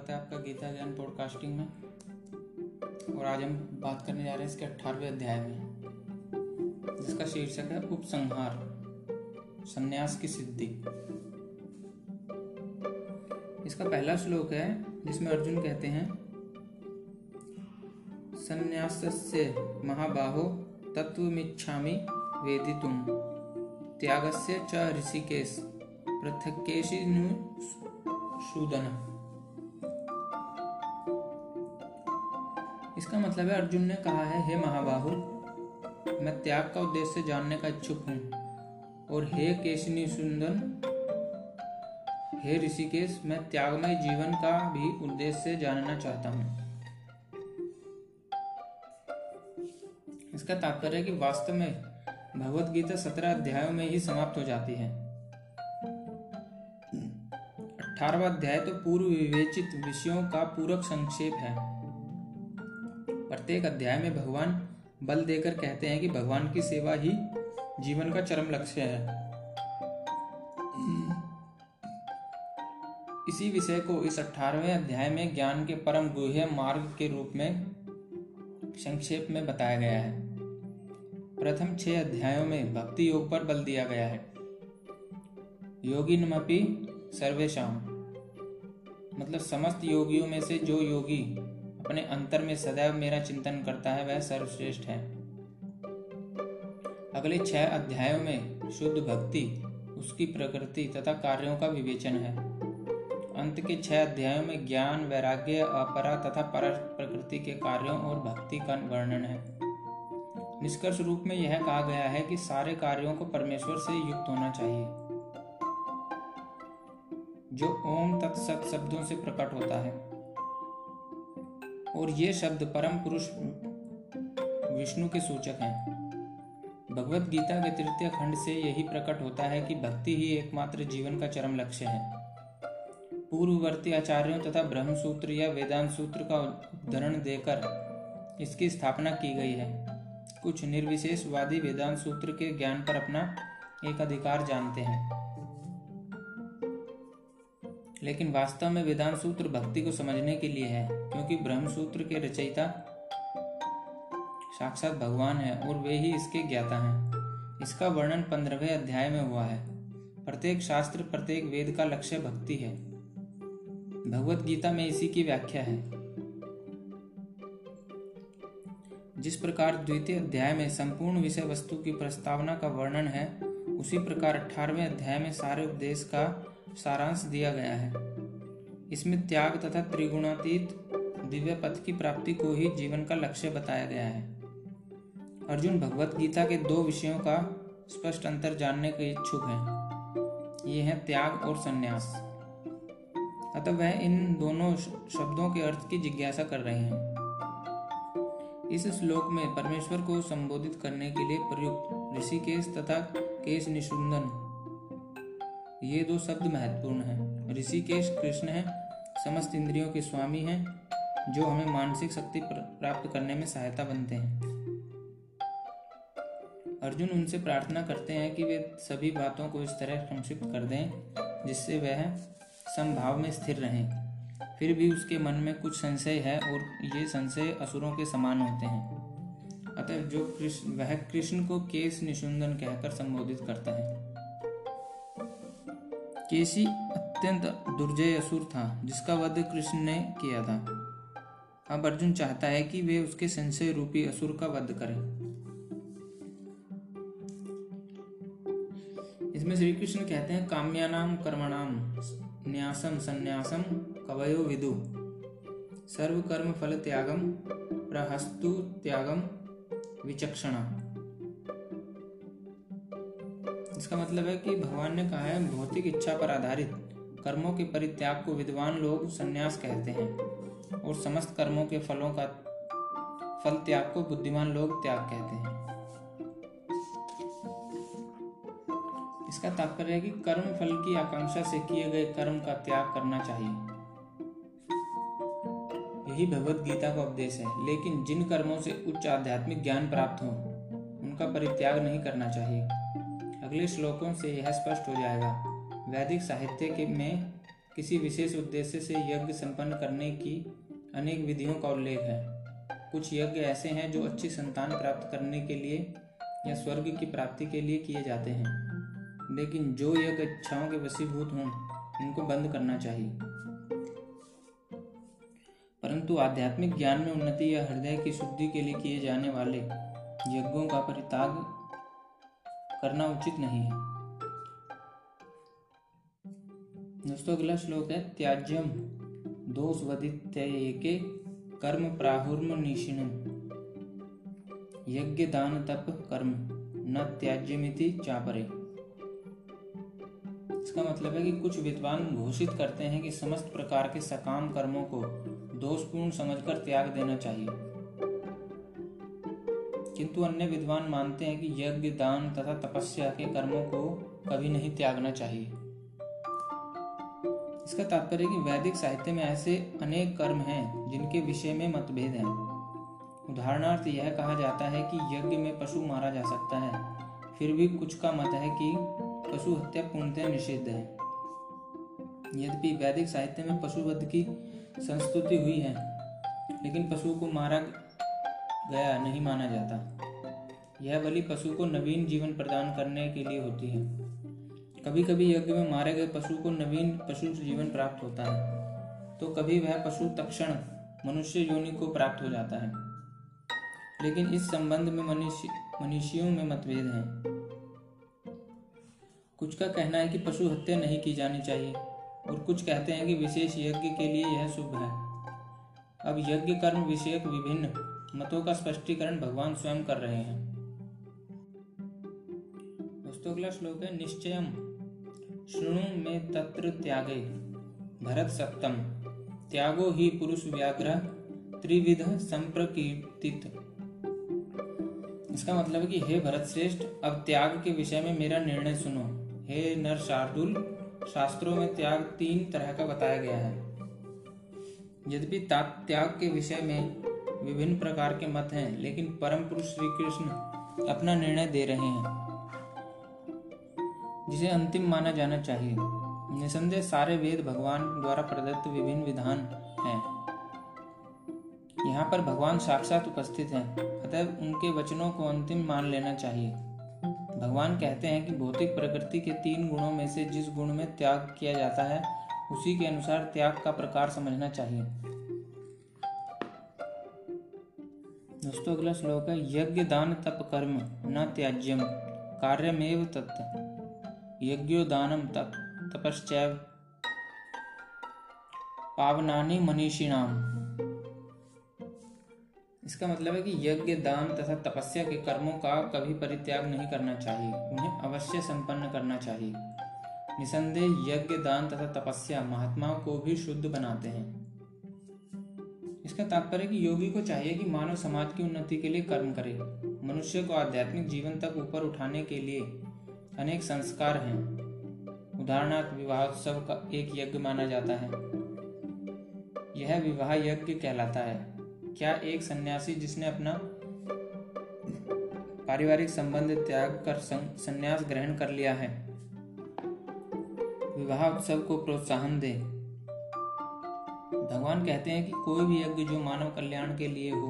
स्वागत है आपका गीता ज्ञान पॉडकास्टिंग में। और आज हम बात करने जा रहे हैं इसके अठारहवें अध्याय में, जिसका शीर्षक है उपसंहार, संन्यास की सिद्धि। इसका पहला श्लोक है, जिसमें अर्जुन कहते हैं संन्यास से महाबाहो तत्वमिच्छामि वेदितुम, त्यागस्य च ऋषिकेश पृथकेशिनुसूदन इसका मतलब है, अर्जुन ने कहा है, हे महाबाहु, मैं त्याग का उद्देश्य जानने का इच्छुक हूँ। और हे केशनी सुंदन, हे ऋषिकेश, मैं त्यागमय जीवन का भी उद्देश्य जानना चाहता हूँ। इसका तात्पर्य कि वास्तव में भगवत गीता सत्रह अध्यायों में ही समाप्त हो जाती है। अठारवा अध्याय तो पूर्व विवेचित विषयों का पूरक संक्षेप है। प्रत्येक अध्याय में भगवान बल देकर कहते हैं कि भगवान की सेवा ही जीवन का चरम लक्ष्य है। इसी विषय को इस अठारहवें अध्याय में ज्ञान के परम गुह्य मार्ग के रूप में संक्षेप में बताया गया है। प्रथम छह अध्यायों में भक्ति योग पर बल दिया गया है। योगी नमपी सर्वेशम मतलब समस्त योगियों में से जो योगी अपने अंतर में सदैव मेरा चिंतन करता है, वह सर्वश्रेष्ठ है। अगले छह अध्यायों में शुद्ध भक्ति, उसकी प्रकृति तथा कार्यों का विवेचन है। अंत के छह अध्यायों में ज्ञान, वैराग्य, अपरा तथा पर प्रकृति के कार्यों और भक्ति का वर्णन है। निष्कर्ष रूप में यह कहा गया है कि सारे कार्यों को परमेश्वर से युक्त होना चाहिए। जो ओम तत्सत शब्दों से प्रकट होता है। और ये शब्द परम पुरुष विष्णु के सूचक हैं। भगवत गीता के तृतीय खंड से यही प्रकट होता है कि भक्ति ही एकमात्र जीवन का चरम लक्ष्य है। पूर्ववर्ती आचार्यों तथा ब्रह्म सूत्र या वेदांत सूत्र का उदाहरण देकर इसकी स्थापना की गई है। कुछ निर्विशेषवादी वेदांत सूत्र के ज्ञान पर अपना एक अधिकार जानते हैं। लेकिन वास्तव में वेदांत सूत्र भक्ति को समझने के लिए है, क्योंकि ब्रह्म सूत्र के रचयिता साक्षात भगवान है और वे ही इसके ज्ञाता हैं। इसका वर्णन पंद्रहवें अध्याय में हुआ है। प्रत्येक शास्त्र, प्रत्येक वेद का लक्ष्य भक्ति है। भगवत गीता में इसी की व्याख्या है। जिस प्रकार द्वितीय अध्याय में संपूर्ण विषय वस्तु की प्रस्तावना का वर्णन है, उसी प्रकार अठारहवें अध्याय में सारे उपदेश का सारांश दिया गया है। इसमें त्याग तथा त्रिगुणातीत दिव्य पथ की प्राप्ति को ही जीवन का लक्ष्य बताया गया है। अर्जुन भगवत गीता के दो विषयों का स्पष्ट अंतर जानने के इच्छुक हैं। ये हैं त्याग और संन्यास। अतः वह इन दोनों शब्दों के अर्थ की जिज्ञासा कर रहे हैं। इस श्लोक में परमेश्वर को संबोधित करने के लिए प्रयुक्त ऋषिकेश तथा केश निशुंदन ये दो शब्द महत्वपूर्ण हैं। ऋषिकेश कृष्ण है, समस्त इंद्रियों के स्वामी हैं, जो हमें मानसिक शक्ति प्राप्त करने में सहायता बनते हैं। अर्जुन उनसे प्रार्थना करते हैं कि वे सभी बातों को इस तरह संक्षिप्त कर दें, जिससे वह संभाव में स्थिर रहें। फिर भी उसके मन में कुछ संशय है और ये संशय असुरों के समान होते हैं। अतः जो कृष्ण, वह कृष्ण को केस निशुंदन कहकर संबोधित करता है। केसी अत्यंत दुर्जय असुर था, जिसका वध कृष्ण ने किया था। अब अर्जुन चाहता है कि वे उसके संशय रूपी असुर का वध करें। इसमें श्री कृष्ण कहते हैं काम्यानाम कर्मणाम न्यासम संन्यासम कवयो विदु। सर्व कर्म फल त्यागम प्रहस्तु त्यागम विचक्षणा। इसका मतलब है कि भगवान ने कहा है, भौतिक इच्छा पर आधारित कर्मों के परित्याग को विद्वान लोग संन्यास कहते हैं और समस्त कर्मों के फलों का फल त्याग को बुद्धिमान लोग त्याग कहते हैं। इसका तात्पर्य है कि कर्म फल की आकांक्षा से किए गए कर्म का त्याग करना चाहिए। यही भगवत गीता का उपदेश है, लेकिन जिन कर्मों से उच्च आध्यात्मिक ज्ञान प्राप्त हो, उनका परित्याग नहीं करना चाहिए। अगले श्लोकों से यह स्पष्ट हो जाएगा। वैदिक साहित्य के में किसी विशेष उद्देश्य से यज्ञ संपन्न करने की अनेक विधियों का उल्लेख है। कुछ यज्ञ ऐसे हैं जो अच्छी संतान प्राप्त करने के लिए या स्वर्ग की प्राप्ति के लिए किए जाते हैं। लेकिन जो यज्ञ इच्छाओं के वशीभूत हों, उनको बंद करना चाहिए। परंतु आध्यात्मिक ज्ञान में उन्नति या हृदय की शुद्धि के लिए किए जाने वाले यज्ञों का परित्याग करना उचित नहीं है। दोस्तों, अगला श्लोक है त्याज्यम दोष वदित्य कर्म प्राहुर्म निशिन। यज्ञ दान तप कर्म, न त्याज्यमिति चापरे। इसका मतलब है कि कुछ विद्वान घोषित करते हैं कि समस्त प्रकार के सकाम कर्मों को दोषपूर्ण समझकर त्याग देना चाहिए। किंतु अन्य विद्वान मानते हैं कि यज्ञ, दान तथा तपस्या के कर्मों को कभी नहीं त्यागना चाहिए। इसका तात्पर्य कि वैदिक साहित्य में ऐसे अनेक कर्म हैं जिनके विषय में मतभेद है। उदाहरणार्थ, यह कहा जाता है कि यज्ञ में पशु मारा जा सकता है। फिर भी कुछ का मत है कि पशु हत्या पूर्णतः निषिद्ध है। यद्यपि वैदिक साहित्य में पशुवध की संस्तुति हुई है, लेकिन पशु को मारा गया नहीं माना जाता। यह बलि पशु को नवीन जीवन प्रदान करने के लिए होती है। कभी कभी यज्ञ में मारे गए पशु को नवीन पशु जीवन प्राप्त होता है। तो कभी वह पशु तक्षण मनुष्य योनि को प्राप्त हो जाता है। लेकिन इस संबंध में मनुष्यों में मतभेद है। कुछ का कहना है कि पशु हत्या नहीं की जानी चाहिए, और कुछ कहते हैं कि विशेष यज्ञ के लिए यह शुभ है। अब यज्ञ कर्म विषयक विभिन्न मतों का स्पष्टीकरण भगवान स्वयं कर रहे हैं। दोस्तों, अगला श्लोक है, निश्चयम। श्रृणु में तत्र त्यागे, भरत सप्तम। त्यागो ही पुरुष व्याघ्र, त्रिविध संप्रकीर्तित। इसका मतलब है कि हे भरत श्रेष्ठ, अब त्याग के विषय में मेरा निर्णय सुनो। हे नर शार्दुल शास्त्रों में त्याग तीन तरह का बताया गया है। यद्यपि त्याग के विषय में विभिन्न प्रकार के मत हैं, लेकिन परम पुरुष श्री कृष्ण अपना निर्णय दे रहे हैं, जिसे अंतिम माना जाना चाहिए। निसंदेह सारे वेद भगवान द्वारा प्रदत्त विभिन्न विधान हैं। यहाँ पर भगवान साक्षात उपस्थित हैं अतः उनके वचनों को अंतिम मान लेना चाहिए। भगवान कहते हैं कि भौतिक प्रकृति के तीन गुणों में से जिस गुण में त्याग किया जाता है, उसी के अनुसार त्याग का प्रकार समझना चाहिए। दोस्तों अगला श्लोक है यज्ञ दान तप कर्म न त्याज्यम। कार्यमेव तत्। यज्ञो दानम तप तपश्चैव। पावनानी मनीषिणाम। इसका मतलब है कि यज्ञ दान तथा तपस्या के कर्मों का कभी परित्याग नहीं करना चाहिए। उन्हें अवश्य संपन्न करना चाहिए। निसंदेह यज्ञ दान तथा तपस्या महात्माओं को भी शुद्ध बनाते हैं। इसका तात्पर्य कि योगी को चाहिए कि मानव समाज की उन्नति के लिए कर्म करे। मनुष्य को आध्यात्मिक जीवन तक ऊपर उठाने के लिए अनेक संस्कार हैं। उदाहरणार्थ, विवाहोत्सव का एक यज्ञ माना जाता है। यह विवाह यज्ञ कहलाता है। क्या एक सन्यासी जिसने अपना पारिवारिक संबंध त्याग कर संन्यास ग्रहण कर लिया है विवाह उत्सव को प्रोत्साहन दे। भगवान कहते हैं कि कोई भी यज्ञ जो मानव कल्याण के लिए हो,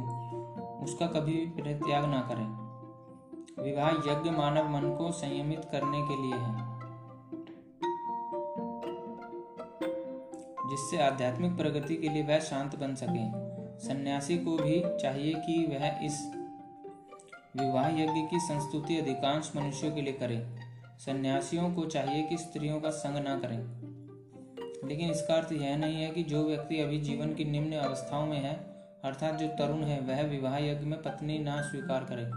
उसका कभी भी परित्याग ना करें। विवाह यज्ञ मानव मन को संयमित करने के लिए है। जिससे आध्यात्मिक प्रगति के लिए वह शांत बन सके। सन्यासी को भी चाहिए कि वह इस विवाह यज्ञ की संस्तुति अधिकांश मनुष्यों के लिए करे। सन्यासियों को चाहिए कि स्त्रियों का संग ना करें। लेकिन इसका अर्थ यह नहीं है कि जो व्यक्ति अभी जीवन की निम्न अवस्थाओं में है, अर्थात जो तरुण है, वह विवाह यज्ञ में पत्नी ना स्वीकार करे।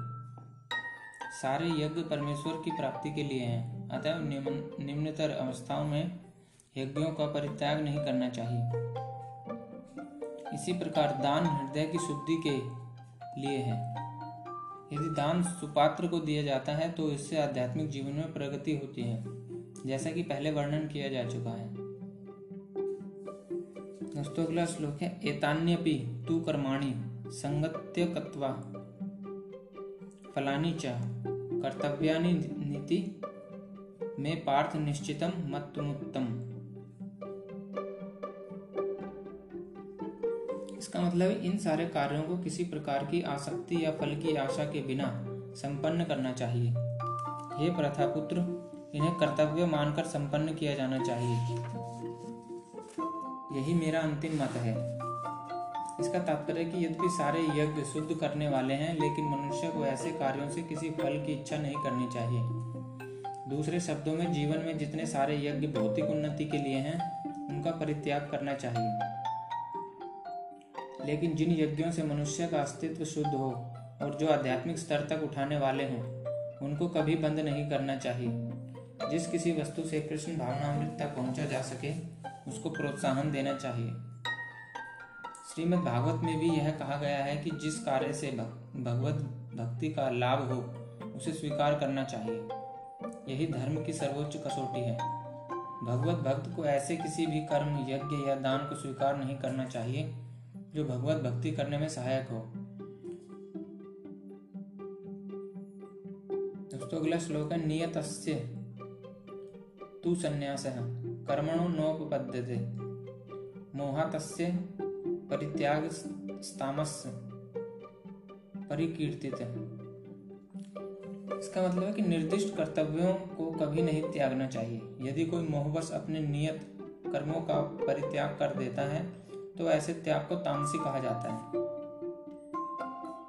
सारे यज्ञ परमेश्वर की प्राप्ति के लिए हैं अतः निम्नतर अवस्थाओं में यज्ञों का परित्याग नहीं करना चाहिए। इसी प्रकार दान हृदय की शुद्धि के लिए है। यदि दान सुपात्र को दिया जाता है तो इससे आध्यात्मिक जीवन में प्रगति होती है, जैसा कि पहले वर्णन किया जा चुका है। दोस्तों अगला श्लोक है, एतान्यपि तु कर्माणि संगत्य कत्वा फलानि च कर्तव्यानि नीति में पार्थ निश्चितम मतमुत्तम इसका मतलब इन सारे कार्यों को किसी प्रकार की आसक्ति या फल की आशा के बिना संपन्न करना चाहिए। हे प्रथापुत्र, इन्हें कर्तव्य मानकर संपन्न किया जाना चाहिए। यही मेरा अंतिम मत है। इसका तात्पर्य कि यद्यपि सारे यज्ञ शुद्ध करने वाले हैं, लेकिन मनुष्य को ऐसे कार्यों से किसी फल की इच्छा नहीं करनी चाहिए। दूसरे शब्दों में, जीवन में जितने सारे यज्ञ भौतिक उन्नति के लिए हैं, उनका परित्याग करना चाहिए। लेकिन जिन यज्ञों से मनुष्य का अस्तित्व शुद्ध हो और जो आध्यात्मिक स्तर तक उठाने वाले हों, उनको कभी बंद नहीं करना चाहिए। जिस किसी वस्तु से कृष्ण भावनामृत तक पहुँचा जा सके, उसको प्रोत्साहन देना चाहिए। श्रीमद् भागवत में भी यह कहा गया है कि जिस कार्य से भगवत भक्ति का लाभ हो, उसे स्वीकार करना चाहिए। यही धर्म की सर्वोच्च कसौटी है। भगवत भक्त को ऐसे किसी भी कर्म, यज्ञ या दान को स्वीकार नहीं करना चाहिए, जो भगवत भक्ति करने में सहायक हो। दोस्तों, अगला श्लोक है नियत तू संन्यास। कर्मणो नोपपद्यते। मोहातस्य परित्याग स्तामस्य परिकीर्तित। इसका मतलब है कि निर्दिष्ट कर्तव्यों को कभी नहीं त्यागना चाहिए। यदि कोई मोहवश अपने नियत कर्मों का परित्याग कर देता है तो ऐसे त्याग को तामसी कहा जाता है।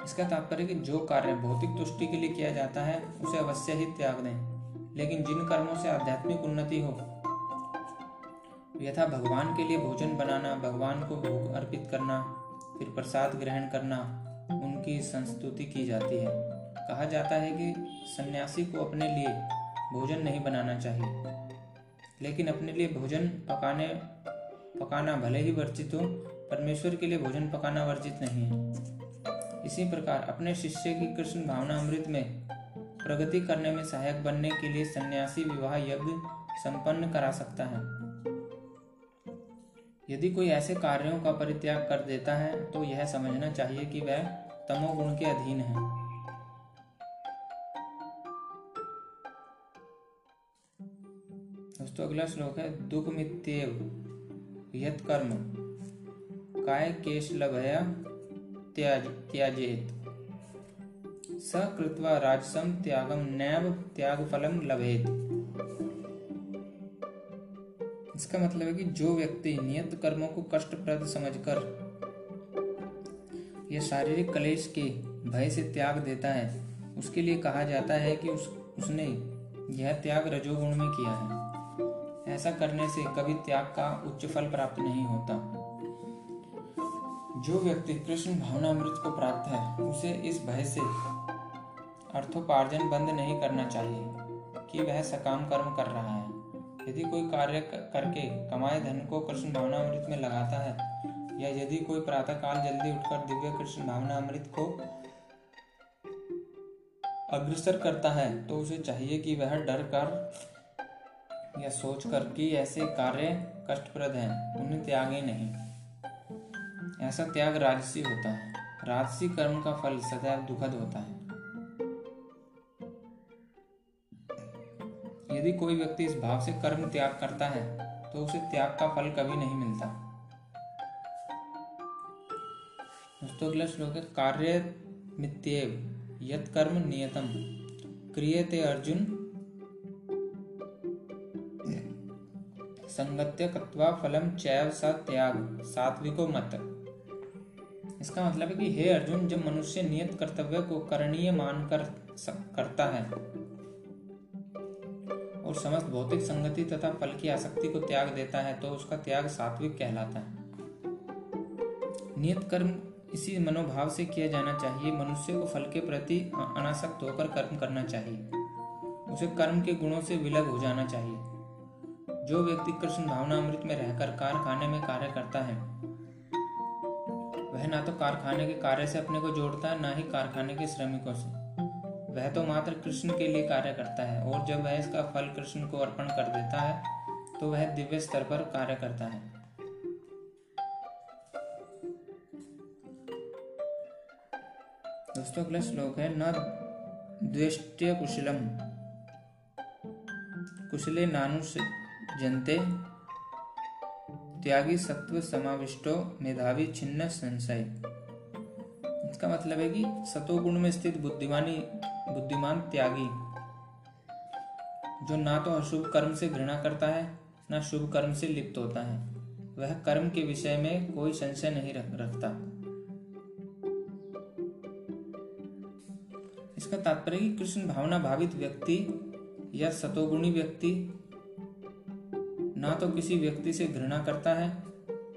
इसका तात्पर्य कि जो कार्य भौतिक तुष्टि के लिए किया जाता है, उसे अवश्य ही त्याग दें। लेकिन जिन कर्मों से आध्यात्मिक उन्नति हो, यथा भगवान के लिए भोजन बनाना, भगवान को भोग अर्पित करना, फिर प्रसाद ग्रहण करना, उनकी संस्तुति की जाती है। कहा जाता है कि सन्यासी को अपने लिए भोजन नहीं बनाना चाहिए, लेकिन अपने लिए भोजन पकाने, पकाना भले ही वर्जित हो, परमेश्वर के लिए भोजन पकाना वर्जित नहीं है। इसी प्रकार अपने शिष्य की कृष्ण भावना अमृत में प्रगति करने में सहायक बनने के लिए सन्यासी विवाह यज्ञ संपन्न करा सकता है। यदि कोई ऐसे कार्यों का परित्याग कर देता है तो यह समझना चाहिए कि वह तमोगुण के अधीन है। दोस्तों, अगला श्लोक है दुख मित्येव यत कर्म काय केश लभया त्याज त्याजेत। स कृत्वा राजसम त्यागम नैव त्याग फलम लभेत। इसका मतलब है कि जो व्यक्ति नियत कर्मों को कष्टप्रद समझकर यह शारीरिक कलेश के भय से त्याग देता है, उसके लिए कहा जाता है कि उस, उसने यह त्याग रजोगुण में किया है। ऐसा करने से कभी त्याग का उच्च फल प्राप्त नहीं होता। जो व्यक्ति कृष्ण भावनामृत को प्राप्त है, उसे इस भय से अर्थोपार्जन बंद नहीं करना चाहिए कि वह सकाम कर्म कर रहा है। यदि कोई कार्य करके कमाए धन को कृष्ण भावनामृत में लगाता है, या यदि कोई प्रातः काल जल्दी उठकर दिव्य कृष्ण भावनामृत को अग्रसर करता है तो उसे चाहिए कि वह डर कर या सोच कर कि ऐसे कार्य कष्टप्रद हैं, उन्हें त्यागे नहीं। ऐसा त्याग राजसी होता है। राजसी कर्म का फल सदैव दुखद होता है। यदि कोई व्यक्ति इस भाव से कर्म त्याग करता है तो उसे त्याग का फल कभी नहीं मिलता। दोस्तों, अगला श्लोक है, कार्य मित्येव यत कर्म नियतम। क्रियते अर्जुन, संगत्य कत्वा फलम चैव स त्याग, सात्विको मत। इसका मतलब है कि हे अर्जुन, जब मनुष्य नियत कर्तव्य को करणीय मानकर करता है और समस्त भौतिक संगति तथा फल की आसक्ति को त्याग देता है तो उसका त्याग सात्विक कहलाता है। नियत कर्म इसी मनोभाव से किया जाना चाहिए। मनुष्य को फल के प्रति अनासक्त होकर कर्म करना चाहिए। उसे कर्म के गुणों से विलग हो जाना चाहिए। जो व्यक्ति कृष्ण भावना अमृत में रहकर कारखाने में कार्य करता है वह ना तो कारखाने के कार्य से अपने को जोड़ता है, ना ही कारखाने के श्रमिकों से। वह तो मात्र कृष्ण के लिए कार्य करता है और जब वह इसका फल कृष्ण को अर्पण कर देता है तो वह दिव्य स्तर पर कार्य करता है। दोस्तों, अगला श्लोक है, न द्वेष्ट्य कुशलम। कुशले नानुष जनते त्यागी सत्व समाविष्टो मेधावी छिन्न संशय। इसका मतलब है कि सतोगुण में स्थित बुद्धिमानी, बुद्धिमान त्यागी, जो ना तो अशुभ कर्म से घृणा करता है, ना शुभ कर्म से लिप्त होता है। वह कर्म के विषय में कोई संशय नहीं रखता। इसका तात्पर्य कि कृष्ण भावना भावित व्यक्ति या सतोगुणी व्यक्ति ना तो किसी व्यक्ति से घृणा करता है,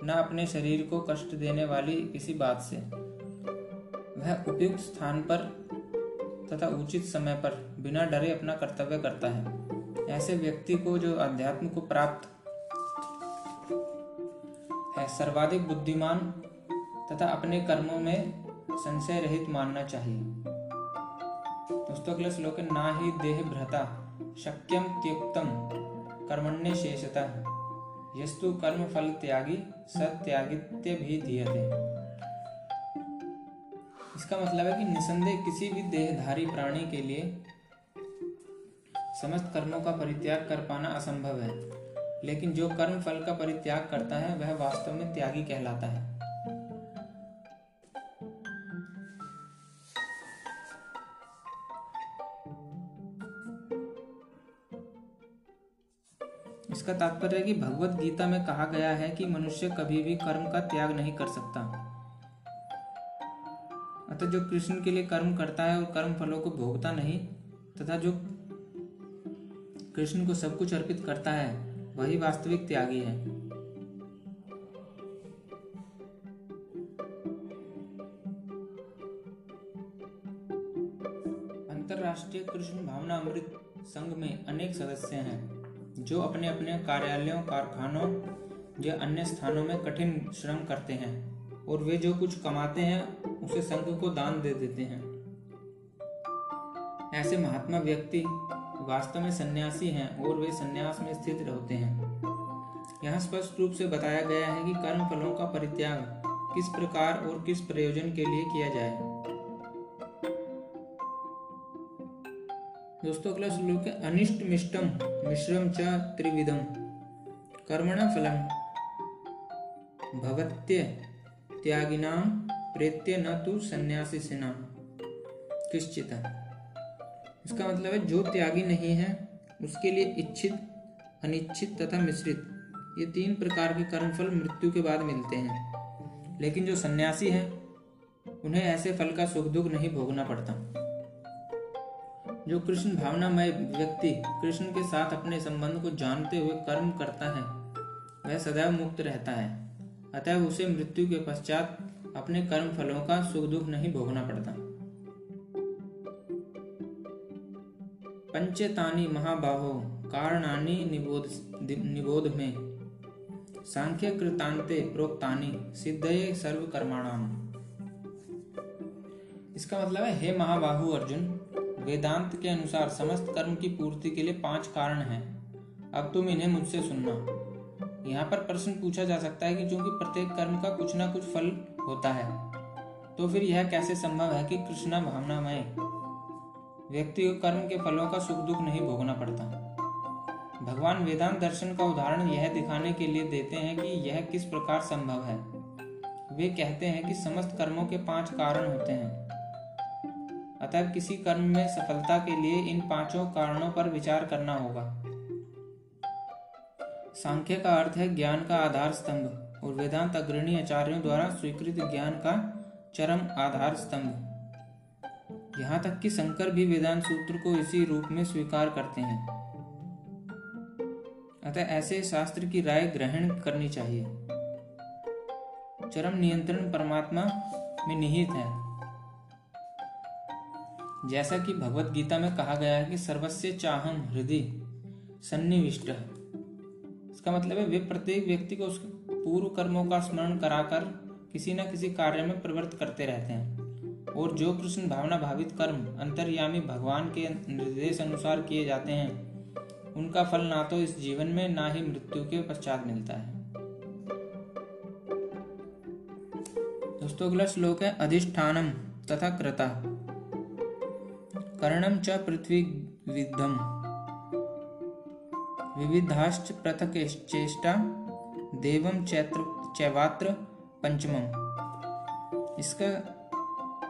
ना अपने शरीर को कष्ट देने वाली किसी बात से। वह उपयुक्त स्थान पर तथा उचित समय पर बिना डरे अपना कर्तव्य करता है। ऐसे व्यक्ति को जो अध्यात्म को प्राप्त है, सर्वाधिक बुद्धिमान तथा अपने कर्मों में संशय रहित मानना चाहिए। दोस्तों अगला श्लोक ना ही देह भ्रता, शक्यम त्युक्तम। कर्मण्य शेषता यस्तु कर्म फल त्यागी सत्यागित्य भी धीयते इसका मतलब है कि निसंदेह किसी भी देहधारी प्राणी के लिए समस्त कर्मों का परित्याग कर पाना असंभव है। लेकिन जो कर्म फल का परित्याग करता है, वह वास्तव में त्यागी कहलाता है। इसका तात्पर्य कि भगवत गीता में कहा गया है कि मनुष्य कभी भी कर्म का त्याग नहीं कर सकता। अतः जो कृष्ण के लिए कर्म करता है और कर्म फलों को भोगता नहीं, तथा जो कृष्ण को सब कुछ अर्पित करता है, वही वास्तविक त्यागी है। अंतरराष्ट्रीय कृष्ण भावना अमृत संघ में अनेक सदस्य हैं। जो अपने अपने कार्यालयों, कारखानों, या अन्य स्थानों में कठिन श्रम करते हैं और वे जो कुछ कमाते हैं, उसे संघ को दान दे देते हैं। ऐसे महात्मा व्यक्ति वास्तव में सन्यासी हैं और वे सन्यास में स्थित रहते हैं। यहाँ स्पष्ट रूप से बताया गया है कि कर्म फलों का परित्याग किस प्रकार और किस प्रयोजन के लिए किया जाए। दोस्तों, अगला श्लोक है अनिष्ट मिष्टम मिश्रम च त्रिविधम कर्मण फलम। भगत्य त्यागिनाम प्रेत्य न तो सन्यासी से नाम किश्चित। इसका मतलब है, जो त्यागी नहीं है, उसके लिए इच्छित, अनिच्छित तथा मिश्रित, ये तीन प्रकार के कर्मफल मृत्यु के बाद मिलते हैं। लेकिन जो सन्यासी है, उन्हें ऐसे फल का सुख दुख नहीं भोगना पड़ता। जो कृष्ण भावनामय व्यक्ति कृष्ण के साथ अपने संबंध को जानते हुए कर्म करता है, वह सदैव मुक्त रहता है। अतः उसे मृत्यु के पश्चात अपने कर्म फलों का सुख दुख नहीं भोगना पड़ता। पंचतानी महाबाहो कारणानी निबोध निबोध में सांख्य कृतांते प्रोक्तानी सिद्धये सर्व कर्माणाम इसका मतलब है, हे महाबाहु अर्जुन वेदांत के अनुसार समस्त कर्म की पूर्ति के लिए पाँच कारण हैं। अब तुम इन्हें मुझसे सुनना। यहाँ पर प्रश्न पूछा जा सकता है कि चूँकि प्रत्येक कर्म का कुछ ना कुछ फल होता है तो फिर यह कैसे संभव है कि कृष्णा भावनामय? व्यक्ति को कर्म के फलों का सुख दुख नहीं भोगना पड़ता। भगवान वेदांत दर्शन का उदाहरण यह दिखाने के लिए देते हैं कि यह किस प्रकार संभव है। वे कहते हैं कि समस्त कर्मों के पाँच कारण होते हैं। अतः किसी कर्म में सफलता के लिए इन पाँचों कारणों पर विचार करना होगा। सांख्य का अर्थ है ज्ञान का आधार स्तंभ और वेदांत अग्रणी आचार्यों द्वारा स्वीकृत ज्ञान का चरम आधार स्तंभ। यहाँ तक कि शंकर भी वेदांत सूत्र को इसी रूप में स्वीकार करते हैं। अतः ऐसे शास्त्र की राय ग्रहण करनी चाहिए। चरम नियंत्रण परमात्मा में निहित है। जैसा कि भगवत गीता में कहा गया है कि सर्वस्व चाहम हृदय सन्निविष्ट। इसका मतलब है वे प्रत्येक व्यक्ति को उसके पूर्व कर्मों का स्मरण कराकर किसी न किसी कार्य में प्रवृत्त करते रहते हैं। और जो कृष्ण भावना भावित कर्म अंतर्यामी भगवान के निर्देश अनुसार किए जाते हैं, उनका फल ना तो इस जीवन में, ना ही मृत्यु के पश्चात मिलता है। दोस्तों, अगला श्लोक है अधिष्ठानम तथा कृता कर्णम च पृथ्वी विद्धम विविधाश्च चेष्टा देवम चैत्र, चैवात्र पंचमम इसका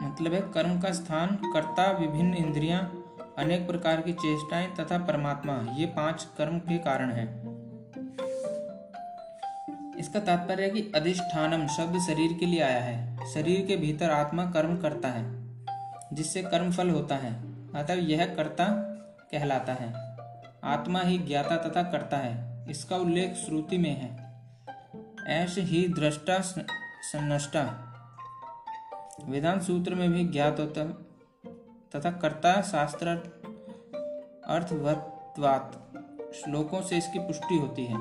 मतलब है कर्म का स्थान, कर्ता, विभिन्न इंद्रियाँ, अनेक प्रकार की चेष्टाएँ तथा परमात्मा। ये पाँच कर्म के कारण हैं। इसका तात्पर्य है कि अधिष्ठानम शब्द शरीर के लिए आया है। शरीर के भीतर आत्मा कर्म करता है, जिससे कर्म फल होता है। अतः यह कर्ता कहलाता है। आत्मा ही ज्ञाता तथा करता है। इसका उल्लेख श्रुति में है। ऐश ही दृष्टा सन्नष्टा वेदांत सूत्र में भी ज्ञात होता तथा कर्ता शास्त्र अर्थवत्वात। श्लोकों से इसकी पुष्टि होती है।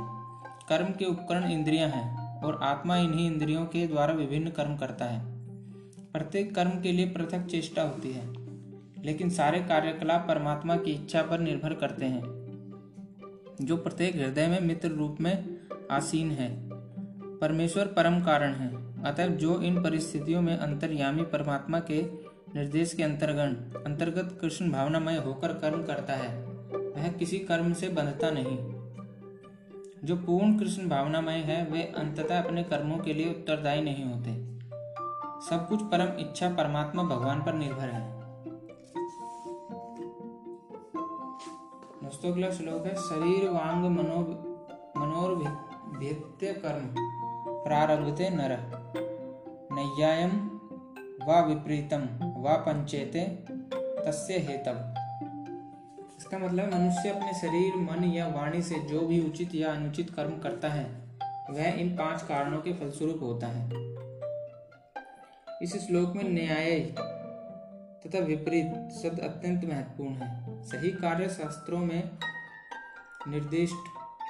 कर्म के उपकरण इंद्रियाँ हैं और आत्मा इन्हीं इंद्रियों के द्वारा विभिन्न कर्म करता है। प्रत्येक कर्म के लिए पृथक चेष्टा होती है। लेकिन सारे कार्यकलाप परमात्मा की इच्छा पर निर्भर करते हैं, जो प्रत्येक हृदय में मित्र रूप में आसीन है। परमेश्वर परम कारण है। अतः जो इन परिस्थितियों में अंतर्यामी परमात्मा के निर्देश के अंतर्गत अंतर्गत कृष्ण भावनामय होकर कर्म करता है, वह किसी कर्म से बंधता नहीं। जो पूर्ण कृष्ण भावनामय है, वे अंततः अपने कर्मों के लिए उत्तरदायी नहीं होते। सब कुछ परम इच्छा परमात्मा भगवान पर निर्भर है। दोस्तों अगला श्लोक है शरीर वांग मनो मनोर्भित्य कर्म प्रारभते नर। नैयायम व विपरीतम व पंचेते तस्य हेतव। इसका मतलब मनुष्य अपने शरीर, मन या वाणी से जो भी उचित या अनुचित कर्म करता है, वह इन पाँच कारणों के फलस्वरूप होता है। इस श्लोक में न्याय तथा विपरीत शब्द अत्यंत महत्वपूर्ण है। सही कार्य शास्त्रों में निर्दिष्ट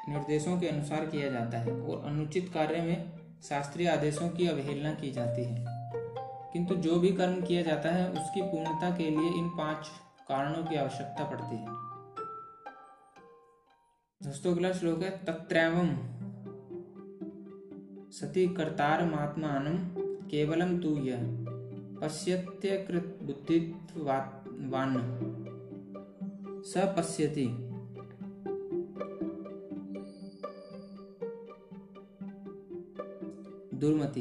निर्देशों के अनुसार किया जाता है और अनुचित कार्य में शास्त्रीय आदेशों की अवहेलना की जाती है। किंतु जो भी कर्म किया जाता है, उसकी पूर्णता के लिए इन पाँच कारणों की आवश्यकता पड़ती है। दोस्तों, अगला श्लोक है तत्रैवम सती कर्तार महात्मान केवलम तू यह पश्यत्यकृत बुद्धित्वान स पश्यति। दुर्मति।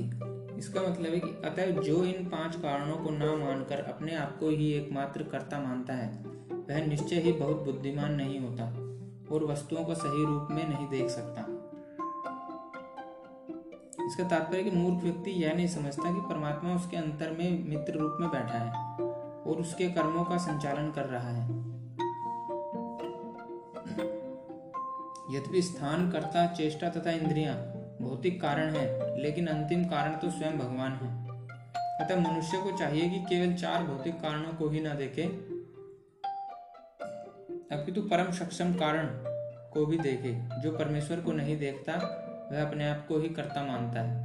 इसका मतलब है कि अतः जो इन पाँच कारणों को ना मानकर अपने आप को ही एकमात्र कर्ता मानता है, वह निश्चय ही बहुत बुद्धिमान नहीं होता और वस्तुओं को सही रूप में नहीं देख सकता। इसका तात्पर्य कि मूर्ख व्यक्ति यह नहीं समझता कि परमात्मा उसके अंतर में मित्र रूप में बैठा है और उसके कर्मों का संचालन कर रहा है। यद्यपि स्थान, कर्ता, चेष्टा तथा इंद्रियाँ भौतिक कारण है, लेकिन अंतिम कारण तो स्वयं भगवान है। अतः मनुष्य को चाहिए कि केवल चार भौतिक कारणों को ही न देखे, अपितु परम सक्षम कारण को भी देखे, जो परमेश्वर को नहीं देखता, वह अपने आप को ही कर्ता मानता है।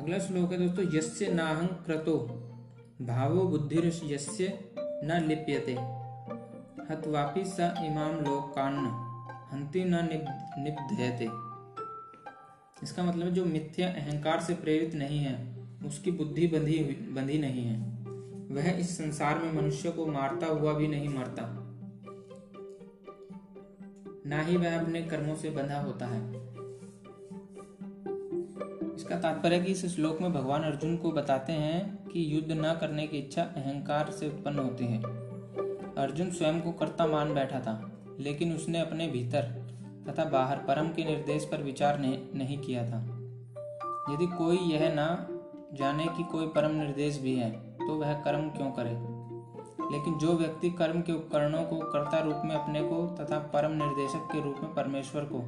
अगला श्लोक है दोस्तों, यस्य नाहं क्रतो, भावो बुद्धि यस्य न लिप्यते। हत्वापि स इमाम लोकान्न। हंति न निबध्यते। इसका मतलब जो मिथ्या अहंकार से प्रेरित नहीं है, उसकी बुद्धि बंधी बंधी नहीं है। वह इस संसार में मनुष्य को मारता हुआ भी नहीं मरता। ना ही वह अपने कर्मों से बंधा होता है। इसका तात्पर्य कि इस श्लोक में भगवान अर्जुन को बताते हैं कि युद्ध न करने की इच्छा अहंकार से उत्पन्न होती है। अर्जुन स्वयं को कर्ता मान बैठा था लेकिन उसने अपने भीतर तथा बाहर परम के निर्देश पर विचार नहीं, किया था। यदि कोई यह ना जाने कि कोई परम निर्देश भी है तो वह कर्म क्यों करे? लेकिन जो व्यक्ति कर्म के उपकरणों को कर्ता रूप में अपने को तथा परम निर्देशक के रूप में परमेश्वर को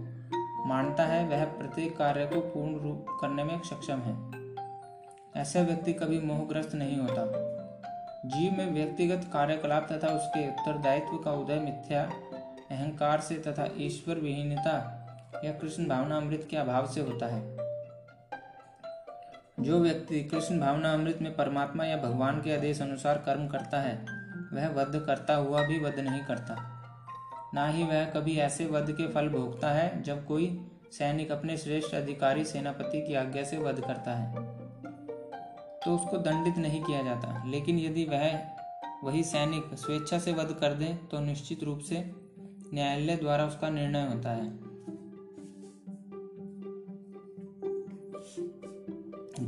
मानता है, वह प्रत्येक कार्य को पूर्ण रूप करने में सक्षम है। ऐसा व्यक्ति कभी मोहग्रस्त नहीं होता। जीव में व्यक्तिगत कार्यकलाप तथा उसके उत्तरदायित्व का उदय मिथ्या, अहंकार से तथा ईश्वर विहीनता या कृष्ण भावना अमृत के अभाव से होता है। जो व्यक्ति कृष्ण भावना अमृत में परमात्मा या भगवान के आदेश अनुसार कर्म करता है, वह वध करता हुआ भी वध नहीं करता। ना ही वह कभी ऐसे वध के फल भोगता है, जब कोई सैनिक अपने श्रेष्ठ अधिकारी, सेनापति की आज्ञा से वध करता है। तो उसको दंडित नहीं किया जाता। लेकिन यदि वह वही सैनिक स्वेच्छा से वध कर दे तो निश्चित रूप से न्यायालय द्वारा उसका निर्णय होता है।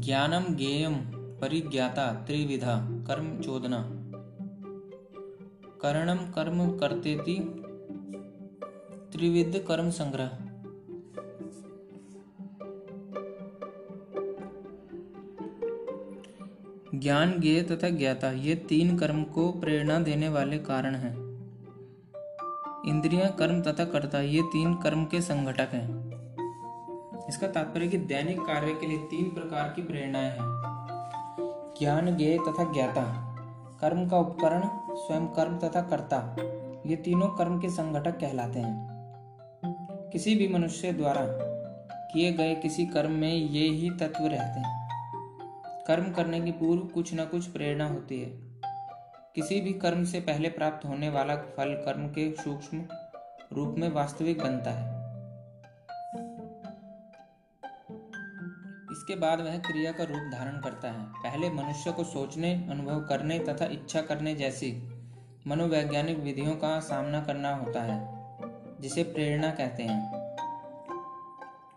ज्ञानम ज्ञेयम परिज्ञाता त्रिविधा कर्म चोदना। करणम कर्म करते त्रिविध कर्म संग्रह। ज्ञान ज्ञेय तथा ज्ञाता, ये तीन कर्म को प्रेरणा देने वाले कारण हैं। इंद्रियाँ, कर्म तथा कर्ता, ये तीन कर्म के संगठक हैं। इसका तात्पर्य कि दैनिक कार्य के लिए तीन प्रकार की प्रेरणाएँ हैं। ज्ञान ज्ञेय तथा ज्ञाता, कर्म का उपकरण, स्वयं कर्म तथा कर्ता, ये तीनों कर्म के संगठक कहलाते हैं। किसी भी मनुष्य द्वारा किए गए किसी कर्म में ये ही तत्व रहते हैं। कर्म करने की पूर्व कुछ न कुछ प्रेरणा होती है। किसी भी कर्म से पहले प्राप्त होने वाला फल कर्म के सूक्ष्म रूप में वास्तविक बनता है। इसके बाद वह क्रिया का रूप धारण करता है। पहले मनुष्य को सोचने, अनुभव करने तथा इच्छा करने जैसी मनोवैज्ञानिक विधियों का सामना करना होता है। जिसे प्रेरणा कहते हैं।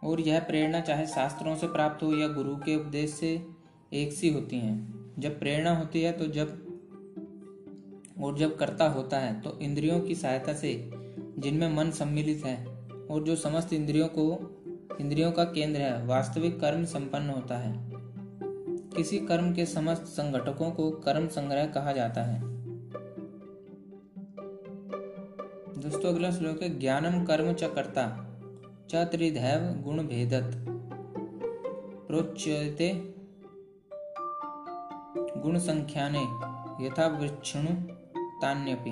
और यह प्रेरणा चाहे शास्त्रों से प्राप्त हो या गुरु के उपदेश से एक सी होती हैं। जब प्रेरणा होती है तो जब, और जब कर्ता होता है तो इंद्रियों की सहायता से जिनमें मन सम्मिलित है और जो समस्त इंद्रियों को, इंद्रियों का केंद्र है, वास्तविक कर्म संपन्न होता है। किसी कर्म के समस्त संगठकों को कर्म संग्रह कहा जाता है। दोस्तों अगला श्लोक है ज्ञानम कर्म च कर्ता, च त्रिधैव गुण भेदत। प्रोच्यते गुण संख्याने यथा वृक्षणु तान्यपि।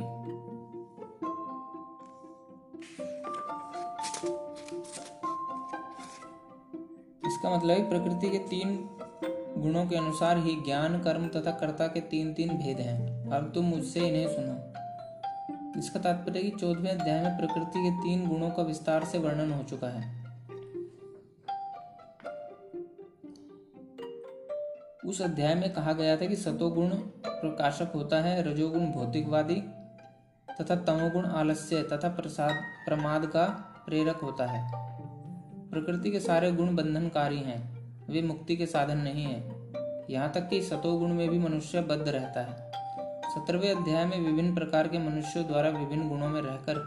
इसका मतलब है प्रकृति के तीन गुणों के अनुसार ही ज्ञान, कर्म तथा कर्ता के तीन तीन भेद हैं। अब तुम मुझसे इन्हें सुनो। इसका तात्पर्य कि चौदहवें अध्याय में प्रकृति के तीन गुणों का विस्तार से वर्णन हो चुका है। उस अध्याय में कहा गया था कि सतोगुण प्रकाशक होता है, रजोगुण भौतिकवादी तथा तमोगुण आलस्य तथा प्रसाद, प्रमाद का प्रेरक होता है। प्रकृति के सारे गुण बंधनकारी हैं, वे मुक्ति के साधन नहीं है। यहाँ तक कि सतोगुण में भी मनुष्य बद्ध रहता है। सत्रहवें अध्याय में विभिन्न प्रकार के मनुष्यों द्वारा विभिन्न गुणों में रहकर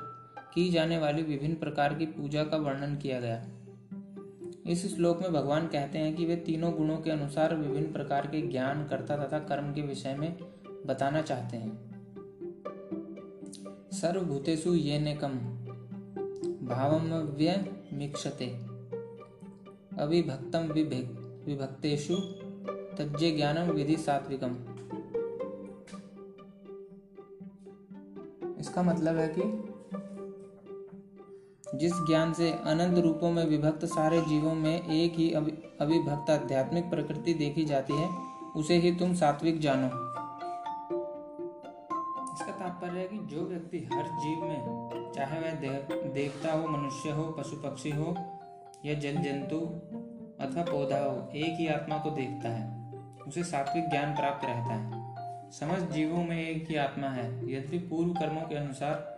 की जाने वाली विभिन्न प्रकार की पूजा का वर्णन किया गया। इस श्लोक में भगवान कहते हैं कि वे तीनों गुणों के अनुसार विभिन्न प्रकार के ज्ञान, कर्ता तथा कर्म के विषय में बताना चाहते हैं। सर्वभूतेषु ये नेकम भावमव्य मिक्षते अविभक्तम विभक्तेषु तज्जे ज्ञानम विधि सात्विकम। इसका मतलब है कि जिस ज्ञान से अनंत रूपों में विभक्त सारे जीवों में एक ही अविभक्त आध्यात्मिक प्रकृति देखी जाती है, उसे ही तुम सात्विक जानो। इसका तात्पर्य है कि जो व्यक्ति हर जीव में, चाहे वह देवता हो, मनुष्य हो, पशु पक्षी हो, या जल जंतु अथवा पौधा हो, एक ही आत्मा को देखता है। उसे सात्विक ज्ञान प्राप्त रहता है। समस्त जीवों में एक ही आत्मा है यद्यपि पूर्व कर्मों के अनुसार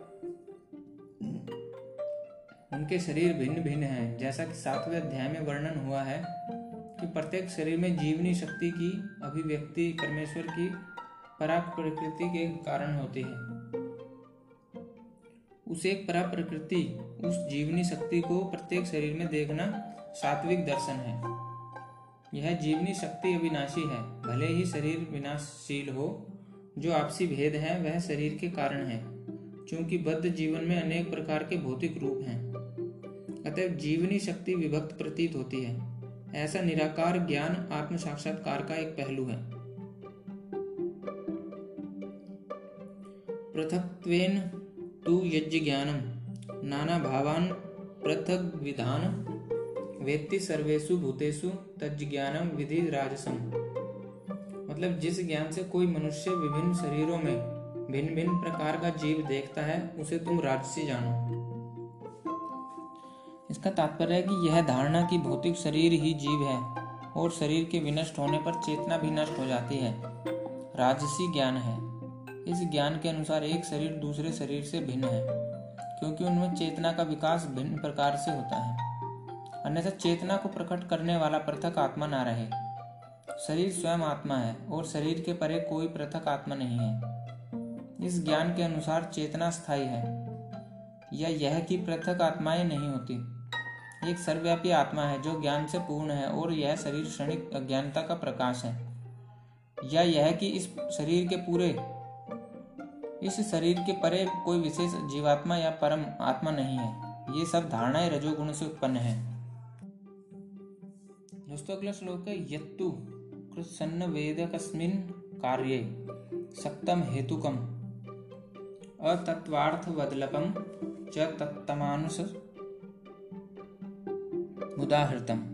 उनके शरीर भिन्न भिन्न हैं, जैसा कि सातवें अध्याय में वर्णन हुआ है कि प्रत्येक शरीर में जीवनी शक्ति की अभिव्यक्ति परमेश्वर की पराक प्रकृति के कारण होती है। उस एक परा प्रकृति उस जीवनी शक्ति को प्रत्येक शरीर में देखना सात्विक दर्शन है। यह जीवनी शक्ति अविनाशी है। भले ही शरीर विनाशशील हो, जो आपसी भेद है, वह शरीर के कारण है क्योंकि बद्ध जीवन में अनेक प्रकार के भौतिक रूप हैं। अतः जीवनी शक्ति विभक्त प्रतीत होती है। ऐसा निराकार ज्ञान आत्म साक्षात्कार का एक पहलू है। पृथक्वेन तु यज्ञ ज्ञानम, नाना भावान पृथक विधान, वेत्ति सर्वेशु भूतेषु तज्ज्ञानम विधि राजसम। मतलब जिस ज्ञान से कोई मनुष्य विभिन्न शरीरों में भिन्न भिन्न प्रकार का जीव देखता है, उसे तुम राजसी जानो। इसका तात्पर्य है कि यह धारणा कि भौतिक शरीर ही जीव है और शरीर के विनष्ट होने पर चेतना भी नष्ट हो जाती है, राजसी ज्ञान है। इस ज्ञान के अनुसार एक शरीर दूसरे शरीर से भिन्न है, क्योंकि उनमें चेतना का विकास भिन्न प्रकार से होता है। अन्यथा चेतना को प्रकट करने वाला पृथक आत्मा ना रहे। शरीर स्वयं आत्मा है और शरीर के परे कोई पृथक आत्मा नहीं है। इस ज्ञान के अनुसार चेतना स्थायी है। या यह कि पृथक आत्माएँ नहीं होती। एक सर्वव्यापी आत्मा है जो ज्ञान से पूर्ण है और यह शरीर क्षणिक अज्ञानता का प्रकाश है। या यह कि इस शरीर के पूरे, इस शरीर के परे कोई विशेष जीवात्मा या परम आत्मा नहीं है। ये सब धारणाएँ रजोगुण से उत्पन्न है। दोस्तों, अगला श्लोक है, यत्तु। कृत्सन्न वेद कस्मिन कार्य सक्तम हेतुकम अतत्वार्थवदलपम च तत्तमानुस उदाहृतम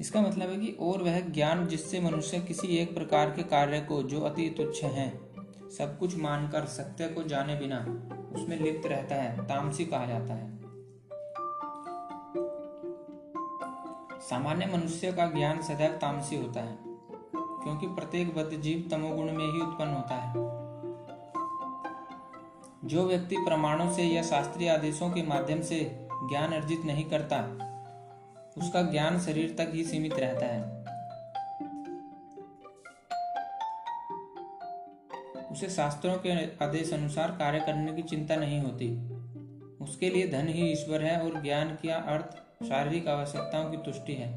इसका मतलब है कि और वह ज्ञान जिससे मनुष्य किसी एक प्रकार के कार्य को, जो अति तुच्छ है, सब कुछ मानकर सत्य को जाने बिना उसमें लिप्त रहता है, तामसी कहा जाता है। सामान्य मनुष्य का ज्ञान सदैव तामसी होता है, क्योंकि प्रत्येक बद्ध जीव तमोगुण में ही उत्पन्न होता है। जो व्यक्ति प्रमाणों से या शास्त्रीय आदेशों के माध्यम से ज्ञान अर्जित नहीं करता, उसका ज्ञान शरीर तक ही सीमित रहता है। उसे शास्त्रों के आदेश अनुसार कार्य करने की चिंता नहीं होती। उसके लिए धन ही ईश्वर है और ज्ञान का अर्थ शारीरिक आवश्यकताओं की तुष्टि है।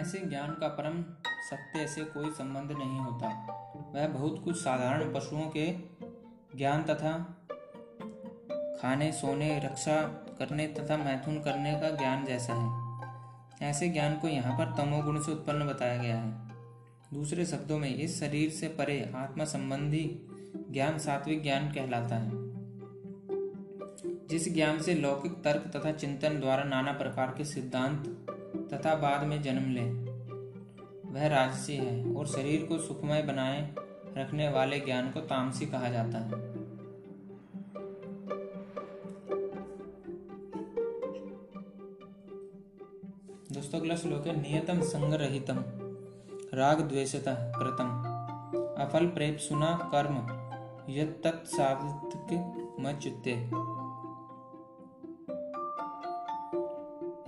ऐसे ज्ञान का परम सत्य से कोई संबंध नहीं होता। वह बहुत कुछ साधारण पशुओं के ज्ञान तथा खाने, सोने, रक्षा करने तथा मैथुन करने का ज्ञान जैसा है। ऐसे ज्ञान को यहाँ पर तमोगुण से उत्पन्न बताया गया है। दूसरे शब्दों में, इस शरीर से परे आत्मा संबंधी ज्ञान सात्विक ज्ञान कहलाता है। जिस ज्ञान से लौकिक तर्क तथा चिंतन द्वारा नाना प्रकार के सिद्धांत तथा बाद में जन्म ले, वह राजसी है और शरीर को सुखमय बनाए रखने वाले ज्ञान को तामसी कहा जाता है। दोस्तों, अगला श्लोक है, नियतम संगरहितम, राग द्वेषता कृतम अफल प्रेप सुना कर्म यत्तत्सावित्क मच्युते।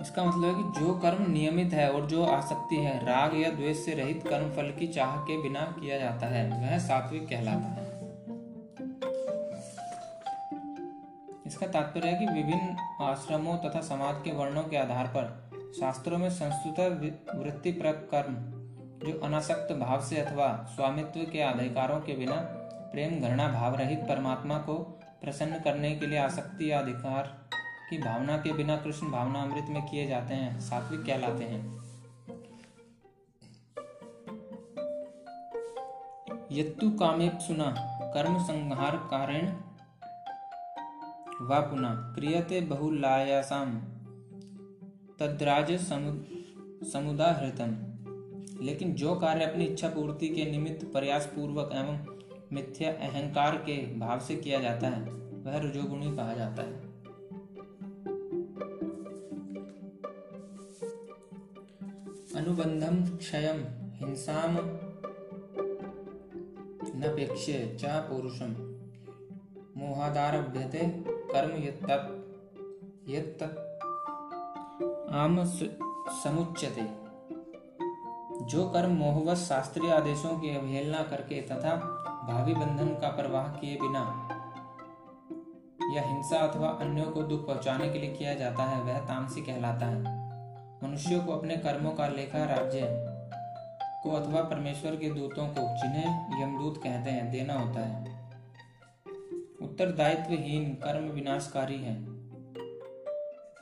इसका मतलब है कि जो कर्म नियमित है और जो आसक्ति है, राग या द्वेष से रहित कर्म फल की चाह के बिना किया जाता है, वह सात्विक कहलाता है। इसका तात्पर्य है कि विभिन्न आश्रमों तथा समाज के वर्णों के आधार पर शास्त्रों में संस्कृत वृत्ति कर्म, जो अनासक्त भाव से अथवा स्वामित्व के अधिकारों के बिना प्रेम, घृणा भाव रहित परमात्मा को प्रसन्न करने के लिए आसक्ति या अधिकार की भावना के बिना कृष्ण भावना अमृत में किए जाते हैं, सात्विक कहलाते हैं। यत्तु कामेप सुना कर्म संहार कारण व पुनः, क्रियते बहुलायासाम तद्राज समुदाहृतम। लेकिन जो कार्य अपनी इच्छा पूर्ति के निमित्त प्रयास पूर्वक एवं मिथ्या अहंकार के भाव से किया जाता है, वह रजोगुणी कहा जाता है। अनुबंधम क्षय हिंसा नपेक्ष्य च पुरुषम मोहादारभ्यते कर्म आम समुच्यते। जो कर्म मोहवश शास्त्रीय आदेशों की अवहेलना करके तथा भावी बंधन का प्रवाह किए बिना या हिंसा अथवा अन्यों को दुख पहुँचाने के लिए किया जाता है, वह तामसी कहलाता है। मनुष्यों को अपने कर्मों का लेखा राज्य को अथवा परमेश्वर के दूतों को जिन्हें यमदूत कहते हैं देना होता है। उत्तरदायित्वहीन कर्म विनाशकारी है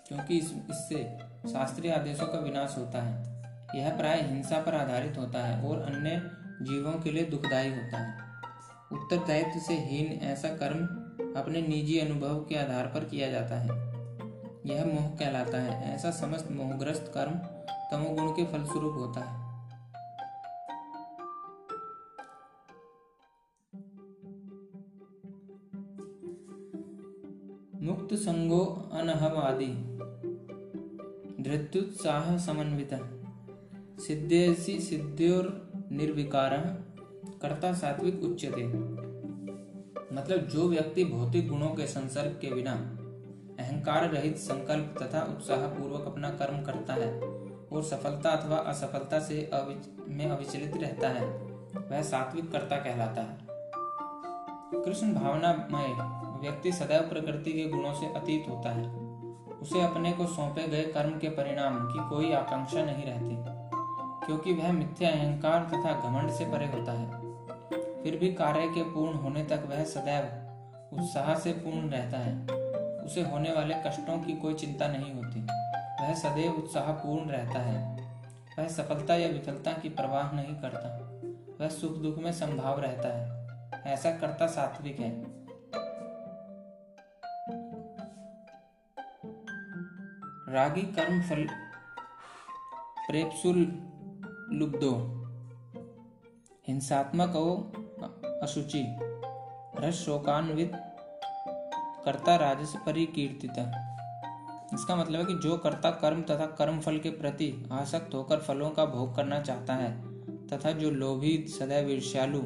क्योंकि इस, इससे शास्त्रीय आदेशों का विनाश होता है। यह प्राय हिंसा पर आधारित होता है और अन्य जीवों के लिए दुखदायी होता है। उत्तरदायित्व से हीन ऐसा कर्म अपने निजी अनुभव के आधार पर किया जाता है। यह मोह कहलाता है। ऐसा समस्त मोहग्रस्त कर्म तमोगुण के फलस्वरूप होता है। मुक्त संगो अनहवादी। धृत्युत्साह समन्वित। सिद्धेसी सिद्ध्योर निर्विकार कर्ता सात्विक उच्चते मतलब जो व्यक्ति भौतिक गुणों के संसर्ग के बिना अहंकार रहित संकल्प तथा उत्साह पूर्वक अपना कर्म करता है और सफलता अथवा असफलता से अविच, में अविचलित रहता है। वह सात्विक कर्ता कहलाता है। कृष्ण भावनामय व्यक्ति सदैव प्रकृति के गुणों से अतीत होता है। उसे अपने को सौंपे गए कर्म के परिणाम की कोई आकांक्षा नहीं रहती क्योंकि वह मिथ्या अहंकार तथा घमंड से परे होता है। फिर भी कार्य के पूर्ण होने तक वह सदैव उत्साह से पूर्ण रहता है। उसे होने वाले कष्टों की कोई चिंता नहीं होती। वह सदैव उत्साहपूर्ण रहता है। वह सफलता या विफलता की परवाह नहीं करता। वह सुख दुख में संभाव रहता है। ऐसा करता सात्विक है। रागी कर्म फल प्रेपसुल लुब्धो। हिंसात्मक अशुचि। रस शोकान्वित कर्ता राजस परिकीर्तित इसका मतलब है कि जो कर्ता कर्म तथा कर्म फल के प्रति आसक्त होकर फलों का भोग करना चाहता है, तथा जो लोभी सदैव ईर्ष्यालु,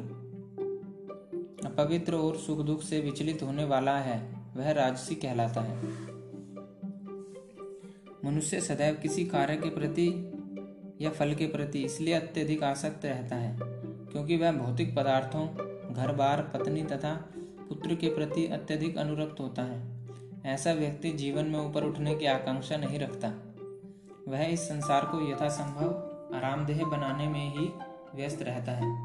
अपवित्र और सुख दुख से विचलित होने वाला है, वह राजसी कहलाता है। मनुष्य सदैव किसी कार्य के प्रति या फल के प्रति इसलिए अत्यधिक आसक्त रहता है, क्योंकि वह भौतिक पदार्थों घर बार पत्नी तथा पुत्र के प्रति अत्यधिक अनुरक्त होता है। ऐसा व्यक्ति जीवन में ऊपर उठने की आकांक्षा नहीं रखता। वह इस संसार को यथासंभव आरामदेह बनाने में ही व्यस्त रहता है।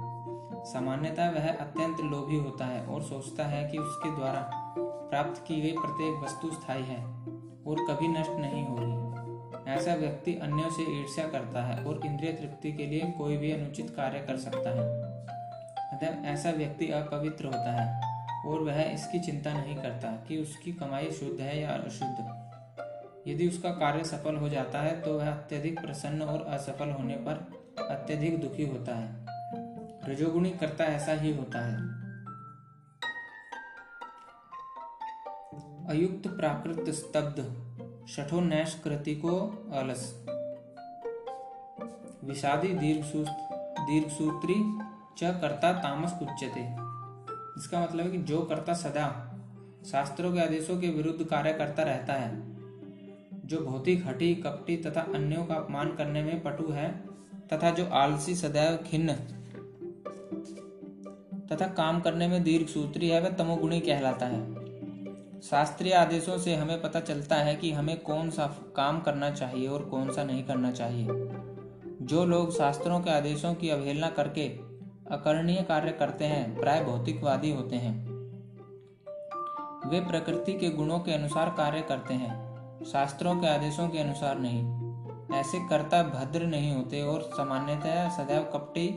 सामान्यतः वह अत्यंत लोभी होता है और सोचता है कि उसके द्वारा प्राप्त की गई प्रत्येक वस्तु स्थायी है और कभी नष्ट नहीं होगी ऐसा व्यक्ति अन्यों से ईर्ष्या करता है और इंद्रिय तृप्ति के लिए कोई भी अनुचित कार्य कर सकता है। अतः ऐसा व्यक्ति अपवित्र होता है। और वह इसकी चिंता नहीं करता कि उसकी कमाई शुद्ध है या अशुद्ध। यदि उसका कार्य सफल हो जाता है तो वह अत्यधिक प्रसन्न और असफल होने पर अत्यधिक दुखी होता है। रजोगुणी करता ऐसा ही होता है। अयुक्त प्राकृत स्तब्ध शठो नैश कृति को अलस विषादी दीर्घ दीर्घ सूत्री च कर्ता तामस उच्चते इसका मतलब है कि जो कर्ता सदा, शास्त्रों के आदेशों के विरुद्ध कार्य करता रहता है। जो भौतिक हटी कपटी तथा अन्यों का अपमान करने में पटु है, तथा जो आलसी सदैव खिन्न तथा काम करने में दीर्घ सूत्री है, वह तमोगुणी कहलाता है। शास्त्रीय आदेशों से हमें पता चलता है कि हमें कौन सा काम करना चाहिए और कौन सा नहीं करना चाहिए। जो लोग शास्त्रों के आदेशों की अवहेलना करके अकरणीय कार्य करते हैं, प्राय भौतिकवादी होते हैं। वे प्रकृति के गुणों के अनुसार कार्य करते हैं, शास्त्रों के आदेशों के अनुसार नहीं। ऐसे कर्ता भद्र नहीं होते और सामान्यतः सदैव कपटी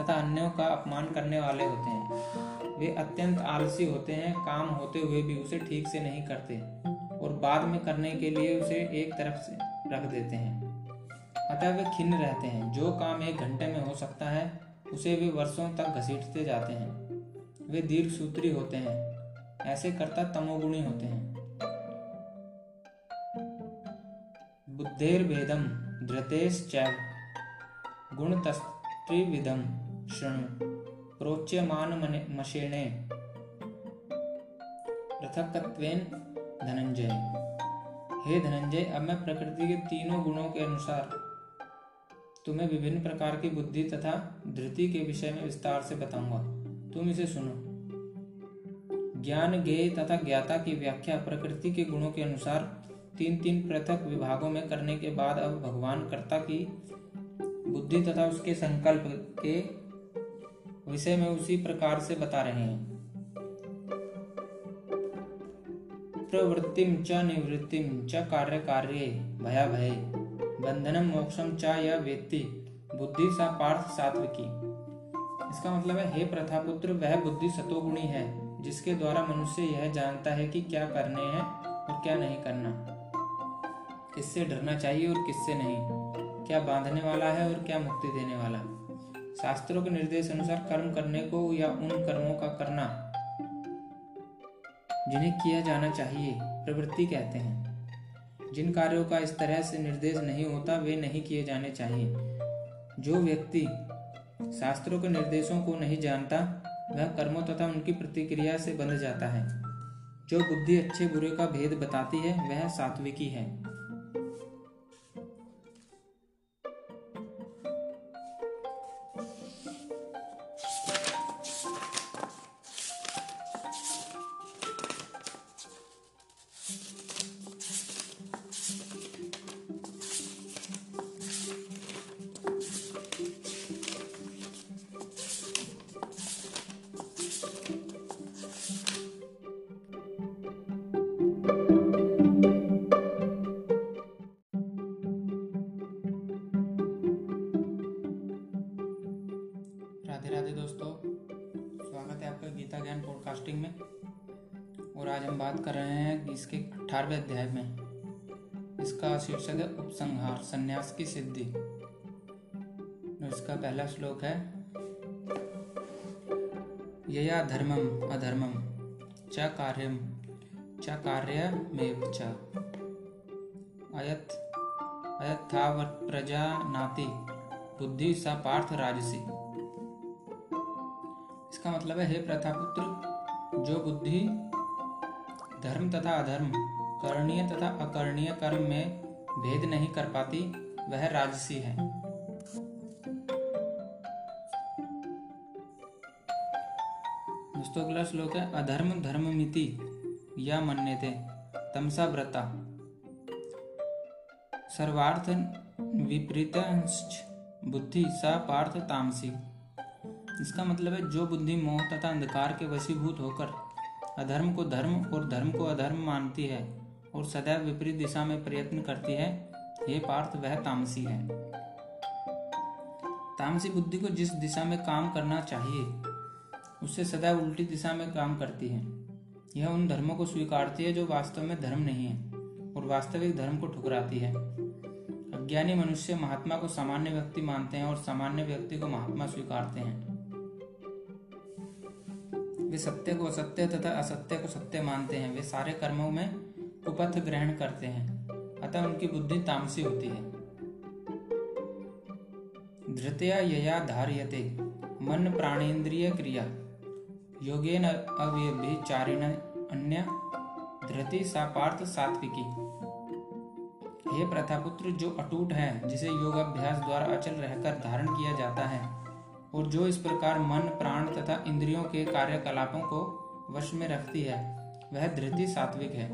तथा अन्यों का अपमान करने वाले होते हैं। वे अत्यंत आलसी होते हैं, काम होते हुए भी उसे ठीक से नहीं करते और बाद में करने के लिए उसे एक तरफ़ से रख देते हैं। अतः वे खिन्न रहते हैं, जो काम एक घंटे में हो सकता है उसे वे वर्षों तक घसीटते जाते हैं। वे दीर्घ सूत्री होते हैं। ऐसे कर्ता तमोगुणी होते हैं। बुद्धेर भेदम धृतेश चैव गुण त्रिविधम शृणु प्रोच्यमान मशेणे पृथकत्वेन धनंजय। हे धनंजय, अब मैं प्रकृति के तीनों गुणों के अनुसार तुम्हें विभिन्न प्रकार की बुद्धि तथा धृति के विषय में विस्तार से बताऊँगा। तुम इसे सुनो। ज्ञान ज्ञेय तथा ज्ञाता की व्याख्या प्रकृति के गुणों के अनुसार तीन तीन पृथक विभागों में करने के बाद अब भगवान कर्ता की बुद्धि तथा उसके संकल्प के विषय में उसी प्रकार से बता रहे हैं। प्रवृत्तिम च निवृत्तिम च कार्य कार्य भया भय बंधनम मोक्षम चा या वेत्ति। बुद्धि सा पार्थ सात्विकी। इसका मतलब है, हे प्रथापुत्र, वह बुद्धि सतोगुणी है, जिसके द्वारा मनुष्य यह जानता है कि क्या करने हैं और क्या नहीं करना। किससे डरना चाहिए और किससे नहीं? क्या बांधने वाला है और क्या मुक्ति देने वाला? शास्त्रों के निर्देश अनुसार कर्म करने को या उन कर्मों का करना, जिन्हें किया जाना चाहिए, प्रवृत्ति कहते हैं। जिन कार्यों का इस तरह से निर्देश नहीं होता, वे नहीं किए जाने चाहिए। जो व्यक्ति शास्त्रों के निर्देशों को नहीं जानता, वह कर्मों तथा उनकी प्रतिक्रिया से बंध जाता है। जो बुद्धि अच्छे बुरे का भेद बताती है, वह सात्विकी है। इसका पहला श्लोक है, यया धर्मम अधर्मम च कार्यम च कार्यमेव च। अयत अयथावत प्रजा नाति, बुद्धि सा पार्थ राजसी। इसका मतलब है, हे प्रथापुत्र, जो बुद्धि, धर्म तथा अधर्म, करणीय तथा अकरणीय कर्म में भेद नहीं कर पाती, वह राजसी है। दोस्तों अगला श्लोक है अधर्म धर्म मिति या थे तमसा व्रता। सर्वार्थ विपरीत बुद्धि सा पार्थ तामसी। इसका मतलब है, जो बुद्धि मोह तथा अंधकार के वशीभूत होकर अधर्म को धर्म और धर्म को अधर्म मानती है और सदैव विपरीत दिशा में प्रयत्न करती है, हे पार्थ, वह तामसी है। तामसी बुद्धि को जिस दिशा में काम करना चाहिए उससे सदैव उल्टी दिशा में काम करती है। यह उन धर्मों को स्वीकारती है जो वास्तव में धर्म नहीं है और वास्तविक धर्म को ठुकराती है। अज्ञानी मनुष्य महात्मा को सामान्य व्यक्ति मानते हैं और सामान्य व्यक्ति को महात्मा स्वीकारते हैं। वे सत्य को असत्य तथा असत्य को सत्य मानते हैं। वे सारे कर्मों में कुपथ ग्रहण करते हैं, अतः उनकी बुद्धि तामसी होती है। धृतया यया धार्यते, मन प्राणेन्द्रिय क्रिया। योगेन अव्यभिचारिण अन्य धृति सा पार्थ सात्विकी। हे प्रथापुत्र, जो अटूट है, जिसे योग अभ्यास द्वारा अचल रहकर धारण किया जाता है, और जो इस प्रकार मन, प्राण तथा इंद्रियों के कार्यकलापों को वश में रखती है, वह धृति सात्विक है।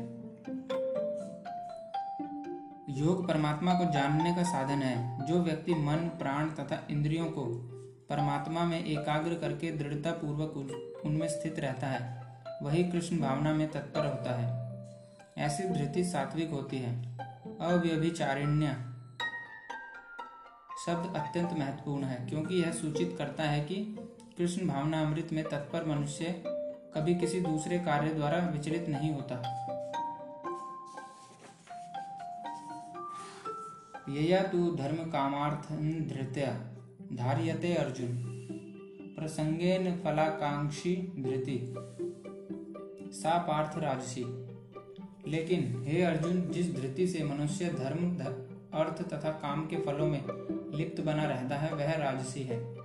योग परमात्मा को जानने का साधन है, जो व्यक्ति मन, प्राण तथा इंद्रियों को परमात्मा में एकाग्र करके दृढ़ता पूर्वक उनमें स्थित रहता है। वही कृष्ण भावना में तत्पर होता है। ऐसी धृति सात्विक होती है। अव्यभिचारिण्य। शब्द अत्यंत महत्वपूर्ण है, क्योंकि यह सूचित करता है कि कृष्ण भावना अमृत में तत्पर मनुष्य कभी किसी दूसरे कार्य द्वारा विचलित नहीं होता। यया तु धर्म कामार्थ धृत्या। धार्यते अर्जुन। प्रसंगेन फलाकांक्षी धृति। सा पार्थ राजसी। लेकिन हे अर्जुन, जिस धृति से मनुष्य धर्म अर्थ तथा काम के फलों में लिप्त बना रहता है, वह राजसी है।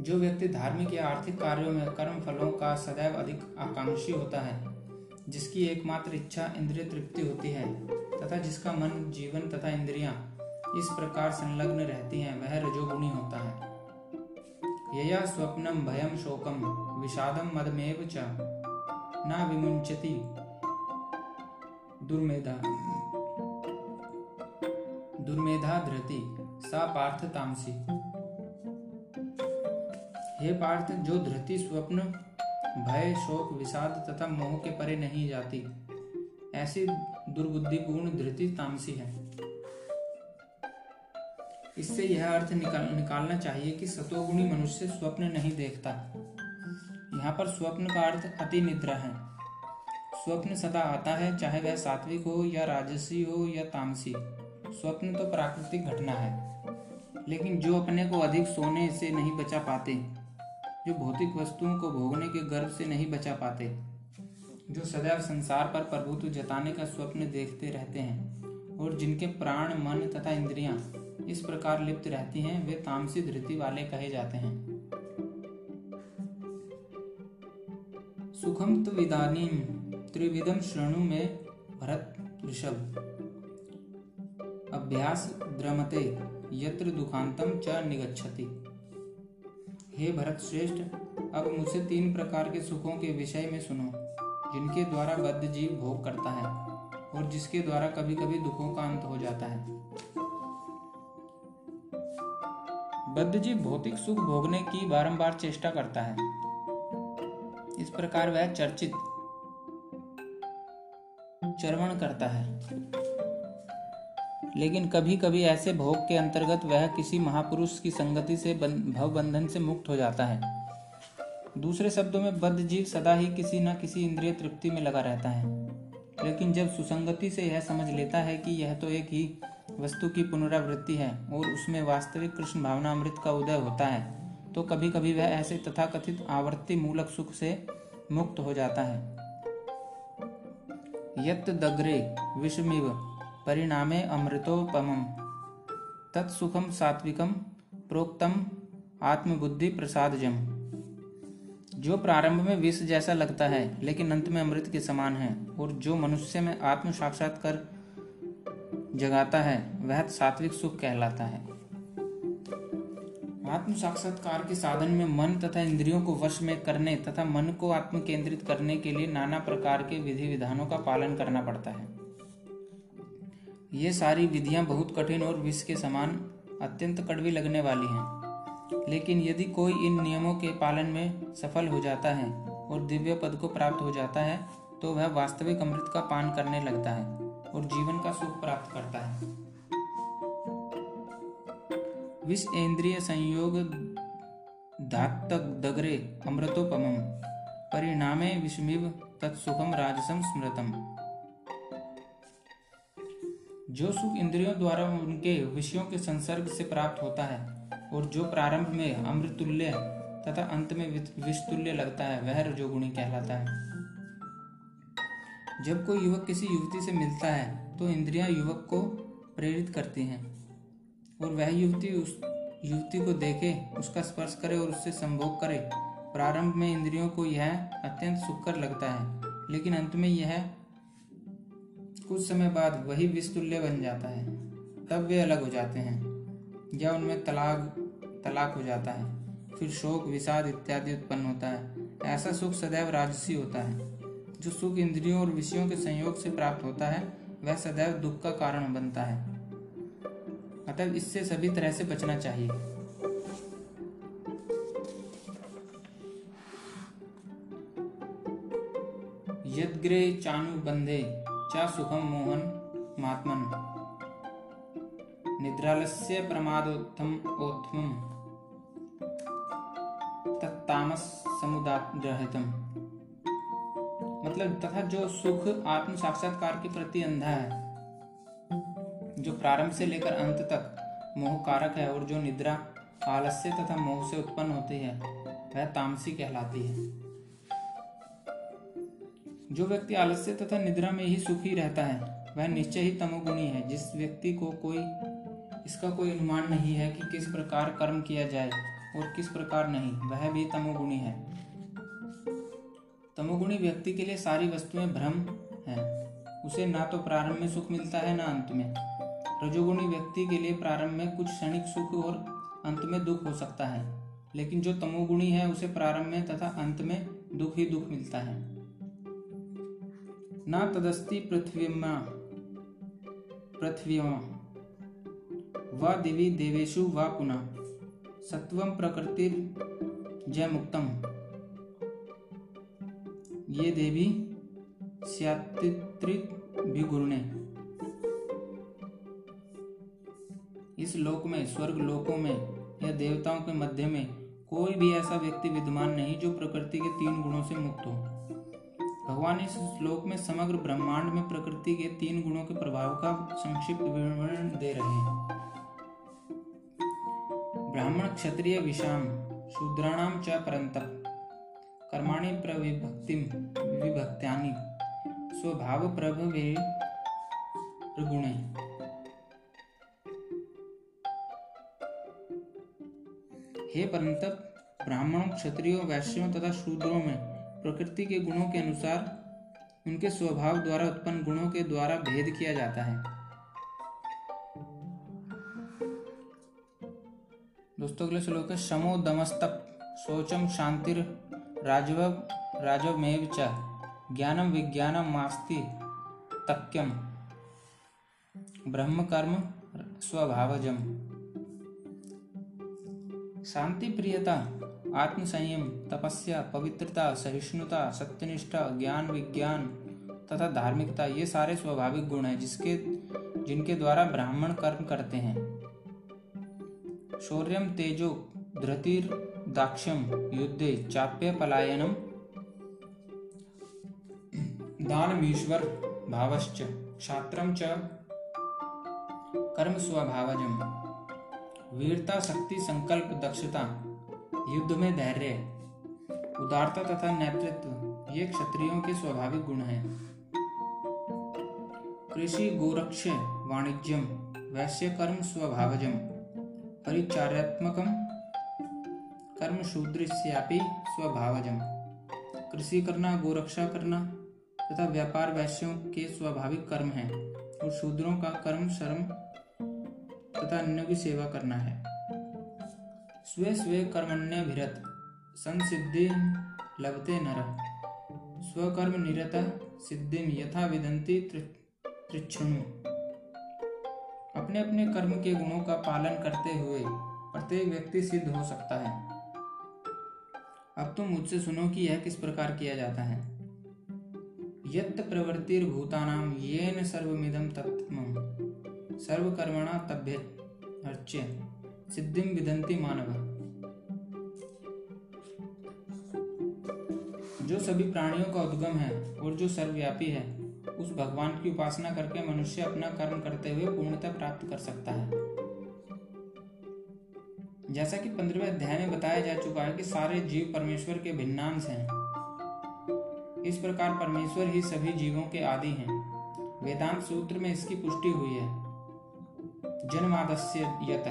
जो व्यक्ति धार्मिक या आर्थिक कार्यों में कर्म फलों का सदैव अधिक आकांक्षी होता है, जिसकी एकमात्र इच्छा इंद्रिय तृप्ति होती है, तथा जिसका मन जीवन तथा इंद्रियाँ इस प्रकार संलग्न रहती हैं, वह रजोगुणी होता है। यया स्वप्नम भयम शोकम विषादम मदमेव च। न विमुंचति दुर्मेधा। दुर्मेधा धृति, सा पार्थ तामसी। हे पार्थ, जो धृति, स्वप्न, भय, शोक, विषाद तथा मोह के परे नहीं जाती, ऐसी दुर्बुद्धिपूर्ण धृति तामसी है। इससे यह अर्थ निकाल, निकालना चाहिए कि सतोगुणी मनुष्य स्वप्न नहीं देखता। यहाँ पर स्वप्न का अर्थ अति निद्रा है। स्वप्न सदा आता है चाहे वह सात्विक हो या राजसी हो या तामसी। स्वप्न तो प्राकृतिक घटना है। लेकिन जो अपने को अधिक सोने से नहीं बचा पाते जो भौतिक वस्तुओं को भोगने के गर्व से नहीं बचा पाते जो सदैव संसार पर प्रभुत्व जताने का स्वप्न देखते रहते हैं और जिनके प्राण मन तथा इंद्रियाँ इस प्रकार लिप्त रहती हैं, वे तामसी धृति वाले कहे जाते हैं। सुखम तो विदानीम त्रिविधम श्रेणु में भरत ऋषभ। अभ्यास द्रमते, यत्र दुखांतम च निगच्छति। हे भरत श्रेष्ठ, अब मुझसे तीन प्रकार के सुखों के विषय में सुनो, जिनके द्वारा बद्ध जीव भोग करता है, और जिसके द्वारा कभी कभी दुखों का अंत हो जाता है। बद्ध जीव भौतिक सुख भोगने की बारंबार चेष्टा करता है। इस प्रकार वह चर्चित चरवण करता है। लेकिन कभी कभी ऐसे भोग के अंतर्गत वह किसी महापुरुष की संगति से भव बंधन से मुक्त हो जाता है। दूसरे शब्दों में, बद्ध जीव सदा ही किसी न किसी इंद्रिय तृप्ति में लगा रहता है। लेकिन जब सुसंगति से यह समझ लेता है कि यह तो एक ही वस्तु की पुनरावृत्ति है और उसमें वास्तविक कृष्ण भावना अमृत का उदय होता है तो कभी कभी वह ऐसे तथाकथित आवर्ती मूलक सुख से मुक्त हो जाता है। यत दग्रे विषमिव परिणामे अमृतोपम तत्सुखम सात्विकम प्रोक्तम आत्मबुद्धि प्रसादजम। जो प्रारंभ में विष जैसा लगता है, लेकिन अंत में अमृत के समान है, और जो मनुष्य में आत्म साक्षात्कार जगाता है, वह सात्विक सुख कहलाता है। आत्म साक्षात्कार के साधन में मन तथा इंद्रियों को वश में करने तथा मन को आत्म केंद्रित करने के लिए नाना प्रकार के विधि विधानों का पालन करना पड़ता है। ये सारी विधियाँ बहुत कठिन और विष के समान अत्यंत कड़वी लगने वाली हैं। लेकिन यदि कोई इन नियमों के पालन में सफल हो जाता है और दिव्य पद को प्राप्त हो जाता है तो वह वास्तविक अमृत का पान करने लगता है। और जीवन का सुख प्राप्त करता है। विष इंद्रिय संयोग धातक दगरे अमृतोपम, परिणामे विषमिव तत्सुखम राजसम स्मृतम। जो सुख इंद्रियों द्वारा उनके विषयों के संसर्ग से प्राप्त होता है और जो प्रारंभ में अमृतुल्य तथा अंत में विष तुल्य लगता है, वह रजोगुणी कहलाता है। जब कोई युवक किसी युवती से मिलता है तो इंद्रियाँ युवक को प्रेरित करती हैं। और वह युवती उस युवती को देखे, उसका स्पर्श करे और उससे संभोग करे। प्रारंभ में इंद्रियों को यह अत्यंत सुखकर लगता है, लेकिन अंत में यह कुछ समय बाद वही विस्तुल्य बन जाता है। तब वे अलग हो जाते हैं, या उनमें तलाक तलाक हो जाता है। फिर शोक, विषाद इत्यादि उत्पन्न होता है। ऐसा सुख सदैव राजसी होता है। जो सुख इंद्रियों और विषयों के संयोग से प्राप्त होता है, वह सदैव दुख का कारण बनता है। अतः इससे सभी तरह से बचना चाहिए। यदग्रे चानु बंदे चा सुखम मोहन महात्मन निद्रालस्य प्रमादोत्थम ओत्थम तामस समुदाहितम मतलब तथा जो सुख आत्म साक्षात्कार के प्रति अंधा है, जो प्रारंभ से लेकर अंत तक मोह कारक है और जो निद्रा आलस्य तथा मोह से उत्पन्न होती है, वह तामसी कहलाती है। जो व्यक्ति आलस्य तथा निद्रा में ही सुखी रहता है, वह निश्चय ही तमोगुणी है। जिस व्यक्ति को कोई, इसका कोई अनुमान नहीं है कि किस प्रकार कर्म किया जाए और किस प्रकार नहीं, वह भी तमोगुणी है। तमोगुणी व्यक्ति के लिए सारी वस्तुएँ भ्रम है। उसे ना तो प्रारंभ में सुख मिलता है, ना अंत में। रजोगुणी व्यक्ति के लिए प्रारंभ में कुछ क्षणिक सुख और अंत में दुख हो सकता है। लेकिन जो तमोगुणी है, उसे प्रारंभ में तथा अंत में दुख ही दुख मिलता है। ना तदस्ति पृथ्वी पृथ्वी व दिवी देवेशु व पुनः। सत्वम प्रकृति जय मुक्तम ये देवी भी गुरुने इस लोक में, स्वर्ग लोकों में या देवताओं के मध्य में कोई भी ऐसा व्यक्ति विद्यमान नहीं जो प्रकृति के तीन गुणों से मुक्त हो। भगवान इस श्लोक में समग्र ब्रह्मांड में प्रकृति के तीन गुणों के प्रभाव का संक्षिप्त विवरण दे रहे हैं। ब्राह्मण क्षत्रिय विषाम, शूद्राणाम च परंतप। कर्माणि प्रविभक्ति विभक्त्यानि स्वभाव प्रभवे गुणे हे परंतप ब्राह्मणों, क्षत्रियों, वैश्यों तथा शूद्रों में प्रकृति के गुणों के अनुसार उनके स्वभाव द्वारा उत्पन्न गुणों के द्वारा भेद किया जाता है। दोस्तों, अगले श्लोक है, शमो दमस्तप शोचम शांतिर राजव, राजवमेव च ज्ञानम विज्ञानम मास्ति तक्यम ब्रह्म कर्म स्वभावजम। शांति प्रियता आत्मसंयम, तपस्या, पवित्रता, सहिष्णुता, सत्यनिष्ठा, ज्ञान विज्ञान तथा धार्मिकता, ये सारे स्वाभाविक गुण हैं जिसके, जिनके द्वारा ब्राह्मण कर्म करते हैं। शौर्य तेजो, धृतिर दाक्ष्यम युद्धे चाप्य पलायनम दानमीश्वर भावश्च क्षात्रम च कर्म स्वभावजम वीरता, शक्ति, संकल्प, दक्षता, युद्ध में धैर्य, उदारता तथा नेतृत्व, ये क्षत्रियों के स्वाभाविक गुण हैं। कृषि, गोरक्ष, वाणिज्यम, वैश्य कर्म, स्वभावजम परिचार्यात्मक कर्म शूद्रस्यापि स्वभावजम। कृषि करना, गोरक्षा करना तथा व्यापार वैश्यों के स्वाभाविक कर्म हैं। और शूद्रों का कर्म, शर्म तथा अन्य की सेवा करना है। स्वे स्वे कर्मण्य भिरत संसिद्धि लभते नर। स्वकर्म निरत सिद्धि यथा विदंती त्रिक्षणु अपने अपने कर्म के गुणों का पालन करते हुए प्रत्येक व्यक्ति सिद्ध हो सकता है। अब तुम मुझसे सुनो कि यह किस प्रकार किया जाता है। यत् प्रवृत्तिर्भूतानाम येन सर्वमिदं तत्त्वम् सर्वकर्मणा तभ्य अर्च्य। सिद्धिम विदंती मानव। जो सभी प्राणियों का उद्गम है और जो सर्वव्यापी है, उस भगवान की उपासना करके मनुष्य अपना कर्म करते हुए पूर्णता प्राप्त कर सकता है। जैसा कि पंद्रहवें अध्याय में बताया जा चुका है कि सारे जीव परमेश्वर के भिन्नांश हैं। इस प्रकार परमेश्वर ही सभी जीवों के आदि हैं। वेदांत सूत्र में इसकी पुष्टि हुई है। जन्मादस्य यत।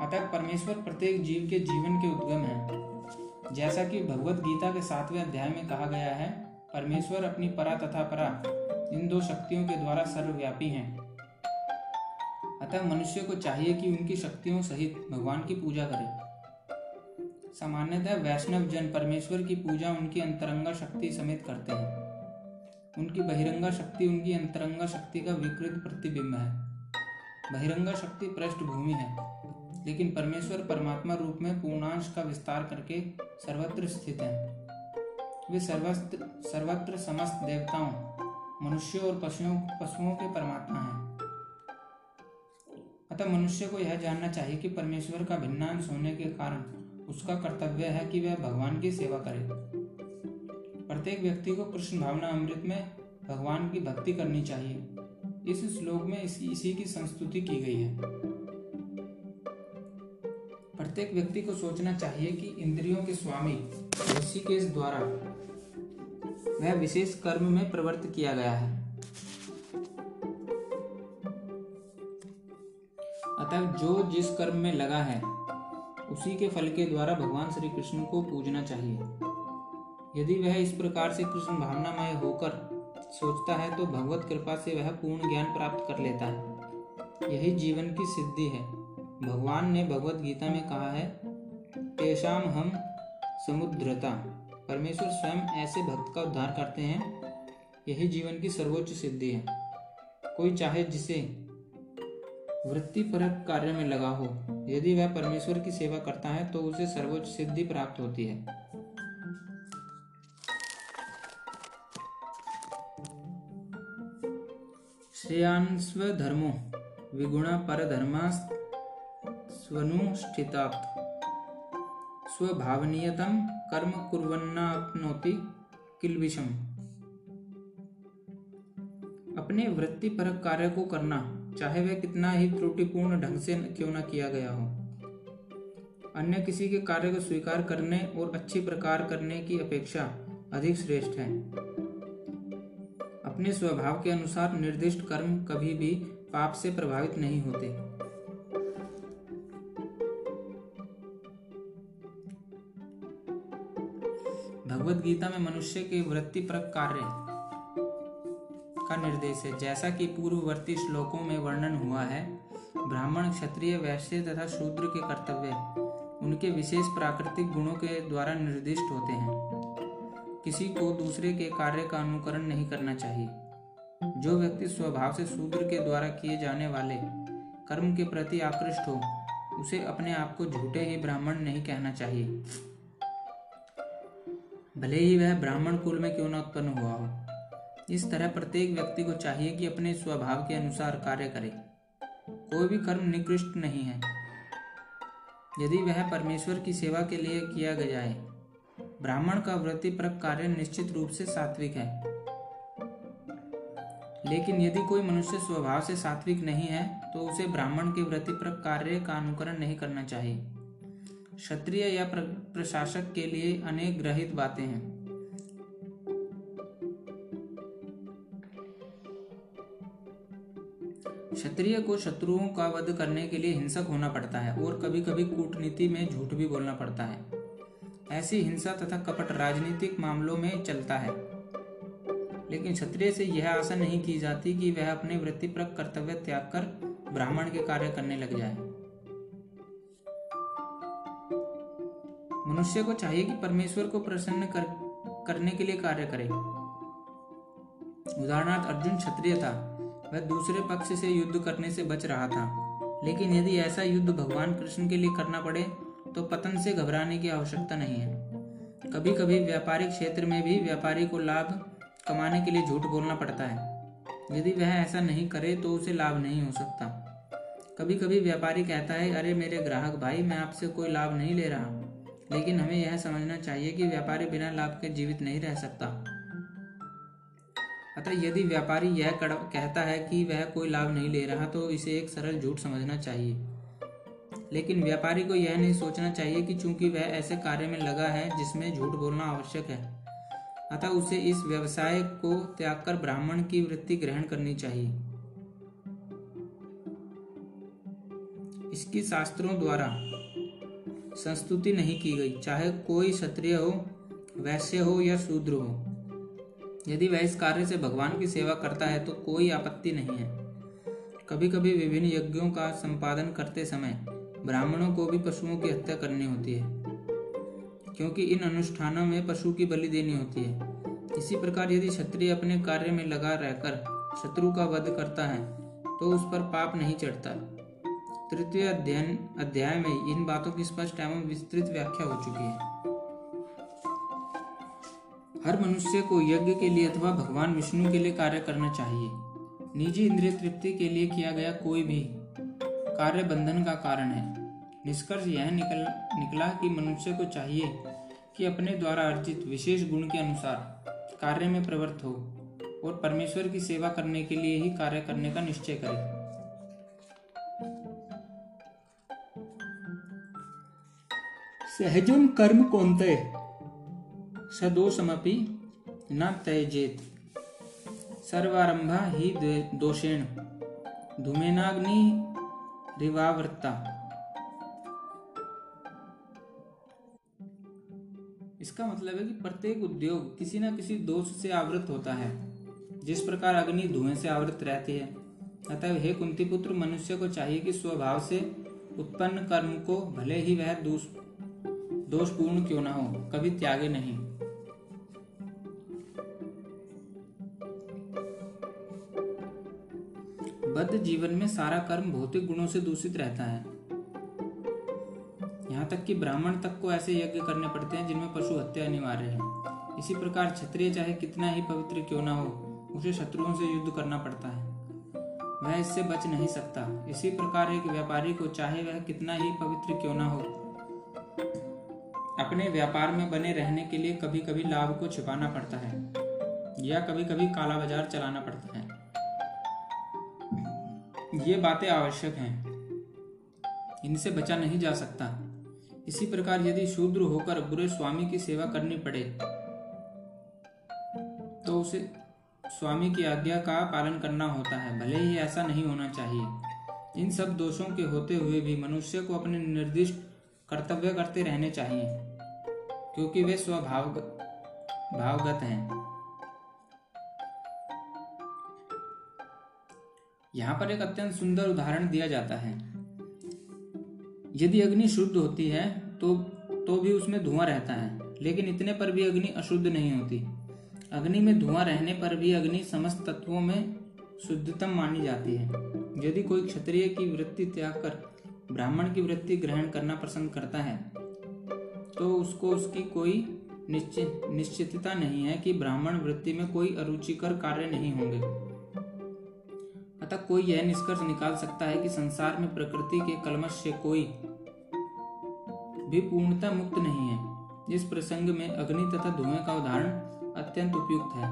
अतः परमेश्वर प्रत्येक जीव के जीवन के उद्गम है। जैसा कि भगवत गीता के सातवें अध्याय में कहा गया है, परमेश्वर अपनी परा तथा परा इन दो शक्तियों के द्वारा सर्वव्यापी हैं। अतः मनुष्य को चाहिए कि उनकी शक्तियों सहित भगवान की पूजा करे। सामान्यतः वैष्णव जन परमेश्वर की पूजा उनकी अंतरंगा शक्ति समेत करते हैं। उनकी बहिरंगा शक्ति उनकी अंतरंगा शक्ति का विकृत प्रतिबिंब है। बहिरंगा शक्ति पृष्ठभूमि है, लेकिन परमेश्वर परमात्मा रूप में पूर्णांश का विस्तार करके सर्वत्र स्थित है। वे सर्वत्र सर्वत्र समस्त देवताओं, मनुष्यों और पशुओं पशुओं के परमात्मा हैं। अतः मनुष्य को यह जानना चाहिए कि परमेश्वर का भिन्नांश होने के कारण उसका कर्तव्य है कि वह भगवान की सेवा करे। प्रत्येक व्यक्ति को कृष्ण भावना अमृत में भगवान की भक्ति करनी चाहिए। इस श्लोक में इसी, इसी की संस्तुति की गई है। प्रत्येक व्यक्ति को सोचना चाहिए कि इंद्रियों के स्वामी ऋषिकेश द्वारा वह विशेष कर्म में प्रवृत्त किया गया है। अतः जो जिस कर्म में लगा है, उसी के फल के द्वारा भगवान श्री कृष्ण को पूजना चाहिए। यदि वह इस प्रकार से कृष्ण भावनामय होकर सोचता है तो भगवत कृपा से वह पूर्ण ज्ञान प्राप्त कर लेता है। यही जीवन की सिद्धि है। भगवान ने भगवत गीता में कहा है तेषाम हम समुद्रता। परमेश्वर स्वयं ऐसे भक्त का उद्धार करते हैं। यही जीवन की सर्वोच्च सिद्धि है। कोई चाहे जिसे वृत्ति परक कार्य में लगा हो। यदि वह परमेश्वर की सेवा करता है तो उसे सर्वोच्च सिद्धि प्राप्त होती है। श्रेयांस्व धर्मो, विगुणा पर स्वभावनीयतम कर्म कुर्वन्नाप्नोति किलबिशम अपने कार्य को करना चाहे वह कितना ही त्रुटिपूर्ण ढंग से क्यों न किया गया हो। अन्य किसी के कार्य को स्वीकार करने और अच्छी प्रकार करने की अपेक्षा अधिक श्रेष्ठ है। अपने स्वभाव के अनुसार निर्दिष्ट कर्म कभी भी पाप से प्रभावित नहीं होते। भगवत गीता में मनुष्य के वृत्ति पर कार्य का निर्देश है। जैसा कि पूर्ववर्ती श्लोकों में वर्णन हुआ है, ब्राह्मण क्षत्रिय वैश्य तथा शूद्र के कर्तव्य उनके विशेष प्राकृतिक गुणों के द्वारा निर्दिष्ट होते हैं। किसी को दूसरे के कार्य का अनुकरण नहीं करना चाहिए। जो व्यक्ति स्वभाव से शूद्र के द्वारा किए जाने वाले कर्म के प्रति आकृष्ट हो, उसे अपने आप को झूठे ही ब्राह्मण नहीं कहना चाहिए। भले ही वह ब्राह्मण कुल में क्यों न उत्पन्न हुआ हो। इस तरह प्रत्येक व्यक्ति को चाहिए कि अपने स्वभाव के अनुसार कार्य करे। कोई भी कर्म निकृष्ट नहीं है। यदि वह परमेश्वर की सेवा के लिए किया गया है, ब्राह्मण का वृत्तिपरक कार्य निश्चित रूप से सात्विक है। लेकिन यदि कोई मनुष्य स्वभाव से सात्विक नहीं है तो उसे ब्राह्मण के वृत्तिपरक कार्य का अनुकरण नहीं करना चाहिए। क्षत्रिय या प्रशासक के लिए अनेक ग्रहित बातें हैं। क्षत्रिय को शत्रुओं का वध करने के लिए हिंसक होना पड़ता है और कभी कभी कूटनीति में झूठ भी बोलना पड़ता है। ऐसी हिंसा तथा कपट राजनीतिक मामलों में चलता है। लेकिन क्षत्रिय से यह आशा नहीं की जाती कि वह अपने वृत्तिपरक कर्तव्य त्याग कर ब्राह्मण के कार्य करने लग जाए। मनुष्य को चाहिए कि परमेश्वर को प्रसन्न कर, करने के लिए कार्य करे। उदाहरणार्थ अर्जुन क्षत्रिय था। वह दूसरे पक्ष से युद्ध करने से बच रहा था। लेकिन यदि ऐसा युद्ध भगवान कृष्ण के लिए करना पड़े तो पतन से घबराने की आवश्यकता नहीं है। कभी कभी व्यापारिक क्षेत्र में भी व्यापारी को लाभ कमाने के लिए झूठ बोलना पड़ता है। यदि वह ऐसा नहीं करे तो उसे लाभ नहीं हो सकता। कभी कभी व्यापारी कहता है, अरे मेरे ग्राहक भाई, मैं आपसे कोई लाभ नहीं ले रहा। लेकिन हमें यह समझना चाहिए कि व्यापारी बिना लाभ के जीवित नहीं रह सकता। अतः यदि व्यापारी यह कहता है कि वह कोई लाभ नहीं ले रहा तो इसे एक सरल झूठ समझना चाहिए। लेकिन व्यापारी को यह नहीं सोचना चाहिए कि चूँकि वह ऐसे कार्य में लगा है जिसमें झूठ बोलना आवश्यक है, अतः उसे इस व्यवसाय को त्याग कर ब्राह्मण की वृत्ति ग्रहण करनी चाहिए। इसकी शास्त्रों द्वारा संस्तुति नहीं की गई। चाहे कोई क्षत्रिय हो, वैश्य हो या शूद्र हो यदि वह इस कार्य से भगवान की सेवा करता है तो कोई आपत्ति नहीं है। कभी कभी विभिन्न यज्ञों का संपादन करते समय ब्राह्मणों को भी पशुओं की हत्या करनी होती है, क्योंकि इन अनुष्ठानों में पशु की बलि देनी होती है। इसी प्रकार यदि क्षत्रिय अपने कार्य में लगा रहकर शत्रु का वध करता है तो उस पर पाप नहीं चढ़ता। तृतीय अध्ययन अध्याय में इन बातों की स्पष्ट एवं विस्तृत व्याख्या हो चुकी है। हर मनुष्य को यज्ञ के लिए अथवा भगवान विष्णु के लिए कार्य करना चाहिए। निजी इंद्रिय तृप्ति के लिए किया गया कोई भी कार्य बंधन का कारण है। निष्कर्ष यह निकल, निकला कि मनुष्य को चाहिए कि अपने द्वारा अर्जित विशेष गुण के अनुसार कार्य में प्रवृत्त हो और परमेश्वर की सेवा करने के लिए ही कार्य करने का निश्चय करे। सहजम कर्म कौनते? सदोषमपि न त्यजेत। सर्वारंभ ही दोषेण। धूमेनाग्नि रिवावृत्ता इसका मतलब है कि प्रत्येक उद्योग किसी न किसी दोष से आवृत होता है। जिस प्रकार अग्नि धुएँ से आवृत रहती है अतः हे कुंती पुत्र मनुष्य को चाहिए कि स्वभाव से उत्पन्न कर्म को भले ही वह दोष दोषपूर्ण क्यों न हो, कभी त्यागे नहीं। बद्ध जीवन में सारा कर्म भौतिक गुणों से दूषित रहता है। यहाँ तक कि ब्राह्मण तक को ऐसे यज्ञ करने पड़ते हैं जिनमें पशु हत्या अनिवार्य है। इसी प्रकार क्षत्रिय चाहे कितना ही पवित्र क्यों ना हो, उसे शत्रुओं से युद्ध करना पड़ता है। वह इससे बच नहीं सकता। इसी प्रकार एक व्यापारी को चाहे वह कितना ही पवित्र क्यों ना हो, अपने व्यापार में बने रहने के लिए कभी कभी लाभ को छिपाना पड़ता है या कभी कभी काला बाज़ार चलाना पड़ता है। ये बातें आवश्यक हैं। इनसे बचा नहीं जा सकता। इसी प्रकार यदि शूद्र होकर बुरे स्वामी की सेवा करनी पड़े तो उसे स्वामी की आज्ञा का पालन करना होता है। भले ही ऐसा नहीं होना चाहिए। इन सब दोषों के होते हुए भी मनुष्य को अपने निर्दिष्ट कर्तव्य करते रहने चाहिए, क्योंकि वे स्वभाव भावगत हैं। यहाँ पर एक अत्यंत सुंदर उदाहरण दिया जाता है। यदि अग्नि शुद्ध होती है तो तो भी उसमें धुआँ रहता है, लेकिन इतने पर भी अग्नि अशुद्ध नहीं होती। अग्नि में धुआँ रहने पर भी अग्नि समस्त तत्वों में शुद्धतम मानी जाती है। यदि कोई क्षत्रिय की वृत्ति त्याग कर, ब्राह्मण की वृत्ति ग्रहण करना पसंद करता है तो उसको उसकी कोई निश्चित निश्चितता नहीं है कि ब्राह्मण वृत्ति में कोई अरुचिकर कार्य नहीं होंगे। अतः कोई यह निष्कर्ष निकाल सकता है कि संसार में प्रकृति के कलमश से कोई भी पूर्णता मुक्त नहीं है। इस प्रसंग में अग्नि तथा धुएँ का उदाहरण अत्यंत उपयुक्त है।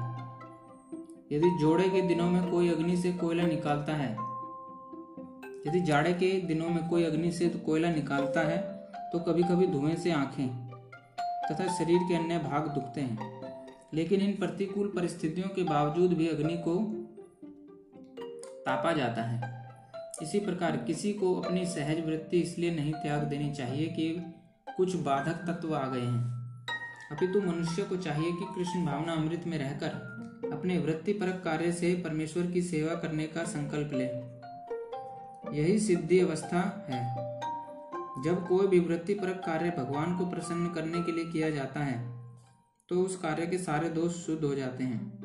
यदि जोड़े के दिनों में कोई अग्नि से कोयला निकालता है, यदि जाड़े के दिनों में कोई अग्नि से कोयला निकालता है तो कभी कभी धुएँ से आँखें तथा शरीर के अन्य भाग दुखते हैं। लेकिन इन प्रतिकूल परिस्थितियों के बावजूद भी अग्नि को तापा जाता है। इसी प्रकार किसी को अपनी सहज वृत्ति इसलिए नहीं त्याग देनी चाहिए कि कुछ बाधक तत्व आ गए हैं। अपितु मनुष्य को चाहिए कि कृष्ण भावना अमृत में रहकर अपने वृत्ति परक कार्य से परमेश्वर की सेवा करने का संकल्प ले। यही सिद्धि अवस्था है। जब कोई भी वृत्ति परक कार्य भगवान को प्रसन्न करने के लिए किया जाता है तो उस कार्य के सारे दोष शुद्ध हो जाते हैं।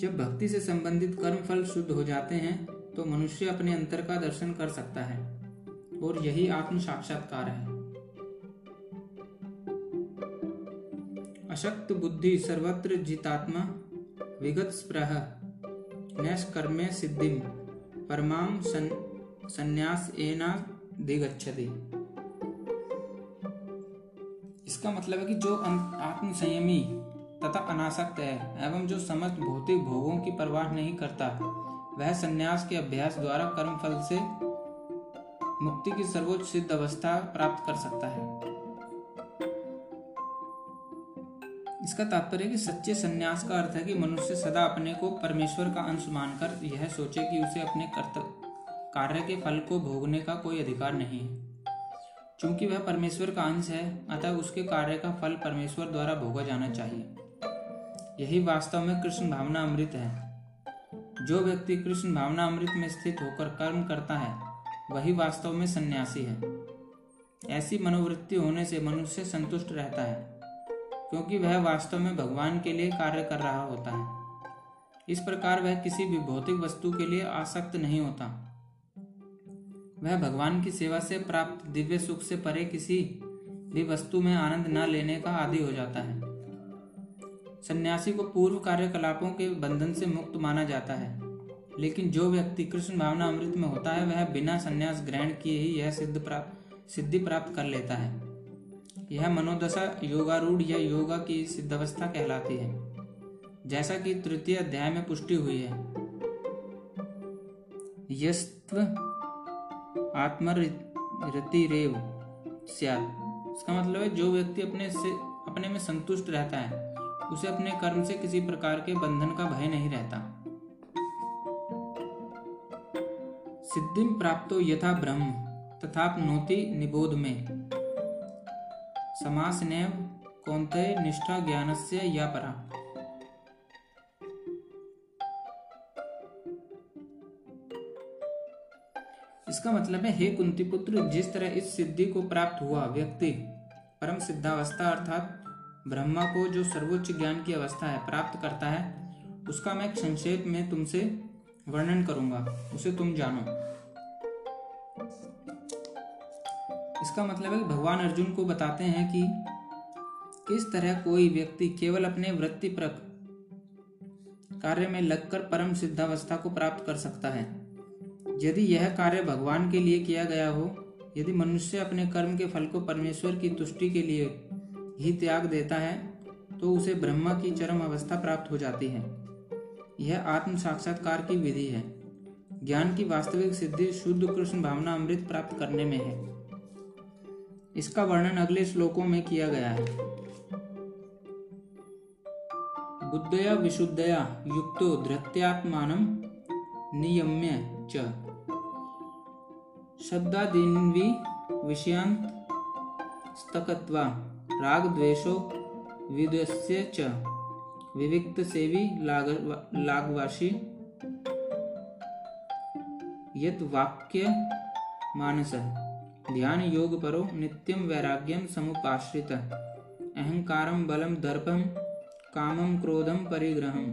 जब भक्ति से संबंधित कर्म फल शुद्ध हो जाते हैं तो मनुष्य अपने अंतर का दर्शन कर सकता है और यही आत्म साक्षात्कार है। अशक्त बुद्धि सर्वत्र जितात्मा विगत स्प्रह नैष्कर्मे सिद्धि परमाम सन, संन्यास एना दिगच्छति। इसका मतलब है कि जो आत्म संयमी तथा अनासक्त है, एवं जो समस्त भौतिक भोगों की परवाह नहीं करता, वह संन्यास के अभ्यास द्वारा कर्म फल से मुक्ति की सर्वोच्च सिद्ध अवस्था प्राप्त कर सकता है। इसका तात्पर्य कि सच्चे संन्यास का अर्थ है कि मनुष्य सदा अपने को परमेश्वर का अंश मानकर यह सोचे कि उसे अपने कार्य के फल को भोगने का कोई अधिकार नहीं है। चूँकि वह परमेश्वर का अंश है, अतः उसके कार्य का फल परमेश्वर द्वारा भोगा जाना चाहिए। यही वास्तव में कृष्ण भावना अमृत है। जो व्यक्ति कृष्ण भावना अमृत में स्थित होकर कर्म करता है, वही वास्तव में सन्यासी है। ऐसी मनोवृत्ति होने से मनुष्य संतुष्ट रहता है, क्योंकि वह वास्तव में भगवान के लिए कार्य कर रहा होता है। इस प्रकार वह किसी भी भौतिक वस्तु के लिए आसक्त नहीं होता। वह भगवान की सेवा से प्राप्त दिव्य सुख से परे किसी भी वस्तु में आनंद न लेने का आदि हो जाता है। सन्यासी को पूर्व कार्यकलापों के बंधन से मुक्त माना जाता है। लेकिन जो व्यक्ति कृष्ण भावना अमृत में होता है, वह बिना संन्यास ग्रहण किए ही यह सिद्ध प्राप्त सिद्धि प्राप्त कर लेता है। यह मनोदशा योगारूढ़ या योगा की सिद्धावस्था कहलाती है। जैसा कि तृतीय अध्याय में पुष्टि हुई है। यस्त्व आत्मरति रेव इसका मतलब है जो व्यक्ति अपने से, अपने में संतुष्ट रहता है उसे अपने कर्म से किसी प्रकार के बंधन का भय नहीं रहता। सिद्धि प्राप्त यथा ब्रह्म तथा निबोध में। समास ने कौनते निष्ठा से या परा। इसका मतलब है, हे कुंती पुत्र जिस तरह इस सिद्धि को प्राप्त हुआ, व्यक्ति, परम सिद्धावस्था अर्थात ब्रह्मा को जो सर्वोच्च ज्ञान की अवस्था है, प्राप्त करता है, उसका मैं संक्षेप में तुमसे वर्णन करूँगा। उसे तुम जानो। इसका मतलब है कि भगवान अर्जुन को बताते हैं कि किस तरह कोई व्यक्ति केवल अपने वृत्ति कार्य में लगकर परम सिद्धावस्था को प्राप्त कर सकता है। यदि यह कार्य भगवान के लिए किया गया हो, यदि मनुष्य अपने कर्म के फल को परमेश्वर की तुष्टि के लिए ही त्याग देता है तो उसे ब्रह्मा की चरम अवस्था प्राप्त हो जाती है। यह आत्म साक्षात्कार की विधि है। ज्ञान की वास्तविक सिद्धि शुद्ध कृष्ण भावना अमृत प्राप्त करने में है। इसका वर्णन अगले श्लोकों में किया गया है। बुद्धया विशुद्धया युक्तो धृत्यात्मान नियम्य च। शब्दादीन्वी विषयांत स्तकत्वा राग द्वेषो विदस्य च। विविक्त सेवी लाग यत वाक्य मानस ध्यान योग परो नित्यम वैराग्यम समुपाश्रित। अहंकारम बलम दर्पम कामम क्रोधम परिग्रहम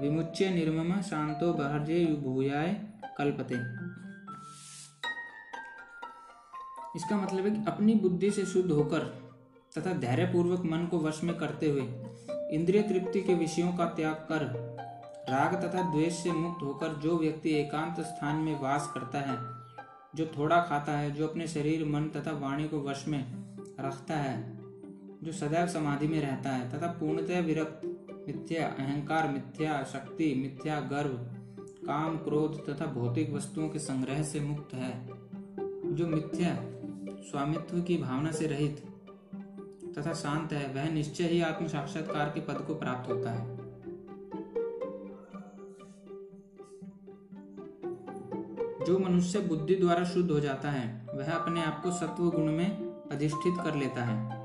विमुच्य निर्मम शांतो बहर्जे भूयाय कल्पते। इसका मतलब है कि अपनी बुद्धि से शुद्ध होकर तथा धैर्यपूर्वक मन को वश में करते हुए इंद्रिय तृप्ति के विषयों का त्याग कर, राग तथा द्वेष से मुक्त होकर जो व्यक्ति एकांत स्थान में वास करता है, जो थोड़ा खाता है, जो अपने शरीर, मन तथा वाणी को वश में रखता है, जो सदैव समाधि में रहता है, तथा पूर्णतः विरक्त, मिथ्या, अहंकार, मिथ्या, शक्ति, मिथ्या, गर्व, काम, क्रोध तथा भौतिक वस्तुओं के संग्रह से मुक्त है, जो मिथ्या स्वामित्व की भावना से रहित तथा शांत है। वह निश्चय ही आत्म साक्षात्कार के पद को प्राप्त होता है। जो मनुष्य बुद्धि द्वारा शुद्ध हो जाता है, वह अपने आप को सत्व गुण में अधिष्ठित कर लेता है।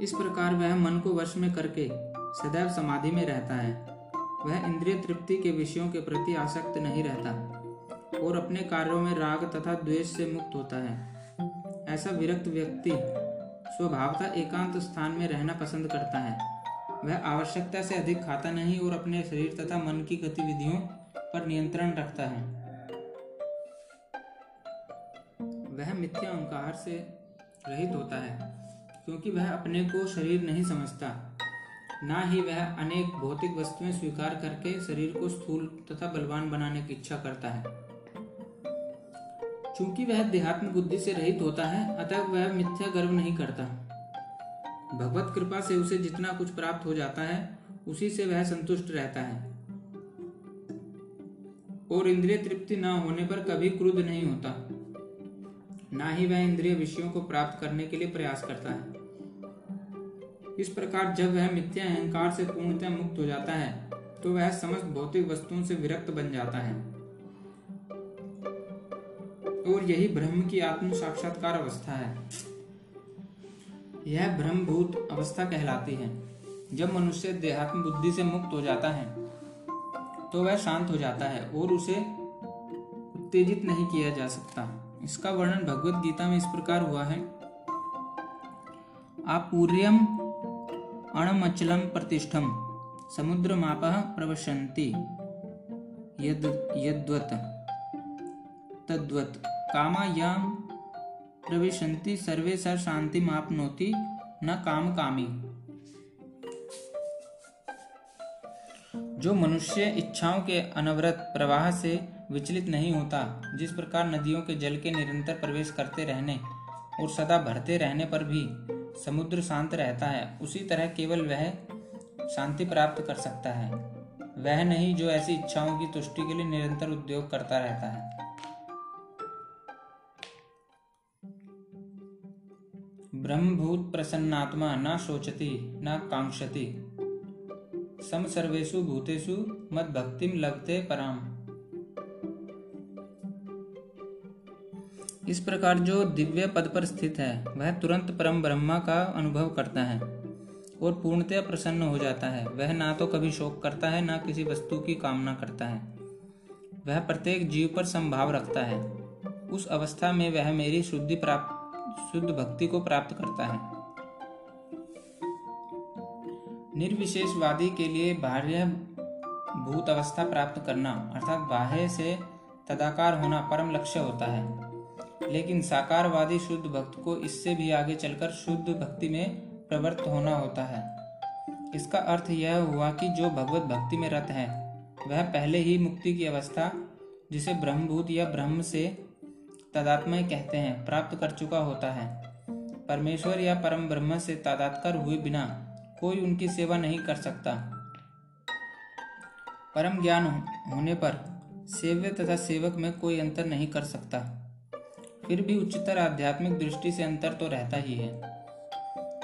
इस प्रकार वह मन को वश में करके सदैव समाधि में रहता है। वह इंद्रिय तृप्ति के विषयों के प्रति आसक्त नहीं रहता और अपने कार्यों में राग तथा द्वेष से मुक्त होता है। ऐसा विरक्त व्यक्ति स्वभावता एकांत स्थान में रहना पसंद करता है। वह आवश्यकता से अधिक खाता नहीं और अपने शरीर तथा मन की गतिविधियों पर नियंत्रण रखता है। वह मिथ्या अहंकार से रहित होता है, क्योंकि वह अपने को शरीर नहीं समझता। ना ही वह अनेक भौतिक वस्तुएँ स्वीकार करके शरीर को स्थूल तथा बलवान बनाने की इच्छा करता है। चूँकि वह देहात्म बुद्धि से रहित होता है, अतः वह मिथ्या गर्व नहीं करता। भगवत कृपा से उसे जितना कुछ प्राप्त हो जाता है, उसी से वह संतुष्ट रहता है। और इंद्रिय तृप्ति न होने पर कभी क्रुद्ध नहीं होता। ना ही वह इंद्रिय विषयों को प्राप्त करने के लिए प्रयास करता है। इस प्रकार जब वह मिथ्या अहंकार से पूर्णतः मुक्त हो जाता है तो वह समस्त भौतिक वस्तुओं से विरक्त बन जाता है। और यही ब्रह्म की आत्म साक्षात्कार अवस्था है। यह ब्रह्मभूत अवस्था कहलाती है। जब मनुष्य देहात्म बुद्धि से मुक्त हो जाता है तो वह शांत हो जाता है और उसे उत्तेजित नहीं किया जा सकता। इसका वर्णन भगवत गीता में इस प्रकार हुआ है। आपूर्यम अणमचलम प्रतिष्ठम, समुद्र माप प्रवशंति, यद यद्वत, तद्वत। कामायाम प्रविशन्ति, सर्वे सर शांति मापनोति, न काम कामी। जो मनुष्य इच्छाओं के अनवरत प्रवाह से विचलित नहीं होता, जिस प्रकार नदियों के जल के निरंतर प्रवेश करते रहने और सदा भरते रहने पर भी समुद्र शांत रहता है, उसी तरह केवल वह शांति प्राप्त कर सकता है। वह नहीं जो ऐसी इच्छाओं की तुष्टि के लिए निरंतर उद्योग करता रहता है। ब्रह्मभूत प्रसन्नात्मा न शोचति, न कांक्षति सम सर्वेशु भूतेषु मद भक्तिम लगते पराम। इस प्रकार जो दिव्य पद पर स्थित है, वह तुरंत परम ब्रह्मा का अनुभव करता है और पूर्णतया प्रसन्न हो जाता है। वह ना तो कभी शोक करता है, ना किसी वस्तु की कामना करता है। वह प्रत्येक जीव पर संभाव रखता है। उस अवस्था में वह मेरी शुद्धि प्राप्त शुद्ध भक्ति को प्राप्त करता है। निर्विशेषवादी के लिए बाह्य भूत अवस्था प्राप्त करना, अर्थात बाह्य से तदाकार होना परम लक्ष्य होता है। लेकिन साकारवादी शुद्ध भक्त को इससे भी आगे चलकर शुद्ध भक्ति में प्रवृत्त होना होता है। इसका अर्थ यह हुआ कि जो भगवत भक्ति में रत है, वह पहले ही मुक्ति की अवस्था, जिसे ब्रह्मभूत या ब्रह्म से तदात्मय कहते हैं, प्राप्त कर चुका होता है। परमेश्वर या परम ब्रह्म से तादात्कर हुए बिना कोई उनकी सेवा नहीं कर सकता। परम ज्ञान होने पर सेव्य तथा सेवक में कोई अंतर नहीं कर सकता। फिर भी उच्चतर आध्यात्मिक दृष्टि से अंतर तो रहता ही है।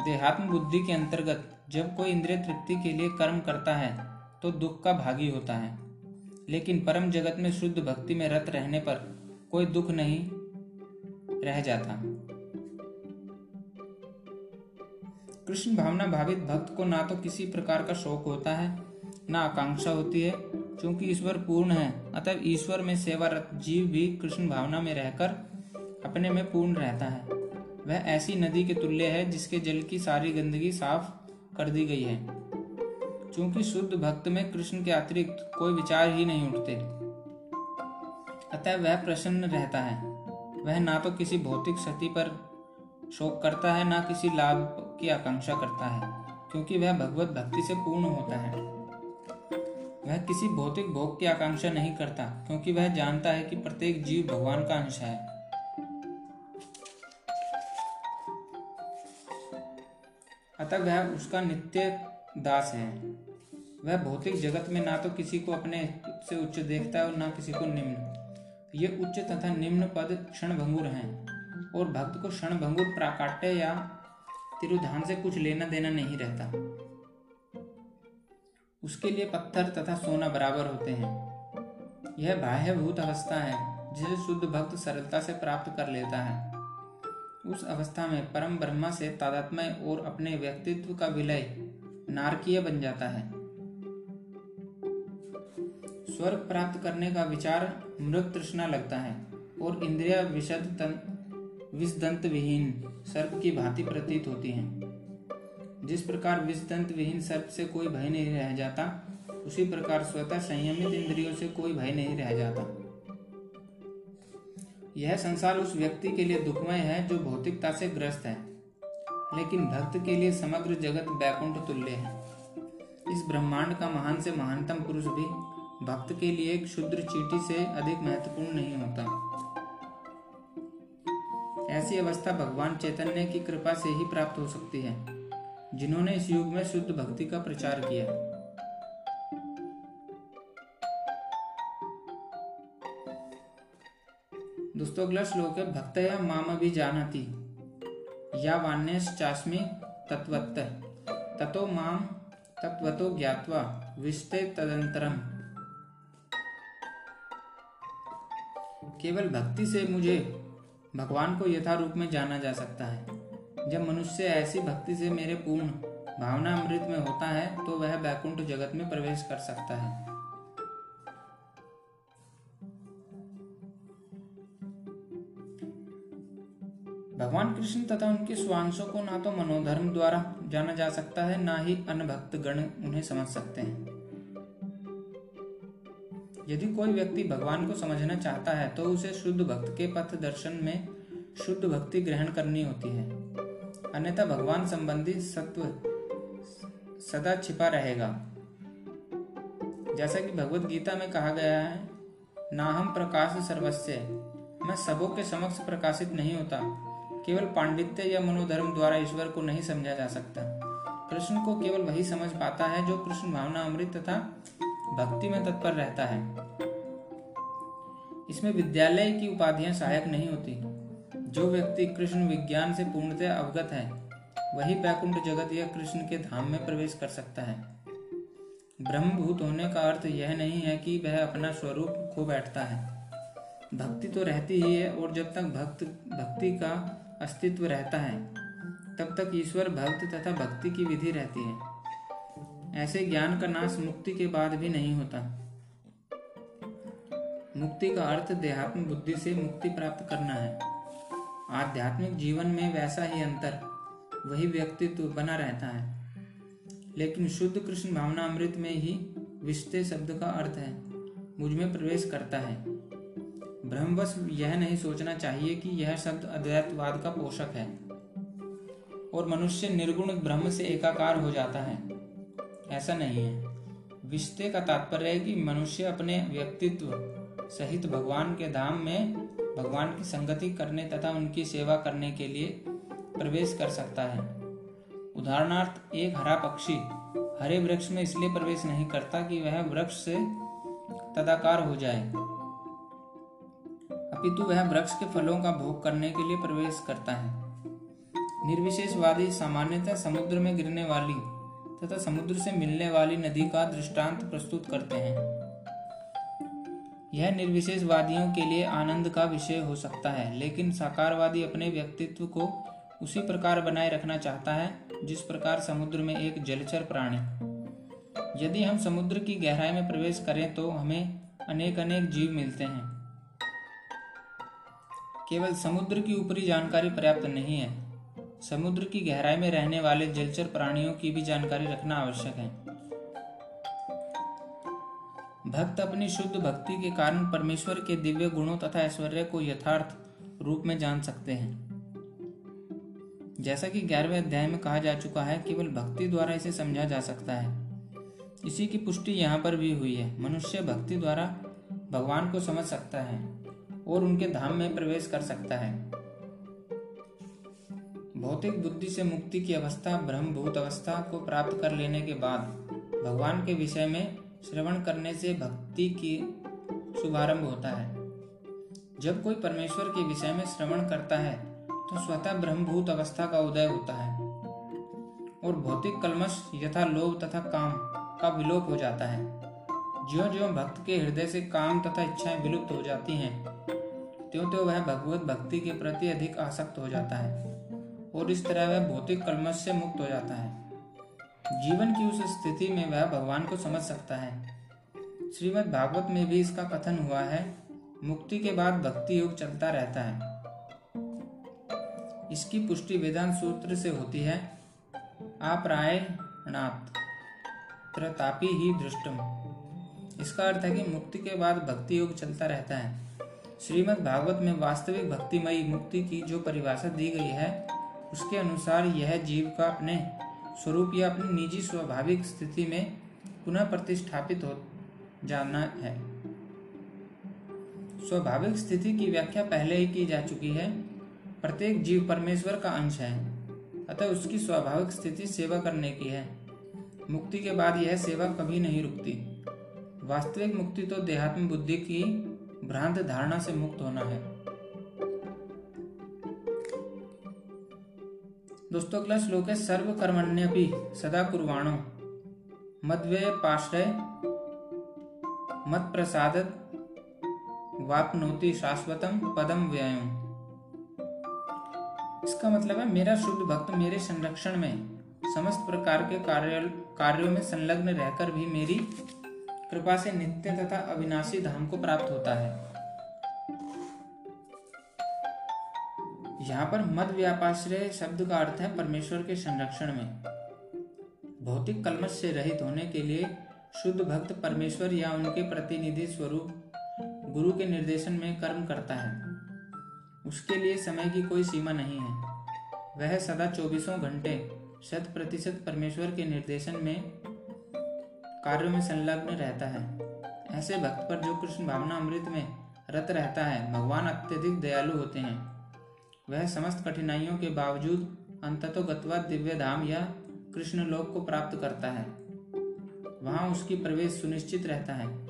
देहात्म बुद्धि के अंतर्गत जब कोई इंद्रिय तृप्ति के लिए कर्म करता है तो दुख का भागी होता है। लेकिन परम जगत में शुद्ध भक्ति में रत रहने पर कोई दुख नहीं रह जाता। कृष्ण भावना भावित भक्त को ना तो किसी प्रकार का शोक होता है, ना आकांक्षा होती है, क्योंकि ईश्वर पूर्ण है। अतः ईश्वर में सेवारत जीव भी कृष्ण भावना में रहकर अपने में पूर्ण रहता है। वह ऐसी नदी के तुल्य है जिसके जल की सारी गंदगी साफ़ कर दी गई है। क्योंकि शुद्ध भक्त में कृष्ण के अतिरिक्त कोई विचार ही नहीं उठते। अतः वह प्रसन्न रहता है। वह ना तो किसी भौतिक क्षति पर शोक करता है, ना किसी लाभ की आकांक्षा करता है, क्योंकि वह भगवत भक्ति से पूर्ण होता है। वह किसी भौतिक भोग की आकांक्षा नहीं करता, क्योंकि वह जानता है कि प्रत्येक जीव भगवान का अंश है। अतः वह उसका नित्य दास है। वह भौतिक जगत में ना तो किसी को अपने से उच्च देखता है और ना किसी को निम्न। ये उच्च तथा निम्न पद क्षण भंगुर हैं। और भक्त को क्षण भंगुर प्राकाट्य या तिरुधान से कुछ लेना देना नहीं रहता। उसके लिए पत्थर तथा सोना बराबर होते हैं। यह बाह्यभूत अवस्था है, जिसे शुद्ध भक्त सरलता से प्राप्त कर लेता है। उस अवस्था में परम ब्रह्मा से तादात्म्य और अपने व्यक्तित्व का विलय नारकीय बन जाता है। स्वर्ग प्राप्त करने का विचार मृग तृष्णा लगता है और इंद्रिया विशद विषदंत विहीन सर्प की भांति प्रतीत होती हैं। जिस प्रकार विषदंत विहीन सर्प से कोई भय नहीं रह जाता, उसी प्रकार स्वतः संयमित इंद्रियों से कोई भय नहीं रह जाता। यह संसार उस व्यक्ति के लिए दुखमय है जो भौतिकता से ग्रस्त है, लेकिन भक्त के लिए समग्र जगत बैकुंठ तुल्य है। इस ब्रह्मांड का महान से महानतम पुरुष भी भक्त के लिए एक शुद्र चीटी से अधिक महत्वपूर्ण नहीं होता। ऐसी अवस्था भगवान चैतन्य की कृपा से ही प्राप्त हो सकती है, जिन्होंने इस युग में शुद्ध भक्ति का प्रचार किया। दोस्तों, अगला श्लोक है, भक्त या माम भी जानती, या वान्य चास्मी तत्वत्त ततो माम तत्वतो ज्ञात्वा, विष्टे तदंतरम केवल भक्ति से मुझे भगवान को यथा रूप में जाना जा सकता है। जब मनुष्य ऐसी भक्ति से मेरे पूर्ण भावना अमृत में होता है तो वह बैकुंठ जगत में प्रवेश कर सकता है। भगवान कृष्ण तथा उनके स्वांशों को ना तो मनोधर्म द्वारा जाना जा सकता है, ना ही अनभक्त गण उन्हें समझ सकते हैं। यदि कोई व्यक्ति भगवान को समझना चाहता है तो उसे शुद्ध भक्त के पथ दर्शन में शुद्ध भक्ति ग्रहण करनी होती है। अन्यथा भगवान संबंधी सत्व सदा छिपा रहेगा। जैसा कि भगवत गीता में कहा गया है ना हम प्रकाश सर्वस्व मैं सबों के समक्ष प्रकाशित नहीं होता, केवल पांडित्य या मनोधर्म द्वारा ईश्वर को नहीं समझा जा सकता। कृष्ण को केवल वही समझ पाता है जो कृष्ण भावना अमृत तथा भक्ति में तत्पर रहता है। इसमें विद्यालय की उपाधियाँ सहायक नहीं होती। जो व्यक्ति कृष्ण विज्ञान से पूर्णतः अवगत है, वही वैकुंठ जगत या कृष्ण के धाम में प्रवेश कर सकता है। ब्रह्मभूत होने का अर्थ यह नहीं है कि वह अपना स्वरूप खो बैठता है। भक्ति तो रहती ही है और जब तक भक्त, भक्ति का अस्तित्व रहता है, तब तक ईश्वर भक्त तथा भक्ति की विधि रहती है। ऐसे ज्ञान का नाश मुक्ति के बाद भी नहीं होता। मुक्ति का अर्थ देहात्म बुद्धि से मुक्ति प्राप्त करना है। आध्यात्मिक जीवन में वैसा ही अंतर, वही व्यक्तित्व बना रहता है। लेकिन शुद्ध कृष्ण भावना अमृत में ही विश्ते शब्द का अर्थ है, मुझमें प्रवेश करता है। ब्रह्मवश यह नहीं सोचना चाहिए कि यह शब्द अद्वैतवाद का पोषक है। और मनुष्य निर्गुण ब्रह्म से एकाकार हो जाता है। ऐसा नहीं है। विश्ते का तात्पर्य है कि मनुष्य अपने व्यक्तित्व सहित भगवान के धाम में भगवान की संगति करने तथा उनकी सेवा करने के लिए प्रवेश कर सकता है। उदाहरणार्थ, एक हरा पक्षी हरे वृक्ष में इसलिए प्रवेश नहीं करता कि वह वृक्ष से तदाकार हो जाए। अपितु वह वृक्ष के फलों का भोग करने के लिए प्रवेश करता है। निर्विशेषवादी सामान्यतः समुद्र में गिरने वाली तथा समुद्र से मिलने वाली नदी का दृष्टांत प्रस्तुत करते हैं। यह निर्विशेषवादियों के लिए आनंद का विषय हो सकता है, लेकिन साकारवादी अपने व्यक्तित्व को उसी प्रकार बनाए रखना चाहता है, जिस प्रकार समुद्र में एक जलचर प्राणी। यदि हम समुद्र की गहराई में प्रवेश करें तो हमें अनेक अनेक जीव मिलते हैं। केवल समुद्र की ऊपरी जानकारी पर्याप्त नहीं है। समुद्र की गहराई में रहने वाले जलचर प्राणियों की भी जानकारी रखना आवश्यक है। भक्त अपनी शुद्ध भक्ति के कारण परमेश्वर के दिव्य गुणों तथा ऐश्वर्य को यथार्थ रूप में जान सकते हैं। जैसा कि ग्यारहवें अध्याय में कहा जा चुका है, केवल भक्ति द्वारा इसे समझा जा सकता है। इसी की पुष्टि यहाँ पर भी हुई है। मनुष्य भक्ति द्वारा भगवान को समझ सकता है और उनके धाम में प्रवेश कर सकता है। भौतिक बुद्धि से मुक्ति की अवस्था, ब्रह्मभूत अवस्था को प्राप्त कर लेने के बाद भगवान के विषय में श्रवण करने से भक्ति की शुभारंभ होता है। जब कोई परमेश्वर के विषय में श्रवण करता है तो स्वतः ब्रह्मभूत अवस्था का उदय होता है और भौतिक कलमश यथा लोभ तथा काम का विलोप हो जाता है। ज्यो ज्यो भक्त के हृदय से काम तथा इच्छाएँ विलुप्त हो जाती हैं त्यों त्यों वह भगवत भक्ति के प्रति अधिक आसक्त हो जाता है। और इस तरह वह भौतिक कलमश से मुक्त हो जाता है। जीवन की उस स्थिति में वह भगवान को समझ सकता है। श्रीमद् भागवत में भी इसका कथन हुआ है, मुक्ति के बाद भक्ति योग चलता रहता है। इसकी पुष्टि वेदांत सूत्र से होती है अनाथ प्रतापी ही दृष्टम। इसका अर्थ है कि मुक्ति के बाद भक्ति योग चलता रहता है। श्रीमद् भागवत में वास्तविक भक्तिमयी मुक्ति की जो परिभाषा दी गई है उसके अनुसार यह जीव का अपने स्वरूप या अपनी निजी स्वाभाविक स्थिति में पुनः प्रतिष्ठापित हो जाना है। स्वाभाविक स्थिति की व्याख्या पहले ही की जा चुकी है। प्रत्येक जीव परमेश्वर का अंश है, अतः उसकी स्वाभाविक स्थिति सेवा करने की है। मुक्ति के बाद यह सेवा कभी नहीं रुकती। वास्तविक मुक्ति तो देहात्म बुद्धि की भ्रांत धारणा से मुक्त होना है। दोस्तों, अगला श्लोक है सर्व कर्मण्यपि सदा कुर्वाणो। मद्व्यय पाश्रय मत प्रसाद वापनोति शाश्वतम पदम व्यय इसका मतलब है, मेरा शुद्ध भक्त मेरे संरक्षण में, समस्त प्रकार के कार्य, कार्यों में संलग्न रहकर भी मेरी कृपा से नित्य तथा अविनाशी धाम को प्राप्त होता है। यहाँ पर मद व्यापाश्रय शब्द का अर्थ है परमेश्वर के संरक्षण में। भौतिक कलमश से रहित होने के लिए शुद्ध भक्त परमेश्वर या उनके प्रतिनिधि स्वरूप गुरु के निर्देशन में कर्म करता है। उसके लिए समय की कोई सीमा नहीं है। वह सदा चौबीसों घंटे शत प्रतिशत परमेश्वर के निर्देशन में कार्यों में संलग्न रहता है। ऐसे भक्त पर जो कृष्ण भावना अमृत में रत रहता है, भगवान अत्यधिक दयालु होते हैं। वह समस्त कठिनाइयों के बावजूद अंततो गत्वा दिव्य धाम या कृष्ण लोक को प्राप्त करता है। वहाँ उसकी प्रवेश सुनिश्चित रहता है।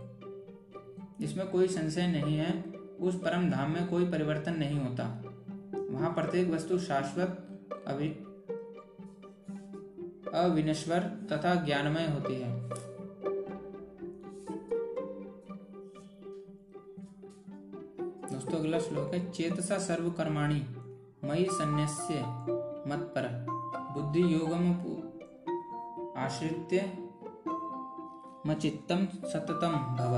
इसमें कोई संशय नहीं है, उस परम धाम में कोई परिवर्तन नहीं होता। वहाँ प्रत्येक वस्तु शाश्वत, अवि, अविनश्वर तथा ज्ञानमय होती है। दोस्तों, अगला श्लोक है, चेतसा सर्व कर्माणी मयि संन्यस्य मत्पर। बुद्धि योगम आश्रित्य मचित्तम सततम भव।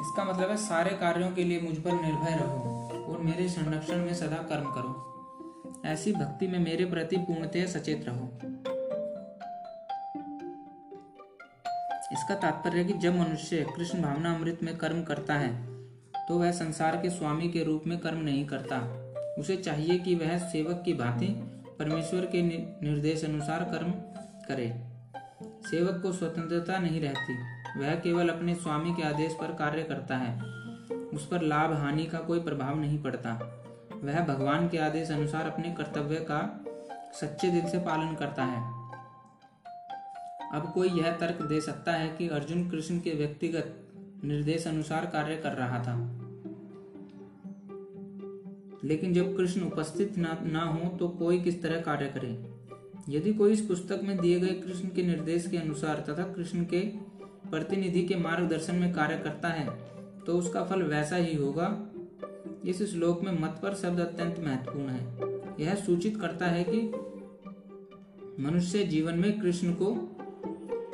इसका मतलब है सारे कार्यों के लिए मुझ पर निर्भय रहो और मेरे संरक्षण में सदा कर्म करो। ऐसी भक्ति में मेरे प्रति पूर्णतः सचेत रहो। इसका तात्पर्य है कि जब मनुष्य कृष्ण भावना अमृत में कर्म करता है तो वह संसार के स्वामी के रूप में कर्म नहीं करता। उसे चाहिए कि वह सेवक की भांति परमेश्वर के निर्देश अनुसार कर्म करे। सेवक को स्वतंत्रता नहीं रहती। वह केवल अपने स्वामी के आदेश पर कार्य करता है। उस पर लाभ हानि का कोई प्रभाव नहीं पड़ता। वह भगवान के आदेश अनुसार अपने कर्तव्य का सच्चे दिल से पालन करता है। अब कोई यह तर्क दे सकता है कि अर्जुन कृष्ण के व्यक्तिगत निर्देश अनुसार कार्य कर रहा था। लेकिन जब कृष्ण उपस्थित ना, ना हो तो कोई किस तरह कार्य करे? यदि कोई इस पुस्तक में दिए गए कृष्ण के निर्देश के अनुसार तथा कृष्ण के प्रतिनिधि के मार्गदर्शन में कार्य करता है तो उसका फल वैसा ही होगा। इस श्लोक में मत पर शब्द अत्यंत महत्वपूर्ण है। यह सूचित करता है कि मनुष्य जीवन में कृष्ण को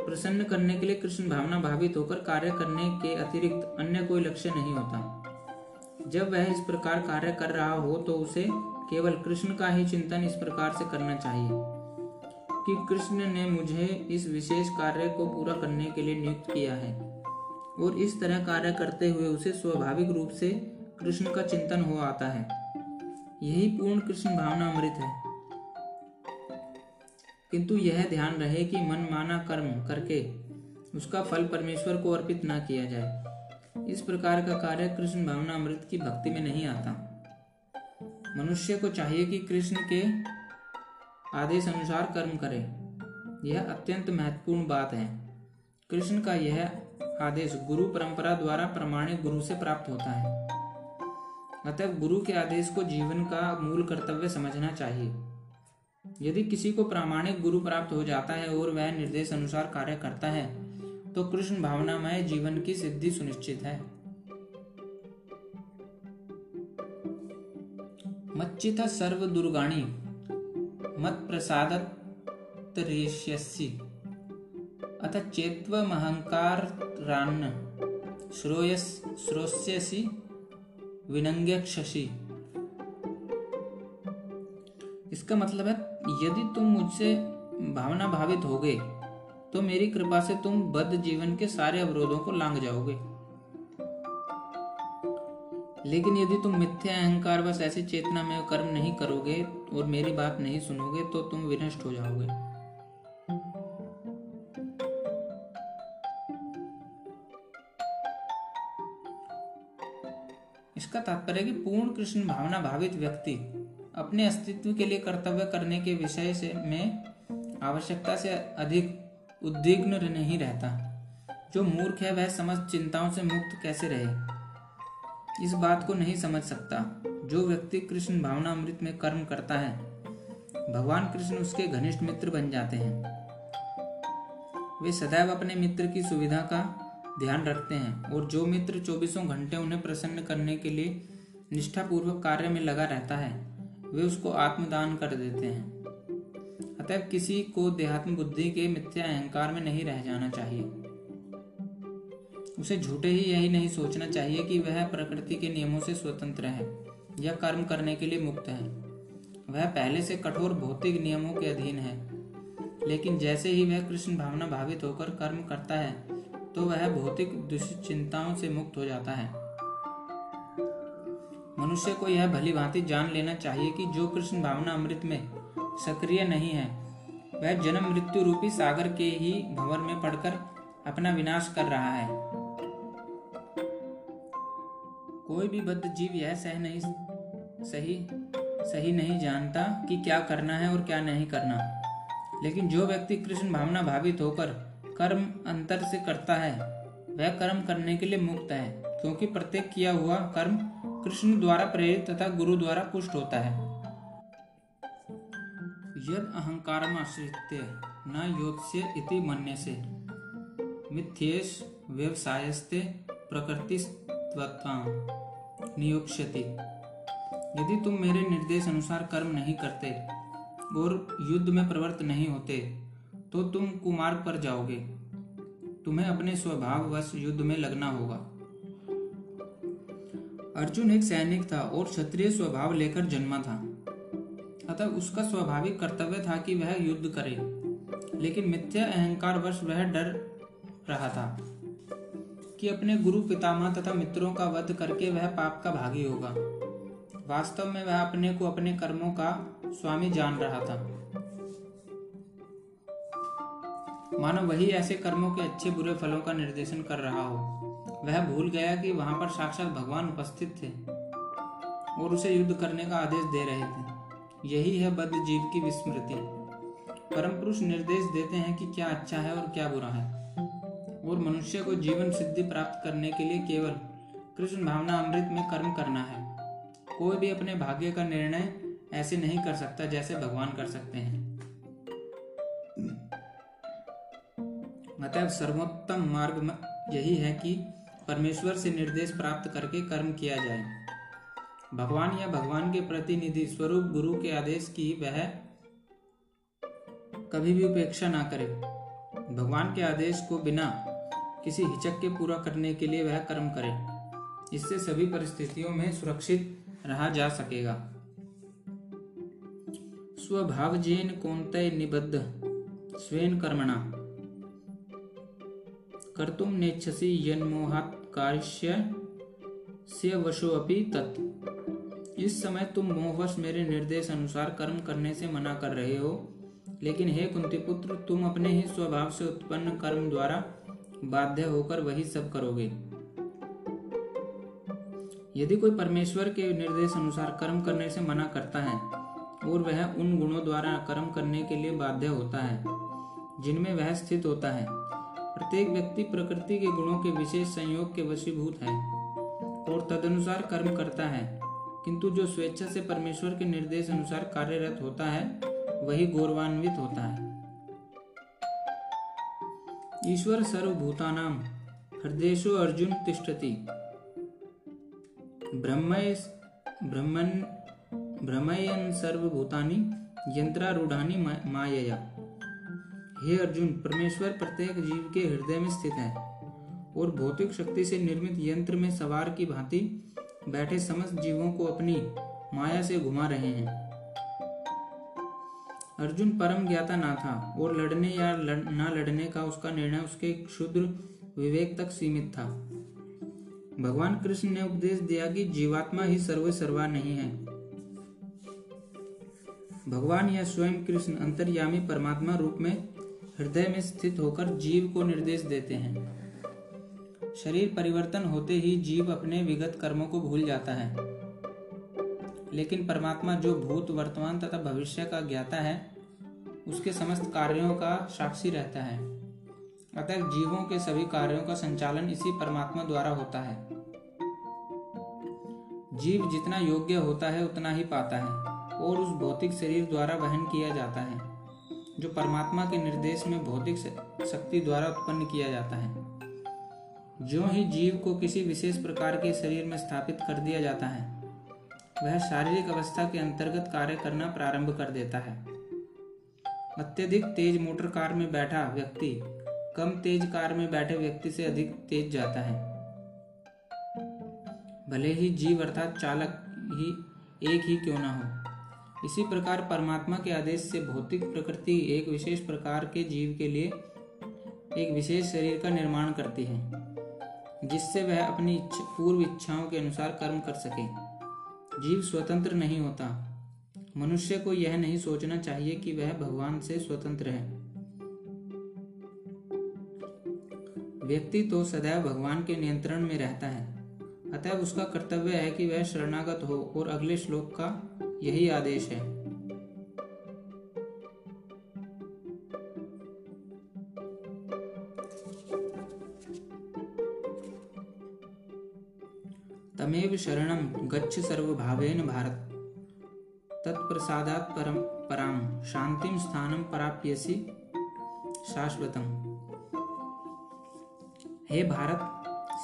प्रसन्न करने के लिए कृष्ण भावना भावित होकर कार्य करने के अतिरिक्त अन्य कोई लक्ष्य नहीं होता। जब वह इस प्रकार कार्य कर रहा हो तो उसे केवल कृष्ण का ही चिंतन इस प्रकार से करना चाहिए कि कृष्ण ने मुझे इस विशेष कार्य को पूरा करने के लिए नियुक्त किया है। और इस तरह कार्य करते हुए उसे स्वाभाविक रूप से कृष्ण का चिंतन हो आता है। यही पूर्ण कृष्ण भावना अमृत है। किंतु यह ध्यान रहे कि मन माना कर्म करके उसका फल परमेश्वर को अर्पित ना किया जाए। इस प्रकार का कार्य कृष्ण भावना अमृत की भक्ति में नहीं आता। मनुष्य को चाहिए कि कृष्ण के आदेश अनुसार कर्म करे। यह अत्यंत महत्वपूर्ण बात है। कृष्ण का यह आदेश गुरु परंपरा द्वारा प्रमाणित गुरु से प्राप्त होता है। अतः गुरु के आदेश को जीवन का मूल कर्तव्य समझना चाहिए। यदि किसी को प्रामाणिक गुरु प्राप्त हो जाता है और वह निर्देश अनुसार कार्य करता है तो कृष्ण भावनामय जीवन की सिद्धि सुनिश्चित है। मच्चित सर्व दुर्गाणी मत प्रसाद अथ चेत्वमहंकार रान्न श्रोयस, श्रोष्यसि विनंग्यक्षसी इसका मतलब है, यदि तुम मुझसे भावना भावित हो गए तो मेरी कृपा से तुम बद्ध जीवन के सारे अवरोधों को लांग जाओगे। लेकिन यदि तुम मिथ्या, अहंकार, बस ऐसी चेतना में कर्म नहीं करोगे और मेरी बात नहीं सुनोगे तो तुम विनष्ट हो जाओगे। इसका तात्पर्य कि पूर्ण कृष्ण भावना भावित व्यक्ति अपने अस्तित्व के लिए कर्तव्य करने के विषय से में आवश्यकता से अधिक उद्विग्न नहीं रहता। जो मूर्ख है वह समस्त चिंताओं से मुक्त कैसे रहे? इस बात को नहीं समझ सकता। जो व्यक्ति कृष्ण भावना अमृत में कर्म करता है, भगवान कृष्ण उसके घनिष्ठ मित्र बन जाते हैं। वे सदैव अपने मित्र की सुविधा का ध्यान रखते हैं और जो मित्र चौबीसों घंटे उन्हें प्रसन्न करने के लिए निष्ठापूर्वक कार्य में लगा रहता है, वे उसको आत्मदान कर देते हैं। अतः किसी को देहात्म बुद्धि के मिथ्या अहंकार में नहीं रह जाना चाहिए। उसे झूठे ही यही नहीं सोचना चाहिए कि वह प्रकृति के नियमों से स्वतंत्र है या कर्म करने के लिए मुक्त है। वह पहले से कठोर भौतिक नियमों के अधीन है। लेकिन जैसे ही वह कृष्ण भावना भावित होकर कर्म करता है तो वह भौतिक दुश्चिंताओं से मुक्त हो जाता है। मनुष्य को यह भली भांति जान लेना चाहिए कि जो कृष्ण भावना अमृत में सक्रिय नहीं है। वह जन्म मृत्यु रूपी सागर के ही भवन में पड़कर अपना विनाश कर रहा है। कोई भी बद्ध जीव यह सह नहीं, सही सही नहीं जानता कि क्या करना है और क्या नहीं करना। लेकिन जो व्यक्ति कृष्ण भावना भावित होकर कर्म अंतर से करता है, वह कर्म करने के लिए मुक्त है, क्योंकि प्रत्येक किया हुआ कर्म कृष्ण द्वारा प्रेरित तथा गुरु द्वारा पुष्ट होता है। यद अहंकार आश्रित्य न योत्स्य इति मन्य से मिथ्येश व्यवसायस्ते प्रकृति नियोक्ष्यति। यदि तुम मेरे निर्देश अनुसार कर्म नहीं करते और युद्ध में प्रवृत्त नहीं होते तो तुम कुमार्ग पर जाओगे। तुम्हें अपने स्वभाव वश युद्ध में लगना होगा। अर्जुन एक सैनिक था और क्षत्रिय स्वभाव लेकर जन्मा था। अतः उसका स्वाभाविक कर्तव्य था कि वह युद्ध करे। लेकिन मिथ्या अहंकार वश वह डर रहा था कि अपने गुरु पितामह तथा मित्रों का वध करके वह पाप का भागी होगा। वास्तव में वह अपने को अपने कर्मों का स्वामी जान रहा था। मानो वही ऐसे कर्मों के अच्छे बुरे फलों का निर्देशन कर रहा हो। वह भूल गया कि वहाँ पर साक्षात भगवान उपस्थित थे और उसे युद्ध करने का आदेश दे रहे थे। यही है बद्ध जीव की विस्मृति। परम पुरुष निर्देश देते हैं कि क्या अच्छा है और क्या बुरा है। और मनुष्य को जीवन सिद्धि प्राप्त करने के लिए केवल कृष्ण भावना अमृत में कर्म करना है। कोई भी अपने भाग्य का निर्णय ऐसे नहीं कर सकता जैसे भगवान कर सकते हैं। अतः सर्वोत्तम मार्ग यही है कि परमेश्वर से निर्देश प्राप्त करके कर्म किया जाए। भगवान या भगवान के प्रतिनिधि स्वरूप गुरु के आदेश की वह कभी भी उपेक्षा ना करे। भगवान के आदेश को बिना किसी हिचक के पूरा करने के लिए वह कर्म करे। इससे सभी परिस्थितियों में सुरक्षित रहा जा सकेगा। स्वभावजेन कौनतय निबद्ध, स्वेन कर्मणा। कर्तुम नेच्छसि यन्मोहात् कार्य से वशो अपि तत्। इस समय तुम मोहवश मेरे निर्देश अनुसार कर्म करने से मना कर रहे हो। लेकिन हे कुंती पुत्र तुम अपने ही स्वभाव से उत्पन्न कर्म द्वारा बाध्य होकर वही सब करोगे। यदि कोई परमेश्वर के निर्देश अनुसार कर्म करने से मना करता है, और वह उन गुणों द्वारा कर्म करने के लिए बाध्य होता है, जिनमें वह स्थित होता है, प्रत्येक व्यक्ति प्रकृति के गुणों के विशेष संयोग के वशीभूत है। और तदनुसार कर्म करता है। किंतु जो स्वेच्छा से परमेश्वर के निर्देश अनुसार कार्यरत होता है, वही गौरवान्वित होता है। ईश्वर सर्वभूतानाम हृदयेशु अर्जुन तिष्ठति। ब्रह्मय ब्रह्मन भ्रमयन सर्वभूतानि यंत्रारूढ़ानि मायया। हे अर्जुन, परमेश्वर प्रत्येक जीव के हृदय में स्थित है। और भौतिक शक्ति से निर्मित यंत्र में सवार की भांति बैठे समस्त जीवों को अपनी माया से घुमा रहे हैं। अर्जुन परम ज्ञाता ना था और लड़ने या लड़, ना लड़ने का उसका निर्णय उसके क्षुद्र विवेक तक सीमित था। भगवान कृष्ण ने उपदेश दिया कि जीवात्मा ही सर्व सर्वा नहीं है। भगवान या स्वयं कृष्ण अंतर्यामी परमात्मा रूप में हृदय में स्थित होकर जीव को निर्देश देते हैं। शरीर परिवर्तन होते ही जीव अपने विगत कर्मों को भूल जाता है। लेकिन परमात्मा जो भूत, वर्तमान तथा भविष्य का ज्ञाता है, उसके समस्त कार्यों का साक्षी रहता है। अतः जीवों के सभी कार्यों का संचालन इसी परमात्मा द्वारा होता है। जीव जितना योग्य होता है, उतना ही पाता है, और उस भौतिक शरीर द्वारा वहन किया जाता है, जो परमात्मा के निर्देश में भौतिक शक्ति द्वारा उत्पन्न किया जाता है। जो ही जीव को किसी विशेष प्रकार के शरीर में स्थापित कर दिया जाता है, वह शारीरिक अवस्था के अंतर्गत कार्य करना प्रारंभ कर देता है। अत्यधिक तेज मोटर कार में बैठा व्यक्ति कम तेज कार में बैठे व्यक्ति से अधिक तेज जाता है। भले ही जीव अर्थात चालक ही एक ही क्यों ना हो, इसी प्रकार परमात्मा के आदेश से भौतिक प्रकृति एक विशेष प्रकार के जीव के लिए एक विशेष शरीर का निर्माण करती है। जिससे वह अपनी पूर्व इच्छाओं के अनुसार कर्म कर सके। जीव स्वतंत्र नहीं होता। मनुष्य को यह नहीं सोचना चाहिए कि वह भगवान से स्वतंत्र है। व्यक्ति तो सदैव भगवान के नियंत्रण में रहता है। अतः उसका कर्तव्य है कि वह शरणागत हो और अगले श्लोक का यही आदेश है। तमेव शरणं गच्छ सर्वभावेन भारत। तत्प्रसादात परम पराम शांतिम स्थानम प्राप्यसी शाश्वतम। हे भारत,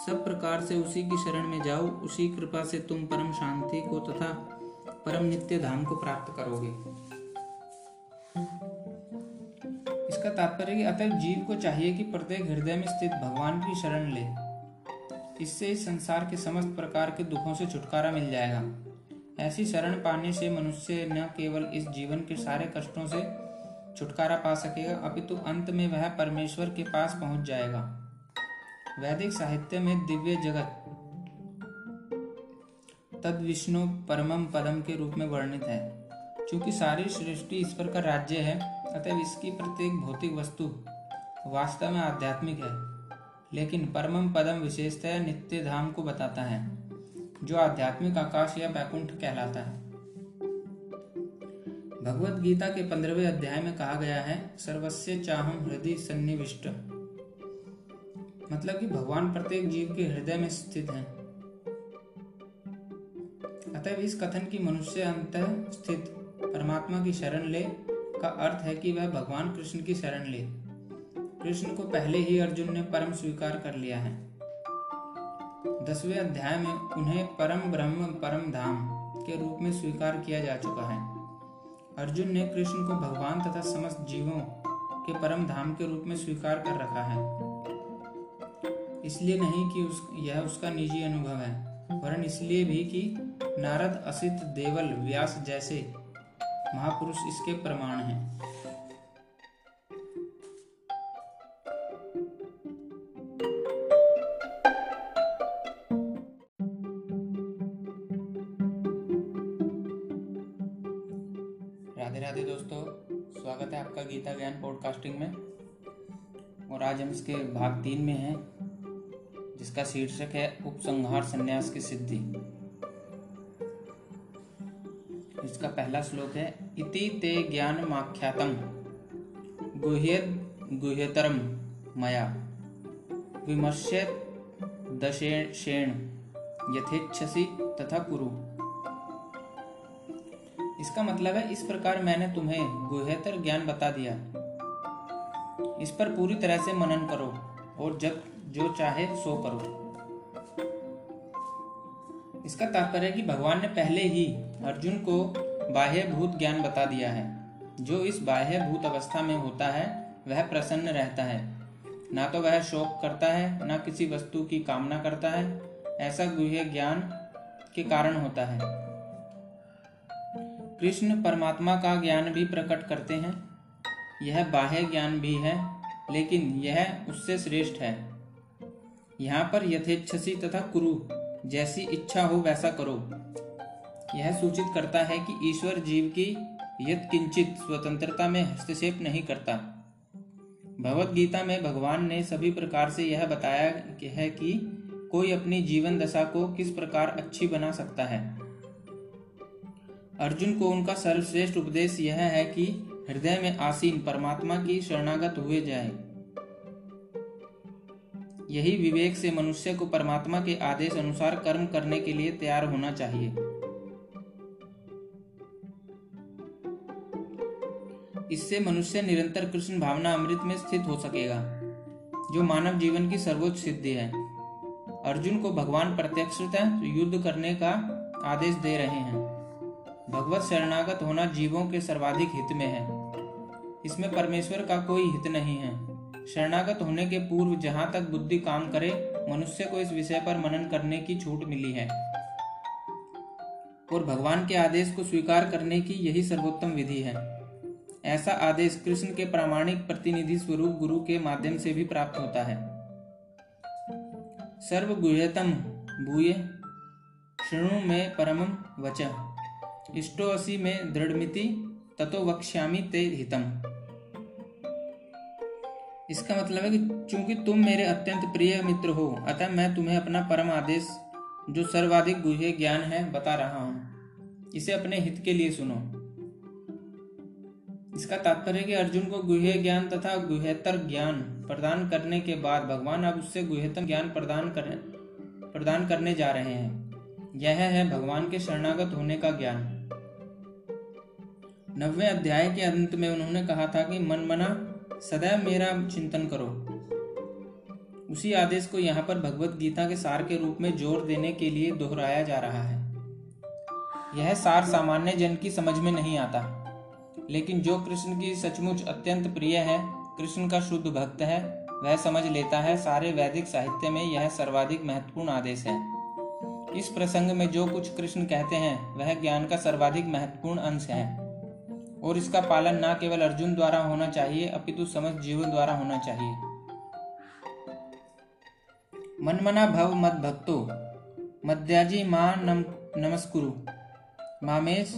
सब प्रकार से उसी की शरण में जाओ, उसी कृपा से तुम परम शांति को तथा परम नित्य धाम को प्राप्त करोगे। इसका तात्पर्य अतः जीव को चाहिए कि प्रत्येक हृदय में स्थित भगवान की शरण ले। इससे इस संसार के समस्त प्रकार के दुखों से छुटकारा मिल जाएगा। ऐसी शरण पाने से मनुष्य न केवल इस जीवन के सारे कष्टों से छुटकारा पा सकेगा, अपितु तो अंत में वह परमेश्वर के पास पहुँच जाएगा। वैदिक साहित्य में दिव्य जगत तद विष्णु परमम पदम के रूप में वर्णित है। क्योंकि सारी सृष्टि ईश्वर का राज्य है अतः इसकी प्रत्येक भौतिक वस्तु वास्तव में आध्यात्मिक है। लेकिन परमम पदम विशेषतः नित्य धाम को बताता है, जो आध्यात्मिक आकाश या बैकुंठ कहलाता है। भगवत गीता के पंद्रहवें अध्याय में कहा गया है सर्वस्व चाहम हृदय सन्निविष्ट। मतलब कि भगवान प्रत्येक जीव के हृदय में स्थित है। अतः इस कथन की मनुष्य अंत स्थित परमात्मा की शरण ले, का अर्थ है कि वह भगवान कृष्ण की शरण ले। कृष्ण को पहले ही अर्जुन ने परम स्वीकार कर लिया है। दसवें अध्याय में उन्हें परम ब्रह्म, परम धाम के रूप में स्वीकार किया जा चुका है। अर्जुन ने कृष्ण को भगवान तथा समस्त जीवों के परम धाम के रूप में स्वीकार कर रखा है। इसलिए नहीं कि उस, यह उसका निजी अनुभव है, वरन इसलिए भी कि नारद असित देवल व्यास जैसे महापुरुष इसके प्रमाण हैं। गीता ज्ञान पॉडकास्टिंग में। और आज हम इसके भाग तीन में हैं, जिसका शीर्षक है उपसंहार संन्यास की सिद्धि। इसका पहला श्लोक है, इति ते ज्ञान माख्यातम गुह्य गुह्यतरम मया विमर्श्य दशेण यथेच्छसी तथा कुरु। इसका मतलब है, इस प्रकार मैंने तुम्हें गुहेतर ज्ञान बता दिया। इस पर पूरी तरह से मनन करो और जब, जो चाहे सो करो। इसका तात्पर्य कि भगवान ने पहले ही अर्जुन को बाह्य भूत ज्ञान बता दिया है। जो इस बाह्य भूत अवस्था में होता है, वह प्रसन्न रहता है। ना तो वह शोक करता है, ना किसी वस्तु की कामना करता है। ऐसा गुह्य ज्ञान के कारण होता है। कृष्ण परमात्मा का ज्ञान भी प्रकट करते हैं। यह बाह्य ज्ञान भी है, लेकिन यह उससे श्रेष्ठ है। यहाँ पर यथेच्छसी तथा कुरु, जैसी इच्छा हो वैसा करो। यह सूचित करता है कि ईश्वर जीव की यथ किंचित स्वतंत्रता में हस्तक्षेप नहीं करता। भगवत गीता में भगवान ने सभी प्रकार से यह बताया है कि कोई अपनी जीवन दशा को किस प्रकार अच्छी बना सकता है। अर्जुन को उनका सर्वश्रेष्ठ उपदेश यह है कि हृदय में आसीन परमात्मा की शरणागत हुए जाए। यही विवेक से मनुष्य को परमात्मा के आदेश अनुसार कर्म करने के लिए तैयार होना चाहिए। इससे मनुष्य निरंतर कृष्ण भावना अमृत में स्थित हो सकेगा, जो मानव जीवन की सर्वोच्च सिद्धि है। अर्जुन को भगवान प्रत्यक्षतः युद्ध करने का आदेश दे रहे हैं। भगवत शरणागत होना जीवों के सर्वाधिक हित में है। इसमें परमेश्वर का कोई हित नहीं है। शरणागत होने के पूर्व जहाँ तक बुद्धि काम करे, मनुष्य को इस विषय पर मनन करने की छूट मिली है। और भगवान के आदेश को स्वीकार करने की यही सर्वोत्तम विधि है। ऐसा आदेश कृष्ण के प्रामाणिक प्रतिनिधि स्वरूप गुरु के माध्यम से भी प्राप्त होता है। सर्वगुह्यतम भूय शृणु में परम वच। इष्टोसी में दृढ़मिति ततो वक्ष्यामी ते हितम। इसका मतलब है कि चूँकि तुम मेरे अत्यंत प्रिय मित्र हो, अतः मैं तुम्हें अपना परम आदेश, जो सर्वाधिक गुह्य ज्ञान है, बता रहा हूँ। इसे अपने हित के लिए सुनो। इसका तात्पर्य कि अर्जुन को गुह्य ज्ञान तथा गुह्यतर ज्ञान प्रदान करने के बाद भगवान अब उससे गुह्यतम ज्ञान प्रदान कर, प्रदान करने जा रहे हैं। यह है भगवान के शरणागत होने का ज्ञान। नवे अध्याय के अंत में उन्होंने कहा था कि मन मना सदैव मेरा चिंतन करो। उसी आदेश को यहाँ पर भगवत गीता के सार के रूप में ज़ोर देने के लिए दोहराया जा रहा है। यह सार सामान्य जन की समझ में नहीं आता। लेकिन जो कृष्ण की सचमुच अत्यंत प्रिय है, कृष्ण का शुद्ध भक्त है, वह समझ लेता है सारे वैदिक साहित्य में यह सर्वाधिक महत्वपूर्ण आदेश है। इस प्रसंग में जो कुछ कृष्ण कहते हैं, वह ज्ञान का सर्वाधिक महत्वपूर्ण अंश है। और इसका पालन न केवल अर्जुन द्वारा होना चाहिए, अपितु समस्त जीवन द्वारा होना चाहिए। मनमना भव मत भक्तो, मद्याजी माँ नम, नमस्कुरु। मामेश,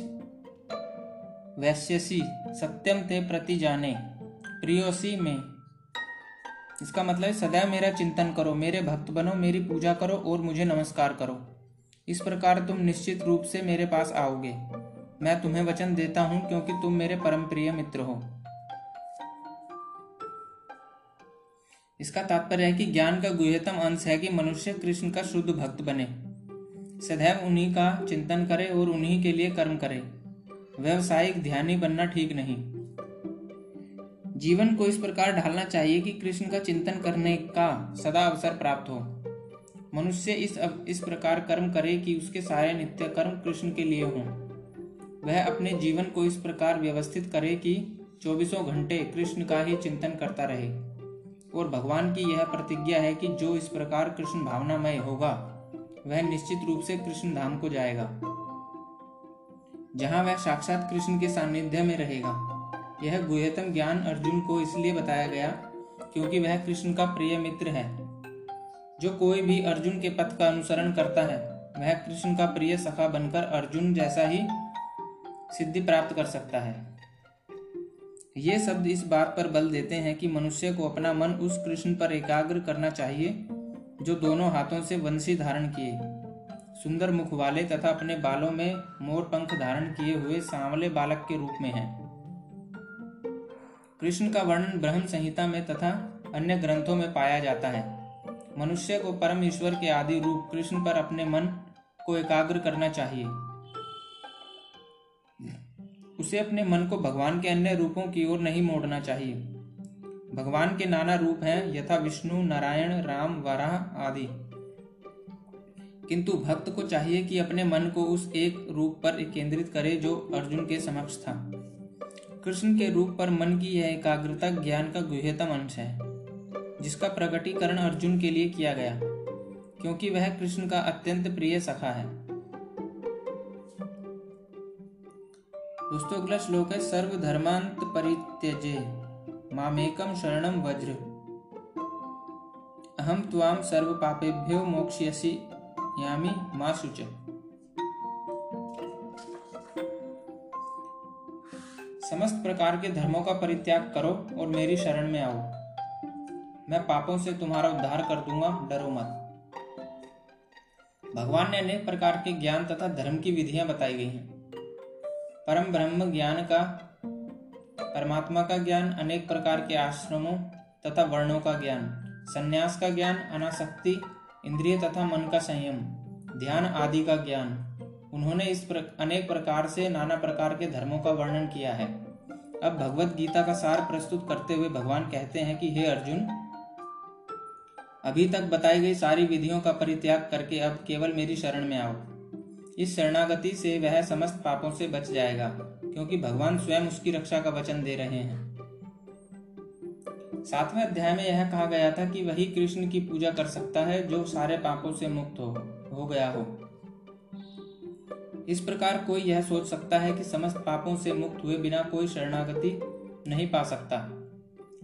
वैश्यसी, सत्यम ते प्रति जाने, प्रियोसी में। इसका मतलब सदैव मेरा चिंतन करो, मेरे भक्त बनो, मेरी पूजा करो और मुझे नमस्कार करो। इस प्रकार तुम निश्चित रूप से मेरे पास आओगे। मैं तुम्हें वचन देता हूँ क्योंकि तुम मेरे परम प्रिय मित्र हो। इसका तात्पर्य है कि ज्ञान का गुह्यतम अंश है कि मनुष्य कृष्ण का शुद्ध भक्त बने। सदैव उन्हीं का चिंतन करे और उन्हीं के लिए कर्म करे। व्यवसायिक ध्यानी बनना ठीक नहीं। जीवन को इस प्रकार ढालना चाहिए कि कृष्ण का चिंतन करने का सदा अवसर प्राप्त हो। मनुष्य इस इस प्रकार कर्म करे कि उसके सारे नित्य कर्म कृष्ण के लिए हों। वह अपने जीवन को इस प्रकार व्यवस्थित करे कि चौबीसों घंटे कृष्ण का ही चिंतन करता रहे। और भगवान की यह प्रतिज्ञा है कि जो इस प्रकार कृष्ण भावनामय होगा, वह निश्चित रूप से कृष्ण धाम को जाएगा। जहाँ वह साक्षात कृष्ण के सानिध्य में रहेगा, यह गुहतम ज्ञान अर्जुन को इसलिए बताया गया क्योंकि वह कृष्ण का प्रिय मित्र है। जो कोई भी अर्जुन के पथ का अनुसरण करता है, वह कृष्ण का प्रिय सखा बनकर अर्जुन जैसा ही सिद्धि प्राप्त कर सकता है। ये शब्द इस बात पर बल देते हैं कि मनुष्य को अपना मन उस कृष्ण पर एकाग्र करना चाहिए, जो दोनों हाथों से वंशी धारण किए, सुंदर मुख वाले तथा अपने बालों में मोर पंख धारण किए हुए सांवले बालक के रूप में है। कृष्ण का वर्णन ब्रह्म संहिता में तथा अन्य ग्रंथों में पाया जाता है। मनुष्य को परम ईश्वर के आदि रूप कृष्ण पर अपने मन को एकाग्र करना चाहिए। उसे अपने मन को भगवान के अन्य रूपों की ओर नहीं मोड़ना चाहिए। भगवान के नाना रूप हैं, यथा विष्णु, नारायण, राम, वराह आदि। किंतु भक्त को चाहिए कि अपने मन को उस एक रूप पर केंद्रित करे जो अर्जुन के समक्ष था। कृष्ण के रूप पर मन की यह एकाग्रता ज्ञान का गुह्यतम अंश है, जिसका प्रकटीकरण अर्जुन के लिए किया गया, क्योंकि वह कृष्ण का अत्यंत प्रिय सखा है। दोस्तों, अगला श्लोक है, सर्वधर्मांत परित्यजे मामेकम शरणम वज्र। अहम त्वाम सर्व पापेभ्यो मोक्ष्यसि, यामी मा शुच। समस्त प्रकार के धर्मों का परित्याग करो और मेरी शरण में आओ। मैं पापों से तुम्हारा उद्धार कर दूँगा, डरो मत। भगवान ने अनेक प्रकार के ज्ञान तथा धर्म की विधियाँ बताई गई हैं। परम ब्रह्म ज्ञान का परमात्मा का ज्ञान अनेक प्रकार के आश्रमों तथा वर्णों का ज्ञान संन्यास का ज्ञान अनासक्ति इंद्रिय तथा मन का संयम ध्यान आदि का ज्ञान। उन्होंने इस प्र, अनेक प्रकार से नाना प्रकार के धर्मों का वर्णन किया है। अब भगवत गीता का सार प्रस्तुत करते हुए भगवान कहते हैं कि हे अर्जुन अभी तक बताई गई सारी विधियों का परित्याग करके अब केवल मेरी शरण में आओ। इस शरणागति से वह समस्त पापों से बच जाएगा, क्योंकि भगवान स्वयं उसकी रक्षा का वचन दे रहे हैं। सातवें अध्याय में यह कहा गया था कि वही कृष्ण की पूजा कर सकता है जो सारे पापों से मुक्त हो हो गया हो। इस प्रकार कोई यह सोच सकता है कि समस्त पापों से मुक्त हुए बिना कोई शरणागति नहीं पा सकता।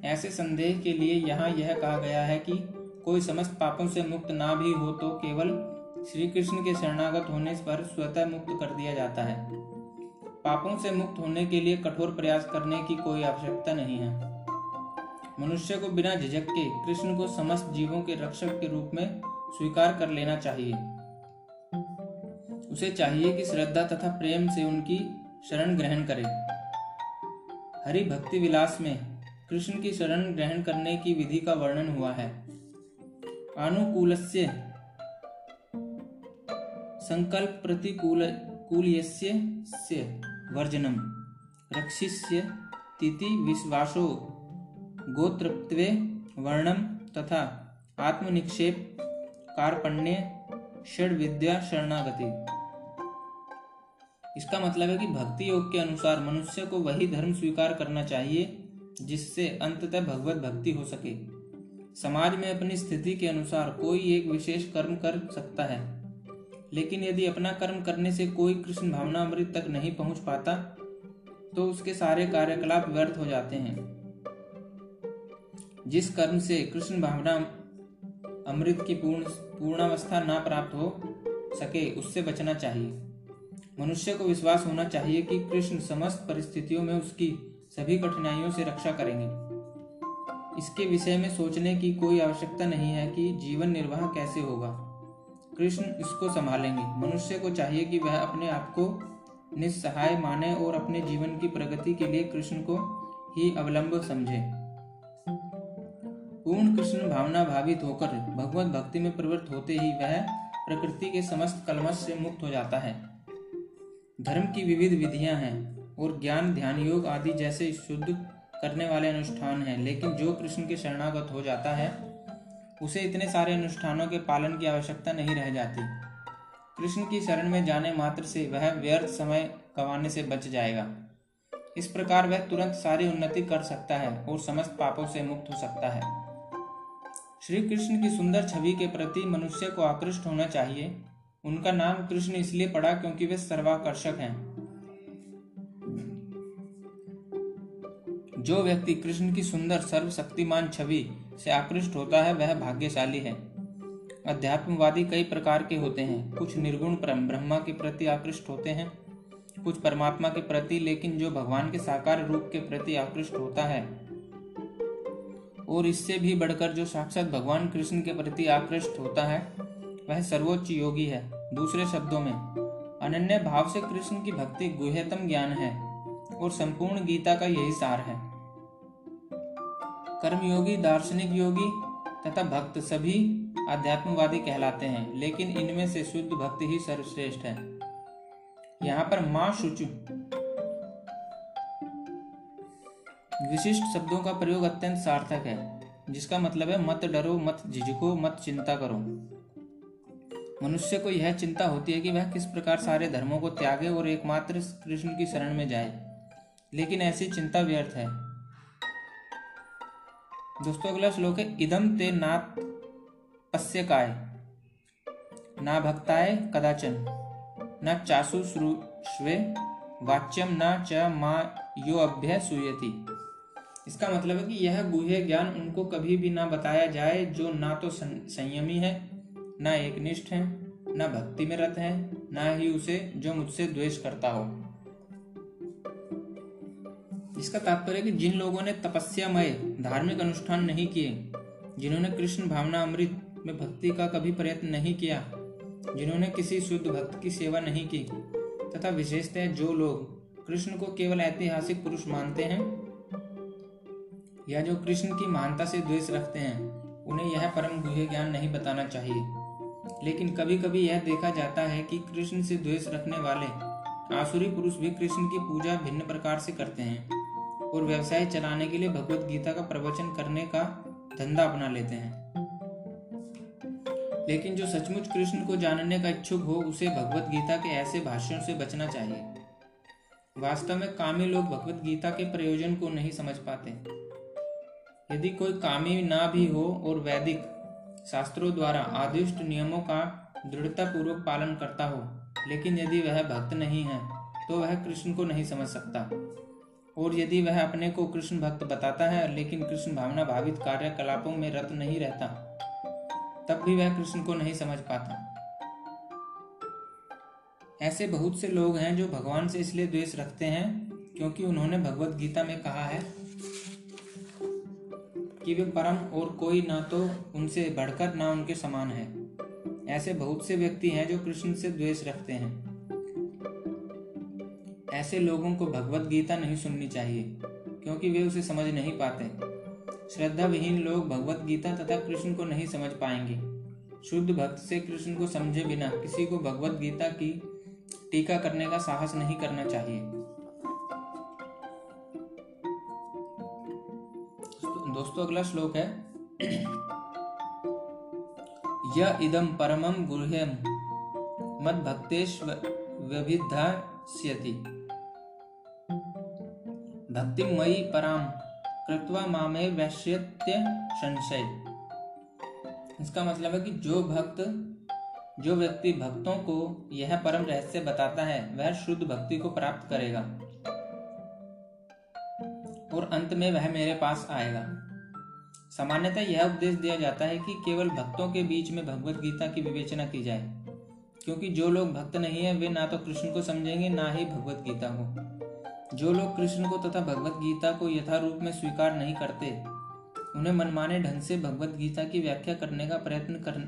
ऐसे संदेह के लिए यहाँ यह कहा गया है कि कोई समस्त पापों से मुक्त ना भी हो तो केवल श्री कृष्ण के शरणागत होने पर स्वतः मुक्त कर दिया जाता है। पापों से मुक्त होने के लिए कठोर प्रयास करने की कोई आवश्यकता नहीं है। मनुष्य को बिना झिझक के कृष्ण को समस्त जीवों के रक्षक के रूप में स्वीकार कर लेना चाहिए। उसे चाहिए कि श्रद्धा तथा प्रेम से उनकी शरण ग्रहण करे। हरि भक्ति विलास में कृष्ण की शरण ग्रहण करने की विधि का वर्णन हुआ है। अनुकूल संकल्प प्रतिकूल से वर्जनम। रक्षिष्य तिथि विश्वासो। गोत्रत्वे वर्णम तथा आत्मनिक्षेप कारपण्य षड विद्या शरणागति इसका मतलब है कि भक्ति योग के अनुसार मनुष्य को वही धर्म स्वीकार करना चाहिए, जिससे अंततः भगवत भक्ति हो सके। समाज में अपनी स्थिति के अनुसार कोई एक विशेष कर्म कर सकता है। लेकिन यदि अपना कर्म करने से कोई कृष्ण भावना अमृत तक नहीं पहुँच पाता तो उसके सारे कार्यकलाप व्यर्थ हो जाते हैं। जिस कर्म से कृष्ण भावना अमृत की पूर्ण, पूर्णावस्था ना प्राप्त हो सके, उससे बचना चाहिए। मनुष्य को विश्वास होना चाहिए कि कृष्ण समस्त परिस्थितियों में उसकी सभी कठिनाइयों से रक्षा करेंगे। इसके विषय में सोचने की कोई आवश्यकता नहीं है कि जीवन निर्वाह कैसे होगा। कृष्ण इसको संभालेंगे। मनुष्य को चाहिए कि वह अपने आप को निस्सहाय माने और अपने जीवन की प्रगति के लिए कृष्ण को ही अवलंब समझे। पूर्ण कृष्ण भावना भावित होकर भगवत भक्ति में प्रवृत्त होते ही वह प्रकृति के समस्त कलमश से मुक्त हो जाता है। धर्म की विविध विधियाँ हैं और ज्ञान, ध्यान योग आदि जैसे शुद्ध करने वाले अनुष्ठान हैं, लेकिन जो कृष्ण के शरणागत हो जाता है उसे इतने सारे अनुष्ठानों के पालन की आवश्यकता नहीं रह जाती। कृष्ण की शरण में जाने मात्र से वह व्यर्थ समय गंवाने से बच जाएगा। इस प्रकार वह तुरंत सारी उन्नति कर सकता है और समस्त पापों से मुक्त हो सकता है। श्री कृष्ण की सुंदर छवि के प्रति मनुष्य को आकृष्ट होना चाहिए। उनका नाम कृष्ण इसलिए पड़ा क्योंकि वे सर्वाकर्षक हैं। जो व्यक्ति कृष्ण की सुंदर सर्वशक्तिमान छवि से आकृष्ट होता है, वह भाग्यशाली है। अध्यात्मवादी कई प्रकार के होते हैं। कुछ निर्गुण ब्रह्मा के प्रति आकृष्ट होते हैं, कुछ परमात्मा के प्रति, लेकिन जो भगवान के साकार रूप के प्रति आकृष्ट होता है। और इससे भी बढ़कर जो साक्षात भगवान कृष्ण के प्रति आकृष्ट होता है, वह सर्वोच्च योगी है, दूसरे शब्दों में। अनन्य भाव से कृष्ण की भक्ति गुह्यतम ज्ञान है, और संपूर्ण गीता का यही सार है। कर्मयोगी, दार्शनिक योगी तथा भक्त सभी आध्यात्मवादी कहलाते हैं, लेकिन इनमें से शुद्ध भक्ति ही सर्वश्रेष्ठ है। यहाँ पर माँ शुचु विशिष्ट शब्दों का प्रयोग अत्यंत सार्थक है, जिसका मतलब है मत डरो, मत झिझको, मत चिंता करो। मनुष्य को यह चिंता होती है कि वह किस प्रकार सारे धर्मों को त्यागे और एकमात्र कृष्ण की शरण में जाए, लेकिन ऐसी चिंता व्यर्थ है। दोस्तों, अगला श्लोक है इदम ते नात पश्य काय ना भक्ताय कदाचन, न चासु श्रुष्वे वाच्यम न च मा यो अभ्य सुयति। इसका मतलब है कि यह गुह्य ज्ञान उनको कभी भी ना बताया जाए जो ना तो संयमी है, ना एकनिष्ठ है, ना भक्ति में रत है, ना ही उसे जो मुझसे द्वेष करता हो। इसका तात्पर्य कि जिन लोगों ने तपस्यामय, धार्मिक अनुष्ठान नहीं किए, जिन्होंने कृष्ण भावना अमृत में भक्ति का कभी प्रयत्न नहीं किया, जिन्होंने किसी शुद्ध भक्त की सेवा नहीं की, तथा विशेषतः जो लोग कृष्ण को केवल ऐतिहासिक पुरुष मानते हैं, या जो कृष्ण की महानता से द्वेष रखते हैं, उन्हें यह परम गुह्य ज्ञान नहीं बताना चाहिए। लेकिन कभी कभी यह देखा जाता है कि कृष्ण से द्वेष रखने वाले आसुरी पुरुष भी कृष्ण की पूजा भिन्न प्रकार से करते हैं। और व्यवसाय चलाने के लिए भगवत गीता का प्रवचन करने का धंधा अपना लेते हैं। लेकिन जो सचमुच कृष्ण को जानने का इच्छुक हो, उसे भगवत गीता के ऐसे भाषणों से बचना चाहिए। वास्तव में कामी लोग भगवत गीता के प्रयोजन को नहीं समझ पाते। यदि कोई कामी ना भी हो और वैदिक शास्त्रों द्वारा आदिष्ट नियमों का दृढ़ता पूर्वक पालन करता हो, लेकिन यदि वह भक्त नहीं है तो वह कृष्ण को नहीं समझ सकता। और यदि वह अपने को कृष्ण भक्त बताता है, लेकिन कृष्ण भावना भावित कार्यकलापों में रत नहीं रहता, तब भी वह कृष्ण को नहीं समझ पाता। ऐसे बहुत से लोग हैं जो भगवान से इसलिए द्वेष रखते हैं, क्योंकि उन्होंने भगवत गीता में कहा है कि वे परम और कोई ना तो उनसे बढ़कर ना उनके समान है। ऐसे बहुत से व्यक्ति हैं जो कृष्ण से द्वेष रखते हैं। ऐसे लोगों को भगवत गीता नहीं सुननी चाहिए, क्योंकि वे उसे समझ नहीं पाते। श्रद्धा विहीन लोग भगवत गीता तथा कृष्ण को नहीं समझ पाएँगे। शुद्ध भक्त से कृष्ण को समझे बिना किसी को भगवत गीता की टीका करने का साहस नहीं करना चाहिए। दोस्तों, अगला श्लोक है। यह इदम परमम गुह्यम मद भक्तेश व्यभिधास्यति। भक्तिमयी पराम कृत्वा मामे वैश्यत्य संशय। इसका मतलब है कि जो भक्त, जो व्यक्ति भक्तों को यह परम रहस्य बताता है, वह शुद्ध भक्ति को प्राप्त करेगा। और अंत में वह मेरे पास आएगा। सामान्यतः यह उपदेश दिया जाता है कि केवल भक्तों के बीच में भगवत गीता की विवेचना की जाए, क्योंकि जो लोग भक्त नहीं है, वे ना तो कृष्ण को समझेंगे, ना ही भगवत गीता को। जो लोग कृष्ण को तथा भगवत गीता को यथारूप में स्वीकार नहीं करते, उन्हें मनमाने ढंग से भगवत गीता की व्याख्या करने का प्रयत्न कर...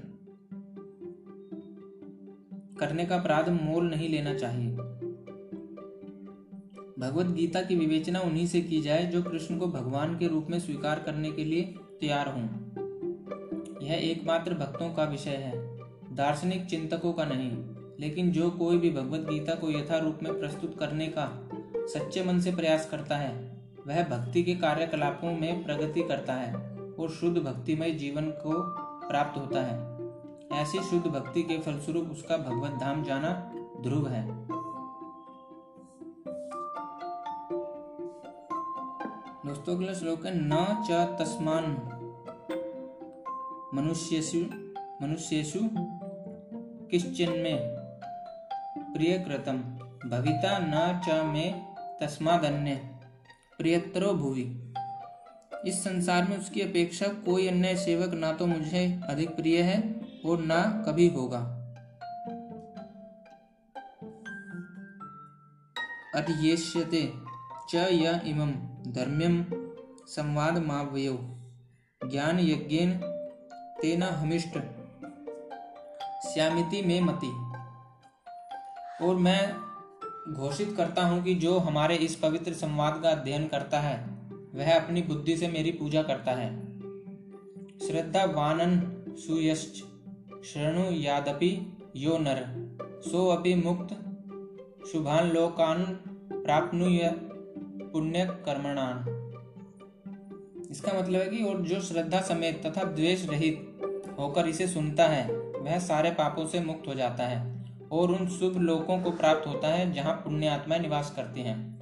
करने का अपराध मोल नहीं लेना चाहिए। भगवत गीता की विवेचना उन्हीं से की जाए जो कृष्ण को भगवान के रूप में स्वीकार करने के लिए तैयार हों। यह एकमात्र भक्तों का विषय है, दार्शनिक चिंतकों का नहीं, लेकिन जो कोई भी भगवत गीता को यथा रूप में प्रस्तुत करने का सच्चे मन से प्रयास करता है। वह भक्ति के कार्यकलापों में प्रगति करता है और शुद्ध भक्तिमय जीवन को प्राप्त होता है। ऐसी शुद्ध भक्ति के फलस्वरूप उसका भगवत धाम जाना ध्रुव है। दोस्तों, अगला श्लोक है, न च तस्मान मनुष्यसु मनुष्यसु किश्चिन में प्रिय कृतम भविता न च में तस्मादन्य, प्रियतरो भुवि। इस संसार में उसकी अपेक्षा कोई अन्य सेवक ना तो मुझे अधिक प्रिय है और ना कभी होगा। अध्येष्यते च य इमं धर्म्यम संवाद मावयो ज्ञान यज्ञेन तेना हमिष्ट। श्यामिति में मति। और मैं घोषित करता हूँ कि जो हमारे इस पवित्र संवाद का अध्ययन करता है, वह अपनी बुद्धि से मेरी पूजा करता है। श्रद्धा वानन सुयश्च, शरणु यादपि यो नर, सो अपि मुक्त शुभान लोकान प्राप्नुय पुण्य कर्मणान इसका मतलब है कि और जो श्रद्धा समेत तथा द्वेष रहित होकर इसे सुनता है, वह सारे पापों से मुक्त हो जाता है। और उन शुभ लोकों को प्राप्त होता है जहाँ पुण्य आत्माएँ निवास करती हैं।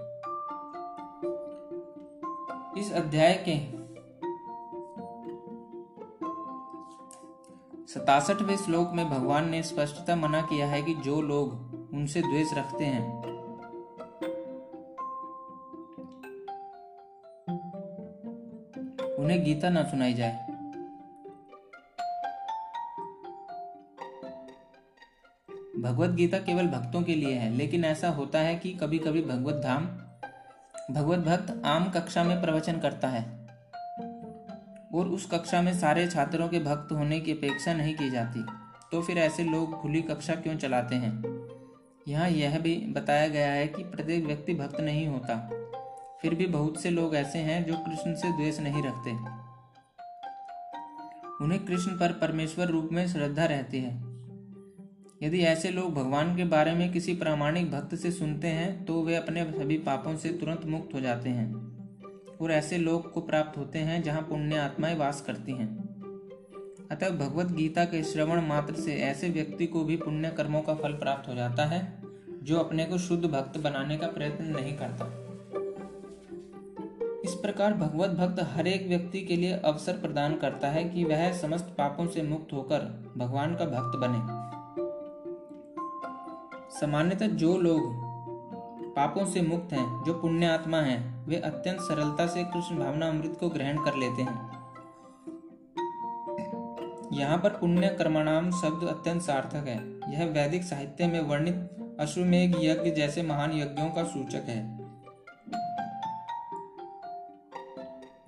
इस अध्याय के सतासठवें श्लोक में भगवान ने स्पष्टता मना किया है कि जो लोग उनसे द्वेष रखते हैं, उन्हें गीता न सुनाई जाए। भगवत गीता केवल भक्तों के लिए है, लेकिन ऐसा होता है कि कभी कभी भगवत धाम, भगवत भक्त आम कक्षा में प्रवचन करता है। और उस कक्षा में सारे छात्रों के भक्त होने की अपेक्षा नहीं की जाती तो फिर ऐसे लोग खुली कक्षा क्यों चलाते हैं? यहाँ यह भी बताया गया है कि प्रत्येक व्यक्ति भक्त नहीं होता, फिर भी बहुत से लोग ऐसे हैं जो कृष्ण से द्वेष नहीं रखते। उन्हें कृष्ण पर परमेश्वर रूप में श्रद्धा रहती है। यदि ऐसे लोग भगवान के बारे में किसी प्रामाणिक भक्त से सुनते हैं तो वे अपने सभी पापों से तुरंत मुक्त हो जाते हैं और ऐसे लोग को प्राप्त होते हैं जहाँ पुण्य आत्माएँ वास करती हैं। अतः भगवत गीता के श्रवण मात्र से ऐसे व्यक्ति को भी पुण्य कर्मों का फल प्राप्त हो जाता है, जो अपने को शुद्ध भक्त बनाने का प्रयत्न नहीं करता। इस प्रकार भगवत भक्त हर एक व्यक्ति के लिए अवसर प्रदान करता है कि वह समस्त पापों से मुक्त होकर भगवान का भक्त बने। सामान्यतः जो लोग पापों से मुक्त हैं, जो पुण्य आत्मा हैं, वे अत्यंत सरलता से कृष्ण भावना अमृत को ग्रहण कर लेते हैं। यहाँ पर पुण्य कर्मणाम शब्द अत्यंत सार्थक है। यह वैदिक साहित्य में वर्णित अश्वमेघ यज्ञ जैसे महान यज्ञों का सूचक है।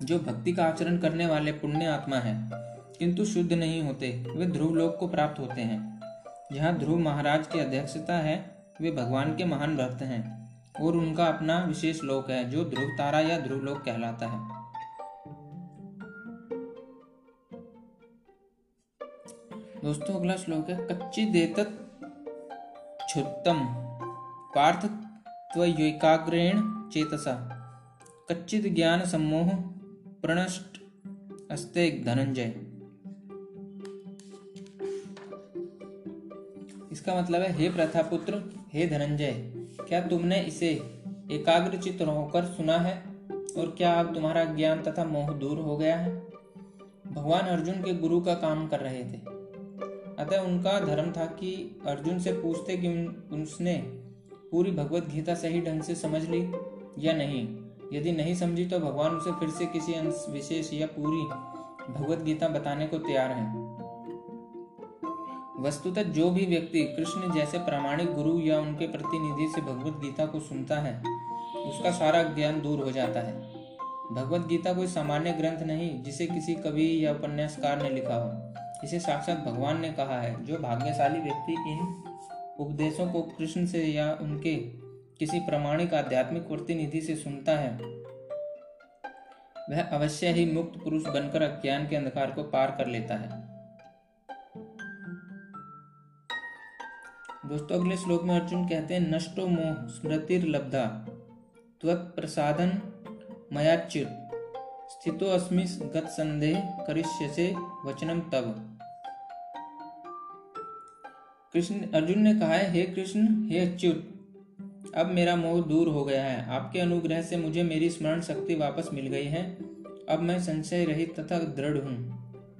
जो भक्ति का आचरण करने वाले पुण्य आत्मा है, किंतु शुद्ध नहीं होते, वे ध्रुव लोक को प्राप्त होते हैं। जहाँ ध्रुव महाराज की अध्यक्षता है, वे भगवान के महान भक्त हैं और उनका अपना विशेष लोक है, जो ध्रुव तारा या ध्रुव लोक कहलाता है। दोस्तों, अगला श्लोक है, कच्ची देतत छुत्तम पार्थ त्वयैकाग्रेण चेतसा। कच्चित ज्ञान सम्मोह प्रणष्ट अस्ते धनंजय। इसका मतलब है, हे प्रथापुत्र, हे धनंजय, क्या तुमने इसे एकाग्रचित होकर सुना है? और क्या अब तुम्हारा ज्ञान तथा मोह दूर हो गया है? भगवान अर्जुन के गुरु का काम कर रहे थे। अतः उनका धर्म था कि अर्जुन से पूछते कि उसने पूरी भगवत गीता सही ढंग से समझ ली या नहीं। यदि नहीं समझी तो भगवान उसे फिर से किसी अंश विशेष या पूरी भगवत गीता बताने को तैयार हैं। वस्तुतः जो भी व्यक्ति कृष्ण जैसे प्रामाणिक गुरु या उनके प्रतिनिधि से भगवत गीता को सुनता है, उसका सारा ज्ञान दूर हो जाता है। भगवत गीता कोई सामान्य ग्रंथ नहीं, जिसे किसी कवि या उपन्यासकार ने लिखा हो। इसे साक्षात भगवान ने कहा है, जो भाग्यशाली व्यक्ति इन उपदेशों को कृष्ण से या उनके किसी प्रामाणिक आध्यात्मिक प्रतिनिधि से सुनता है, वह अवश्य ही मुक्त पुरुष बनकर अज्ञान के अंधकार को पार कर लेता है। दोस्तों, अगले श्लोक में अर्जुन कहते हैं, नष्टो मोह स्मृतिर लब्धा प्रसादन मयाच्युत, स्थितो अस्मि गत संदेह करिष्य से वचनम तब कृष्ण, अर्जुन ने कहा है, हे कृष्ण, हे अच्युत, अब मेरा मोह दूर हो गया है। आपके अनुग्रह से मुझे मेरी स्मरण शक्ति वापस मिल गई है। अब मैं संशय रहित तथा दृढ़ हूँ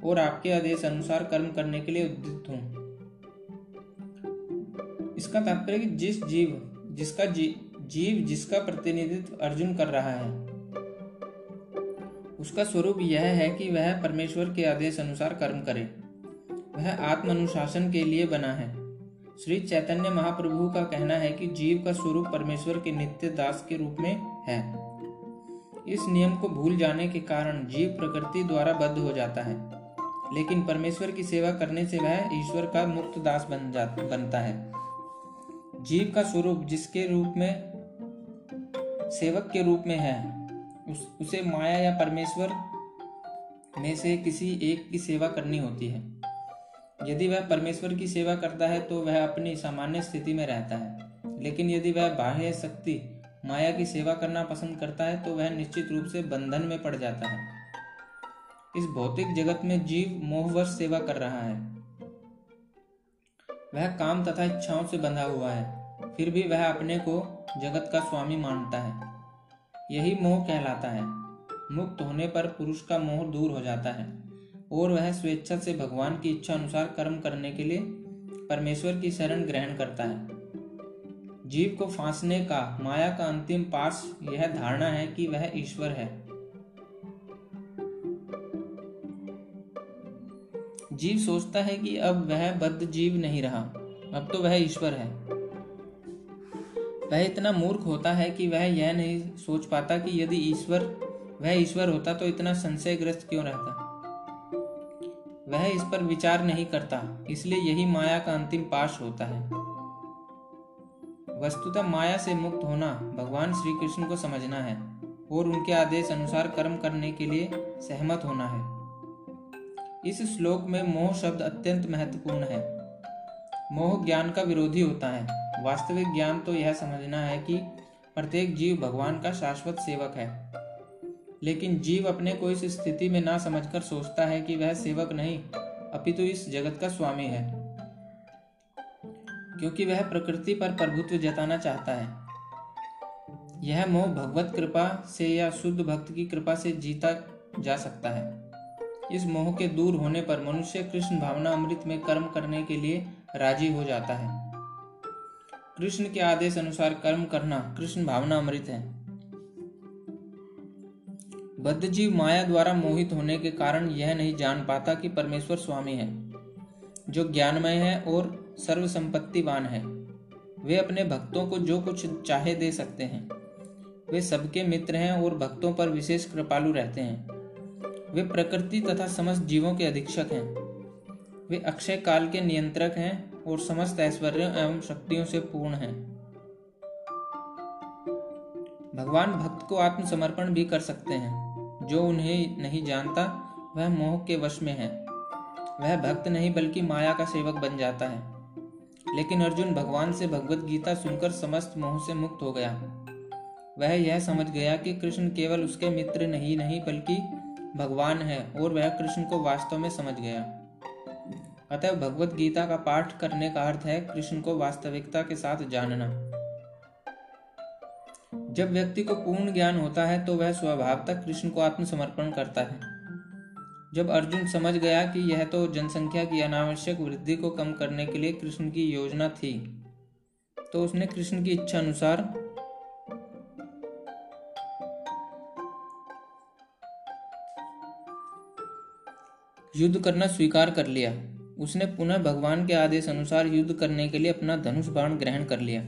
और आपके आदेश अनुसार कर्म करने के लिए उद्युक्त हूँ। इसका तात्पर्य कि जिस जीव जिसका जी, जीव जिसका प्रतिनिधित्व अर्जुन कर रहा है उसका स्वरूप यह है कि वह परमेश्वर के आदेश अनुसार कर्म करे। वह आत्म अनुशासन के लिए बना है। श्री चैतन्य महाप्रभु का कहना है कि जीव का स्वरूप परमेश्वर के नित्य दास के रूप में है। इस नियम को भूल जाने के कारण जीव प्रकृति द्वारा बद्ध हो जाता है। लेकिन परमेश्वर की सेवा करने से वह ईश्वर का मुक्त दास बन जा बनता है। जीव का स्वरूप जिसके रूप में सेवक के रूप में है उस, उसे माया या परमेश्वर में से किसी एक की सेवा करनी होती है। यदि वह परमेश्वर की सेवा करता है तो वह अपनी सामान्य स्थिति में रहता है। लेकिन यदि वह बाह्य शक्ति माया की सेवा करना पसंद करता है तो वह निश्चित रूप से बंधन में पड़ जाता है। इस भौतिक जगत में जीव मोहवश सेवा कर रहा है। वह काम तथा इच्छाओं से बंधा हुआ है। फिर भी वह अपने को जगत का स्वामी मानता है। यही मोह कहलाता है। मुक्त होने पर पुरुष का मोह दूर हो जाता है और वह स्वेच्छा से भगवान की इच्छा अनुसार कर्म करने के लिए परमेश्वर की शरण ग्रहण करता है। जीव को फांसने का, माया का अंतिम पास यह धारणा है कि वह ईश्वर है। जीव सोचता है कि अब वह बद्ध जीव नहीं रहा, अब तो वह ईश्वर है। वह इतना मूर्ख होता है कि वह यह नहीं सोच पाता कि यदि ईश्वर, वह ईश्वर होता तो इतना संशयग्रस्त क्यों रहता? वह इस पर विचार नहीं करता, इसलिए यही माया का अंतिम पाश होता है। वस्तुतः माया से मुक्त होना भगवान श्री कृष्ण को समझना है और उनके आदेश अनुसार कर्म करने के लिए सहमत होना है। इस श्लोक में मोह शब्द अत्यंत महत्वपूर्ण है। मोह ज्ञान का विरोधी होता है। वास्तविक ज्ञान तो यह समझना है कि प्रत्येक जीव भगवान का शाश्वत सेवक है। लेकिन जीव अपने को इस स्थिति में ना समझकर सोचता है कि वह सेवक नहीं, अपितु इस जगत का स्वामी है। क्योंकि वह प्रकृति पर प्रभुत्व जताना चाहता है। यह मोह भगवत कृपा से या शुद्ध भक्त की कृपा से जीता जा सकता है। इस मोह के दूर होने पर मनुष्य कृष्ण भावना अमृत में कर्म करने के लिए राज़ी हो जाता है। कृष्ण के आदेश अनुसार कर्म करना कृष्ण भावना अमृत है। बद्ध जीव माया द्वारा मोहित होने के कारण यह नहीं जान पाता कि परमेश्वर स्वामी है, जो ज्ञानमय है और सर्व संपत्तिवान है। वे अपने भक्तों को जो कुछ चाहे दे सकते हैं। वे सबके मित्र हैं और भक्तों पर विशेष कृपालु रहते हैं। वे प्रकृति तथा समस्त जीवों के अधीक्षक हैं। वे अक्षय काल के नियंत्रक हैं और समस्त ऐश्वर्य एवं शक्तियों से पूर्ण है। भगवान भक्त को आत्मसमर्पण भी कर सकते हैं। जो उन्हें नहीं जानता, वह मोह के वश में है। वह भक्त नहीं, बल्कि माया का सेवक बन जाता है। लेकिन अर्जुन भगवान से भगवत गीता सुनकर समस्त मोह से मुक्त हो गया। वह यह समझ गया कि कृष्ण केवल उसके मित्र नहीं नहीं, बल्कि भगवान है और वह कृष्ण को वास्तव में समझ गया। अतः भगवत गीता का पाठ करने का अर्थ है कृष्ण को वास्तविकता के साथ जानना। जब व्यक्ति को पूर्ण ज्ञान होता है तो वह स्वभावतः कृष्ण को आत्मसमर्पण करता है। जब अर्जुन समझ गया कि यह तो जनसंख्या की अनावश्यक वृद्धि को कम करने के लिए कृष्ण की योजना थी तो उसने कृष्ण की इच्छा अनुसार युद्ध करना स्वीकार कर लिया। उसने पुनः भगवान के आदेश अनुसार युद्ध करने के लिए अपना धनुष बाण ग्रहण कर लिया।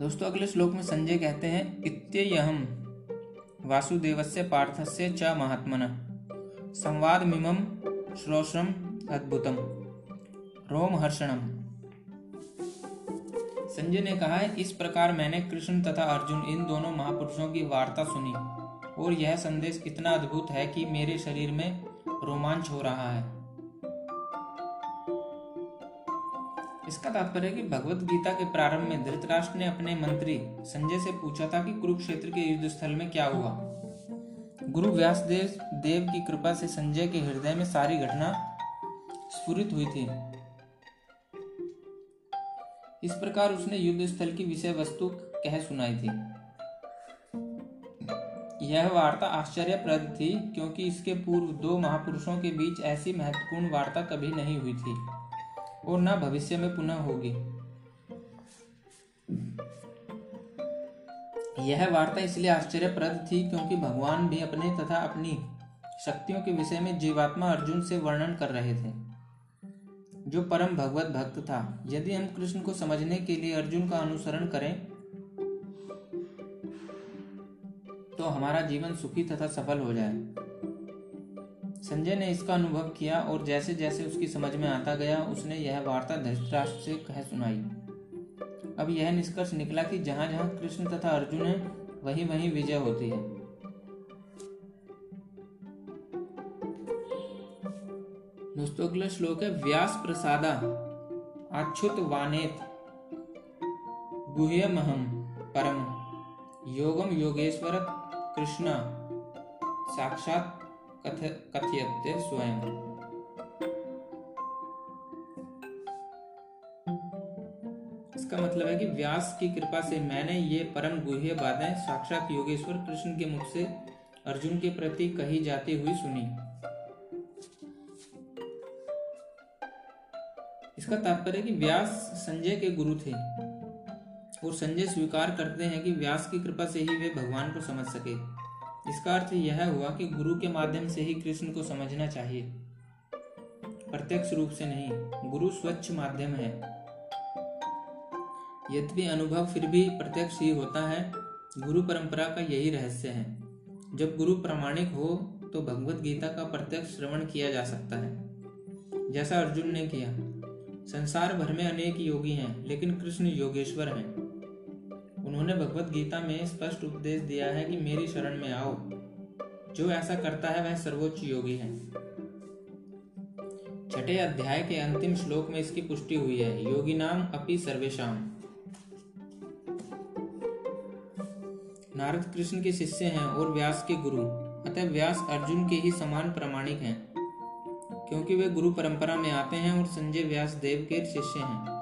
दोस्तों, अगले श्लोक में संजय कहते हैं इत्ययहम वासुदेवस्य पार्थस्य च महात्मन। संवाद मिमम श्रोषम अद्भुतम रोम हर्षणम संजय ने कहा है इस प्रकार मैंने कृष्ण तथा अर्जुन, इन दोनों महापुरुषों की वार्ता सुनी। और यह संदेश इतना अद्भुत है कि मेरे शरीर में रोमांच हो रहा है। इसका तात्पर्य कि भगवत गीता के प्रारंभ में धृतराष्ट्र ने अपने मंत्री संजय से पूछा था कि कुरुक्षेत्र के युद्ध स्थल में क्या हुआ। गुरु व्यासदेव देव की कृपा से संजय के हृदय में सारी घटना स्फुरित हुई थी। इस प्रकार उसने युद्ध स्थल की विषय वस्तु कह सुनाई थी। यह वार्ता आश्चर्यप्रद थी, क्योंकि इसके पूर्व दो महापुरुषों के बीच ऐसी महत्वपूर्ण वार्ता कभी नहीं हुई थी, और न भविष्य में पुनः होगी। यह वार्ता इसलिए आश्चर्यप्रद थी, क्योंकि भगवान भी अपने तथा अपनी शक्तियों के विषय में जीवात्मा अर्जुन से वर्णन कर रहे थे। जो परम भगवत भक्त था। यदि हम कृष्ण को समझने के लिए अर्जुन का अनुसरण करें तो हमारा जीवन सुखी तथा सफल हो जाए। संजय ने इसका अनुभव किया और जैसे जैसे उसकी समझ में आता गया, उसने यह वार्ता धृतराष्ट्र से कह सुनाई। अब यह निष्कर्ष निकला कि जहाँ जहाँ कृष्ण तथा अर्जुन है वहीं वहीं विजय होती है। दोस्तों, अगला श्लोक है, व्यास प्रसादा अच्युत वानेत गुह्यमहम परम योगम योगेश्वर कृष्ण, साक्षात कथयते स्वयं। इसका मतलब है कि व्यास की कृपा से मैंने ये परम गुह्य बातें साक्षात योगेश्वर कृष्ण के मुख से अर्जुन के प्रति कही जाती हुई सुनी। इसका तात्पर्य कि व्यास संजय के गुरु थे। और संजय स्वीकार करते हैं कि व्यास की कृपा से ही वे भगवान को समझ सके। इसका अर्थ यह हुआ कि गुरु के माध्यम से ही कृष्ण को समझना चाहिए। प्रत्यक्ष रूप से नहीं, गुरु स्वच्छ माध्यम है। यद्यपि अनुभव फिर भी प्रत्यक्ष ही होता है, गुरु परंपरा का यही रहस्य है। जब गुरु प्रामाणिक हो तो भगवत गीता का प्रत्यक्ष श्रवण किया जा सकता है। जैसा अर्जुन ने किया संसार भर में अनेक योगी हैं, लेकिन कृष्ण योगेश्वर हैं। उन्होंने भगवत गीता में स्पष्ट उपदेश दिया है कि मेरी शरण में आओ। जो ऐसा करता है, वह सर्वोच्च योगी है। छठे अध्याय के अंतिम श्लोक में इसकी पुष्टि हुई है। योगी नाम अपि सर्वेशम नारद कृष्ण के शिष्य हैं और व्यास के गुरु। अतः व्यास अर्जुन के ही समान प्रामाणिक हैं। क्योंकि वे गुरु परंपरा में आते हैं और संजय व्यास देव के शिष्य हैं।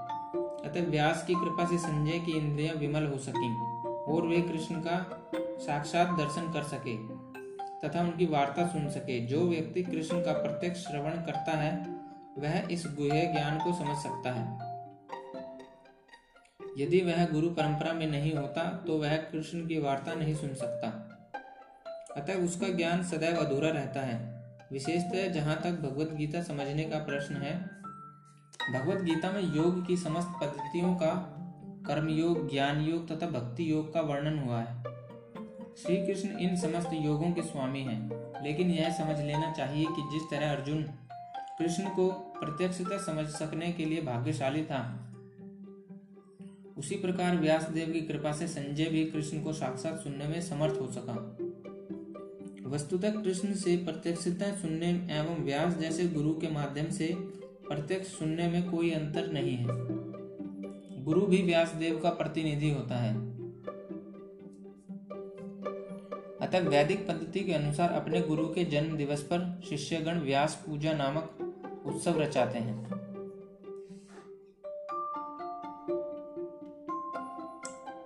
अतः व्यास की कृपा से संजय की इंद्रियाँ विमल हो सकी और वे कृष्ण का साक्षात दर्शन कर सके तथा उनकी वार्ता सुन सके। जो व्यक्ति कृष्ण का प्रत्यक्ष श्रवण करता है, वह इस गुहे ज्ञान को समझ सकता है। यदि वह गुरु परंपरा में नहीं होता तो वह कृष्ण की वार्ता नहीं सुन सकता। अतः उसका ज्ञान सदैव अधूरा रहता है। विशेषतः जहाँ तक भगवत गीता समझने का प्रश्न है, भगवत गीता में योग की समस्त पद्धतियों का कर्म योग ज्ञान योग तथा भक्ति योग का वर्णन हुआ है। श्री कृष्ण इन समस्त योगों के स्वामी हैं, लेकिन यह समझ लेना चाहिए कि जिस तरह अर्जुन कृष्ण को प्रत्यक्षता समझ सकने के लिए भाग्यशाली था, उसी प्रकार व्यासदेव की कृपा से संजय भी कृष्ण को साक्षात सुनने में समर्थ हो सका। वस्तुतः कृष्ण से प्रत्यक्षता सुनने एवं व्यास जैसे गुरु के माध्यम से प्रत्यक्ष सुनने में कोई अंतर नहीं है। गुरु भी व्यास देव का प्रतिनिधि होता है। अतः वैदिक पद्धति के अनुसार अपने गुरु के जन्म दिवस पर शिष्यगण व्यास पूजा नामक उत्सव रचाते हैं।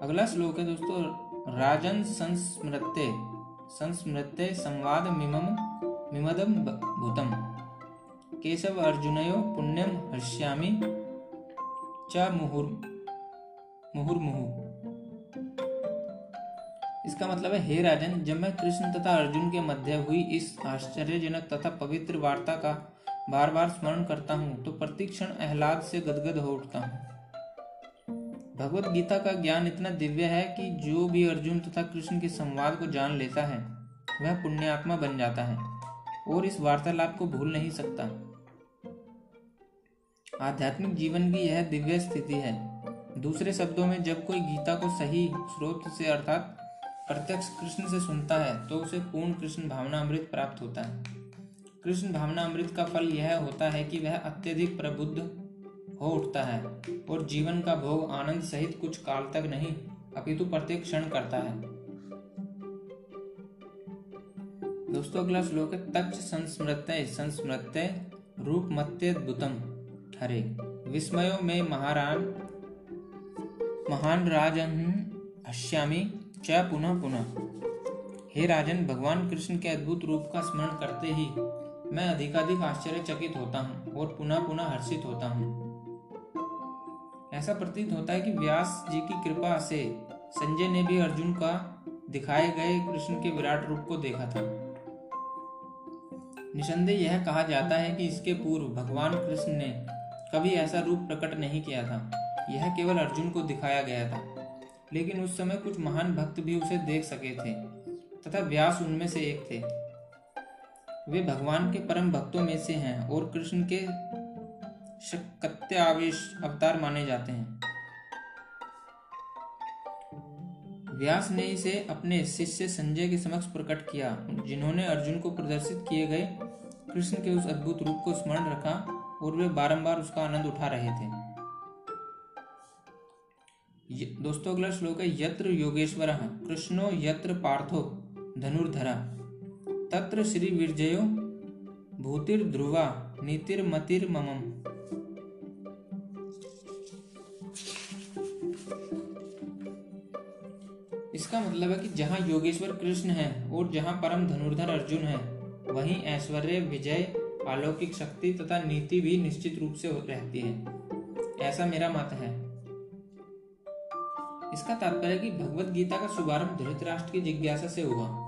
अगला श्लोक है दोस्तों, राजन संस्मृत्य संस्मृत्य संवाद मिमम मिमदम भूतम। केशव अर्जुनयो पुण्यम हर्ष्यामि च मुहुर मुहुर्मुहु। इसका मतलब है, हे राजन, जब मैं कृष्ण तथा अर्जुन के मध्य हुई इस आश्चर्यजनक तथा पवित्र वार्ता का बार बार स्मरण करता हूँ तो प्रतिक्षण आह्लाद से गदगद हो उठता हूँ। भगवत गीता का ज्ञान इतना दिव्य है कि जो भी अर्जुन तथा कृष्ण के संवाद को जान लेता है, वह पुण्यात्मा बन जाता है और इस वार्तालाप को भूल नहीं सकता। आध्यात्मिक जीवन की यह दिव्य स्थिति है। दूसरे शब्दों में, जब कोई गीता को सही स्रोत से अर्थात प्रत्यक्ष कृष्ण से सुनता है तो उसे पूर्ण कृष्ण भावना अमृत प्राप्त होता है। कृष्ण भावना अमृत का फल यह होता है कि वह अत्यधिक प्रबुद्ध हो उठता है और जीवन का भोग आनंद सहित कुछ काल तक नहीं, अपितु प्रत्येक क्षण करता है। दोस्तों, अगला श्लोक है तच संस्मृत संस्मृत रूप मत्यद्भुतम हरे, विस्मयो में महारान, महान राजन हश्यामी च पुनः पुनः। हे राजन, भगवान कृष्ण के अद्भुत रूप का स्मरण करते ही मैं अधिकाधिक आश्चर्यचकित होता हूँ और पुनः पुनः हर्षित होता हूँ। ऐसा प्रतीत होता है कि व्यास जी की कृपा से संजय ने भी अर्जुन का दिखाए गए कृष्ण के विराट रूप को देखा था। निसंदेह यह कहा जाता है कि इसके पूर्व भगवान कृष्ण ने कभी ऐसा रूप प्रकट नहीं किया था। यह केवल अर्जुन को दिखाया गया था। लेकिन उस समय कुछ महान भक्त भी उसे देख सके थे, तथा व्यास उनमें से एक थे। वे भगवान के परम भक्तों में से हैं और कृष्ण के आवेश अवतार माने जाते हैं। व्यास ने इसे अपने शिष्य संजय के समक्ष प्रकट किया, जिन्होंने अर्जुन को प्रदर्शित किए गए कृष्ण के उस अद्भुत रूप को स्मरण रखा और वे बारंबार उसका आनंद उठा रहे थे। दोस्तों, अगला श्लोक है, यत्र योगेश्वर, कृष्णो यत्र पार्थो धनुर्धरा, तत्र श्री विजयो भूतिर्ध्रुवा नीतिर्मतिर्मम इसका मतलब है कि जहाँ योगेश्वर कृष्ण है और जहाँ परम धनुर्धर अर्जुन है, वहीं ऐश्वर्य, विजय, अलौकिक शक्ति तथा नीति भी निश्चित रूप से रहती है। ऐसा मेरा मत है। इसका तात्पर्य कि भगवत गीता का शुभारंभ धृतराष्ट्र की जिज्ञासा से हुआ।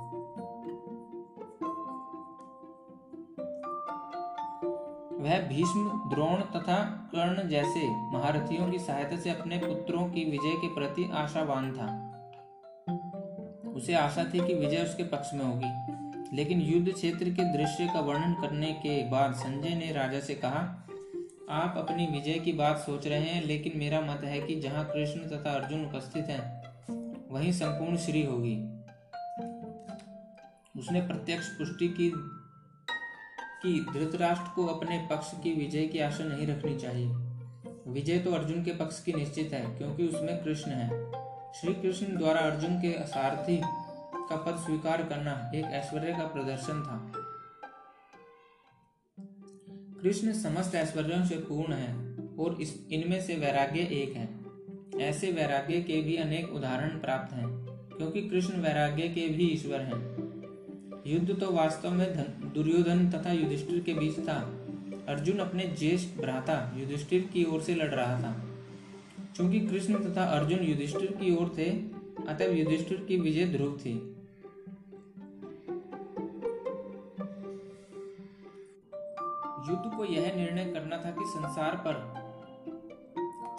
वह भीष्म, द्रोण तथा कर्ण जैसे महारथियों की सहायता से अपने पुत्रों की विजय के प्रति आशावान था। उसे आशा थी कि विजय उसके पक्ष में होगी। लेकिन युद्ध क्षेत्र के दृश्य का वर्णन करने के बाद संजय ने राजा से कहा, आप अपनी विजय की बात सोच रहे हैं, लेकिन मेरा मत है कि जहाँ कृष्ण तथा अर्जुन उपस्थित हैं, वहीं संपूर्ण श्री होगी। उसने प्रत्यक्ष पुष्टि की कि धृतराष्ट्र को अपने पक्ष की विजय की आशा नहीं रखनी चाहिए। विजय तो अर्जुन के पक्ष की निश्चित है, क्योंकि उसमें कृष्ण है। श्री कृष्ण द्वारा अर्जुन के सारथी का पद स्वीकार करना एक ऐश्वर्य का प्रदर्शन था। कृष्ण समस्त ऐश्वर्यों से पूर्ण है और इनमें से वैराग्य एक है। ऐसे वैराग्य के भी अनेक उदाहरण प्राप्त हैं, क्योंकि कृष्ण वैराग्य के भी ईश्वर हैं। युद्ध तो वास्तव में धन, दुर्योधन तथा युधिष्ठिर के बीच था। अर्जुन अपने ज्येष्ठ भ्राता युधिष्ठिर की ओर से लड़ रहा था। चूँकि कृष्ण तथा अर्जुन युधिष्ठिर की ओर थे अतः युधिष्ठिर की विजय ध्रुव थी। युद्ध को यह निर्णय करना था कि संसार पर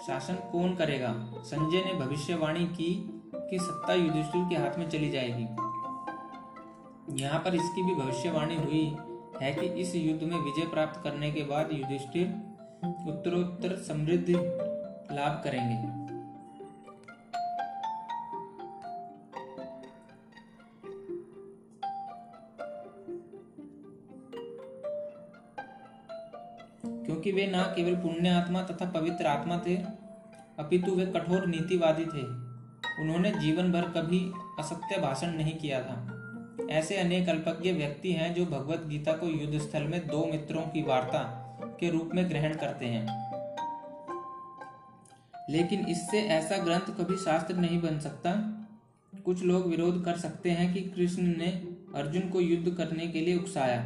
शासन कौन करेगा। संजय ने भविष्यवाणी की कि सत्ता युधिष्ठिर के हाथ में चली जाएगी। यहाँ पर इसकी भी भविष्यवाणी हुई है कि इस युद्ध में विजय प्राप्त करने के बाद युधिष्ठिर उत्तरोत्तर समृद्धि लाभ करेंगे। क्योंकि वे न केवल पुण्य आत्मा तथा पवित्र आत्मा थे, अपितु वे कठोर नीतिवादी थे। उन्होंने जीवन भर कभी असत्य भाषण नहीं किया था। ऐसे अनेक अल्पज्ञ व्यक्ति हैं जो भगवत गीता को युद्ध स्थल में दो मित्रों की वार्ता के रूप में ग्रहण करते हैं। लेकिन इससे ऐसा ग्रंथ कभी शास्त्र नहीं बन सकता। कुछ लोग विरोध कर सकते हैं कि कृष्ण ने अर्जुन को युद्ध करने के लिए उकसाया,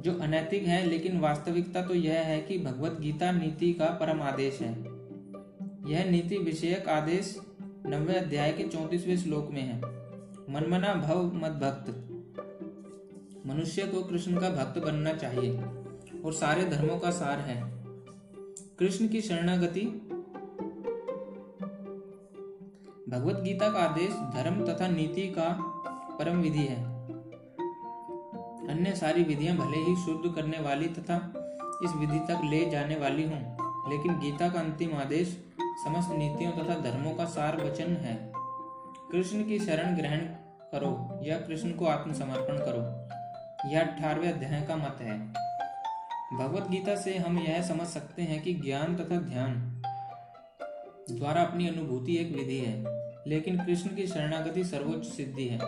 जो अनैतिक है, लेकिन वास्तविकता तो यह है कि भगवत गीता नीति का परम आदेश है। यह नीति विषयक आदेश नवे अध्याय के चौतीसवें श्लोक में है। मनमना भव मत भक्त मनुष्य को कृष्ण का भक्त बनना चाहिए और सारे धर्मों का सार है। कृष्ण की शरणागति। भगवत गीता का आदेश धर्म तथा नीति का परम विधि है। अन्य सारी विधियाँ भले ही शुद्ध करने वाली तथा इस विधि तक ले जाने वाली हों, लेकिन गीता का अंतिम आदेश समस्त नीतियों तथा धर्मों का सार वचन है। कृष्ण की शरण ग्रहण करो या कृष्ण को आत्मसमर्पण करो। यह अठारवे अध्याय का मत है। भगवत गीता से हम यह समझ सकते हैं कि ज्ञान तथा ध्यान द्वारा अपनी अनुभूति एक विधि है, लेकिन कृष्ण की शरणागति सर्वोच्च सिद्धि है।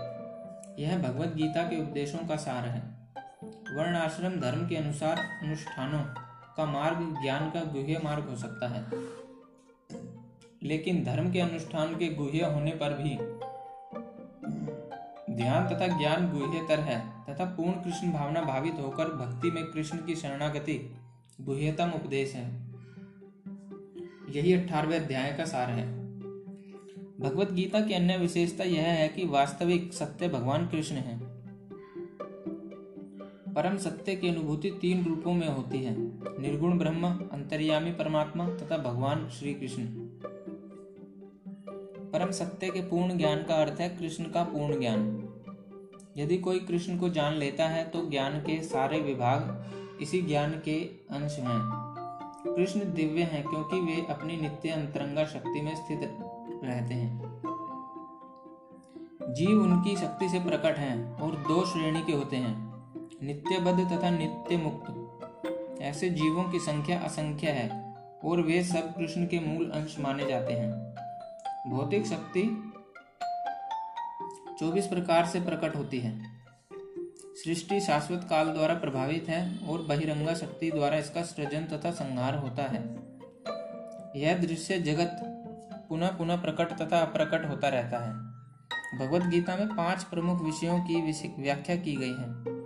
यह भगवत गीता के उपदेशों का सार है। वर्ण आश्रम धर्म के अनुसार अनुष्ठानों का मार्ग ज्ञान का गुह्य मार्ग हो सकता है। लेकिन धर्म के अनुष्ठान के गुह्य होने पर भी। ध्यान तथा ज्ञान गुह्यतर है, तथा पूर्ण कृष्ण भावना भावित होकर भक्ति में कृष्ण की शरणागति गुह्यतम उपदेश है। यही अठारवे अध्याय का सार है। भगवत गीता की अन्य विशेषता यह है कि वास्तविक सत्य भगवान कृष्ण है। परम सत्य की अनुभूति तीन रूपों में होती है, निर्गुण ब्रह्म, अंतर्यामी परमात्मा तथा भगवान श्री कृष्ण। परम सत्य के पूर्ण ज्ञान का अर्थ है कृष्ण का पूर्ण ज्ञान। यदि कोई कृष्ण को जान लेता है तो ज्ञान के सारे विभाग इसी ज्ञान के अंश हैं। कृष्ण दिव्य हैं क्योंकि वे अपनी नित्य अंतरंगा शक्ति में स्थित रहते हैं। जीव उनकी शक्ति से प्रकट हैं और दो श्रेणी के होते हैं, नित्यबद्ध तथा नित्य मुक्त ऐसे जीवों की संख्या असंख्य है और वे सब कृष्ण के मूल अंश माने जाते हैं। भौतिक शक्ति 24 प्रकार से प्रकट होती है। सृष्टि शाश्वत काल द्वारा प्रभावित है और बहिरंगा शक्ति द्वारा इसका सृजन तथा संहार होता है। यह दृश्य जगत पुनः पुनः प्रकट तथा अप्रकट होता रहता है। भगवत गीता में पाँच प्रमुख विषयों की व्याख्या की गई है।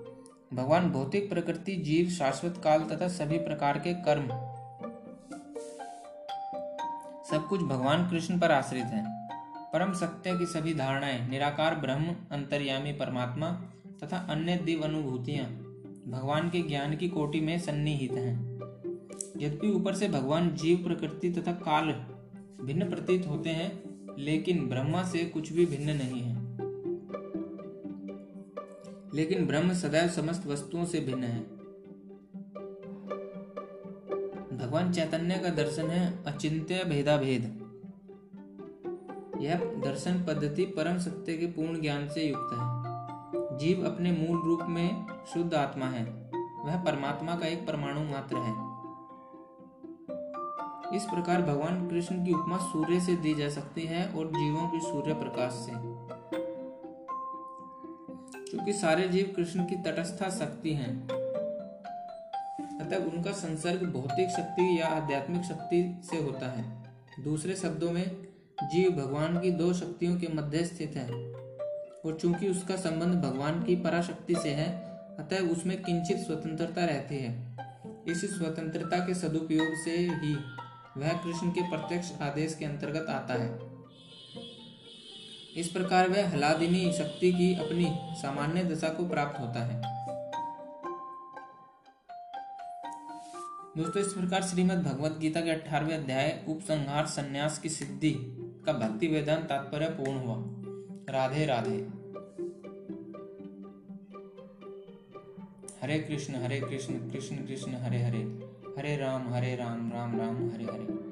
भगवान भौतिक प्रकृति, जीव, शाश्वत काल तथा सभी प्रकार के कर्म सब कुछ भगवान कृष्ण पर आश्रित है। परम सत्य की सभी धारणाएँ निराकार ब्रह्म, अंतर्यामी परमात्मा तथा अन्य दिव अनुभूतियाँ भगवान के ज्ञान की कोटि में सन्निहित हैं। यद्यपि ऊपर से भगवान जीव, प्रकृति तथा काल भिन्न प्रतीत होते हैं, लेकिन ब्रह्मा से कुछ भी भिन्न नहीं है। लेकिन ब्रह्म सदैव समस्त वस्तुओं से भिन्न है। भगवान चैतन्य का दर्शन है अचिंत्य भेदा भेद यह दर्शन पद्धति परम सत्य के पूर्ण ज्ञान से युक्त है। जीव अपने मूल रूप में शुद्ध आत्मा है। वह परमात्मा का एक परमाणु मात्र है। इस प्रकार भगवान कृष्ण की उपमा सूर्य से दी जा सकती है और जीवों की सूर्य प्रकाश से। क्योंकि सारे जीव कृष्ण की तटस्था शक्ति हैं। अतः उनका संसर्ग भौतिक शक्ति या आध्यात्मिक शक्ति से होता है। दूसरे शब्दों में, जीव भगवान की दो शक्तियों के मध्य स्थित है और चूँकि उसका संबंध भगवान की पराशक्ति से है, अतः उसमें किंचित स्वतंत्रता रहती है। इस स्वतंत्रता के सदुपयोग से ही वह कृष्ण के प्रत्यक्ष आदेश के अंतर्गत आता है। इस प्रकार वह हलादिनी शक्ति की अपनी सामान्य दशा को प्राप्त होता है। दोस्तों, इस प्रकार श्रीमद भगवत गीता के अठारवे अध्याय, उपसंहार, संन्यास की सिद्धि का भक्ति वेदांत तात्पर्य पूर्ण हुआ। राधे राधे। हरे कृष्ण हरे कृष्ण कृष्ण कृष्ण, हरे हरे। हरे राम हरे राम राम राम, हरे हरे।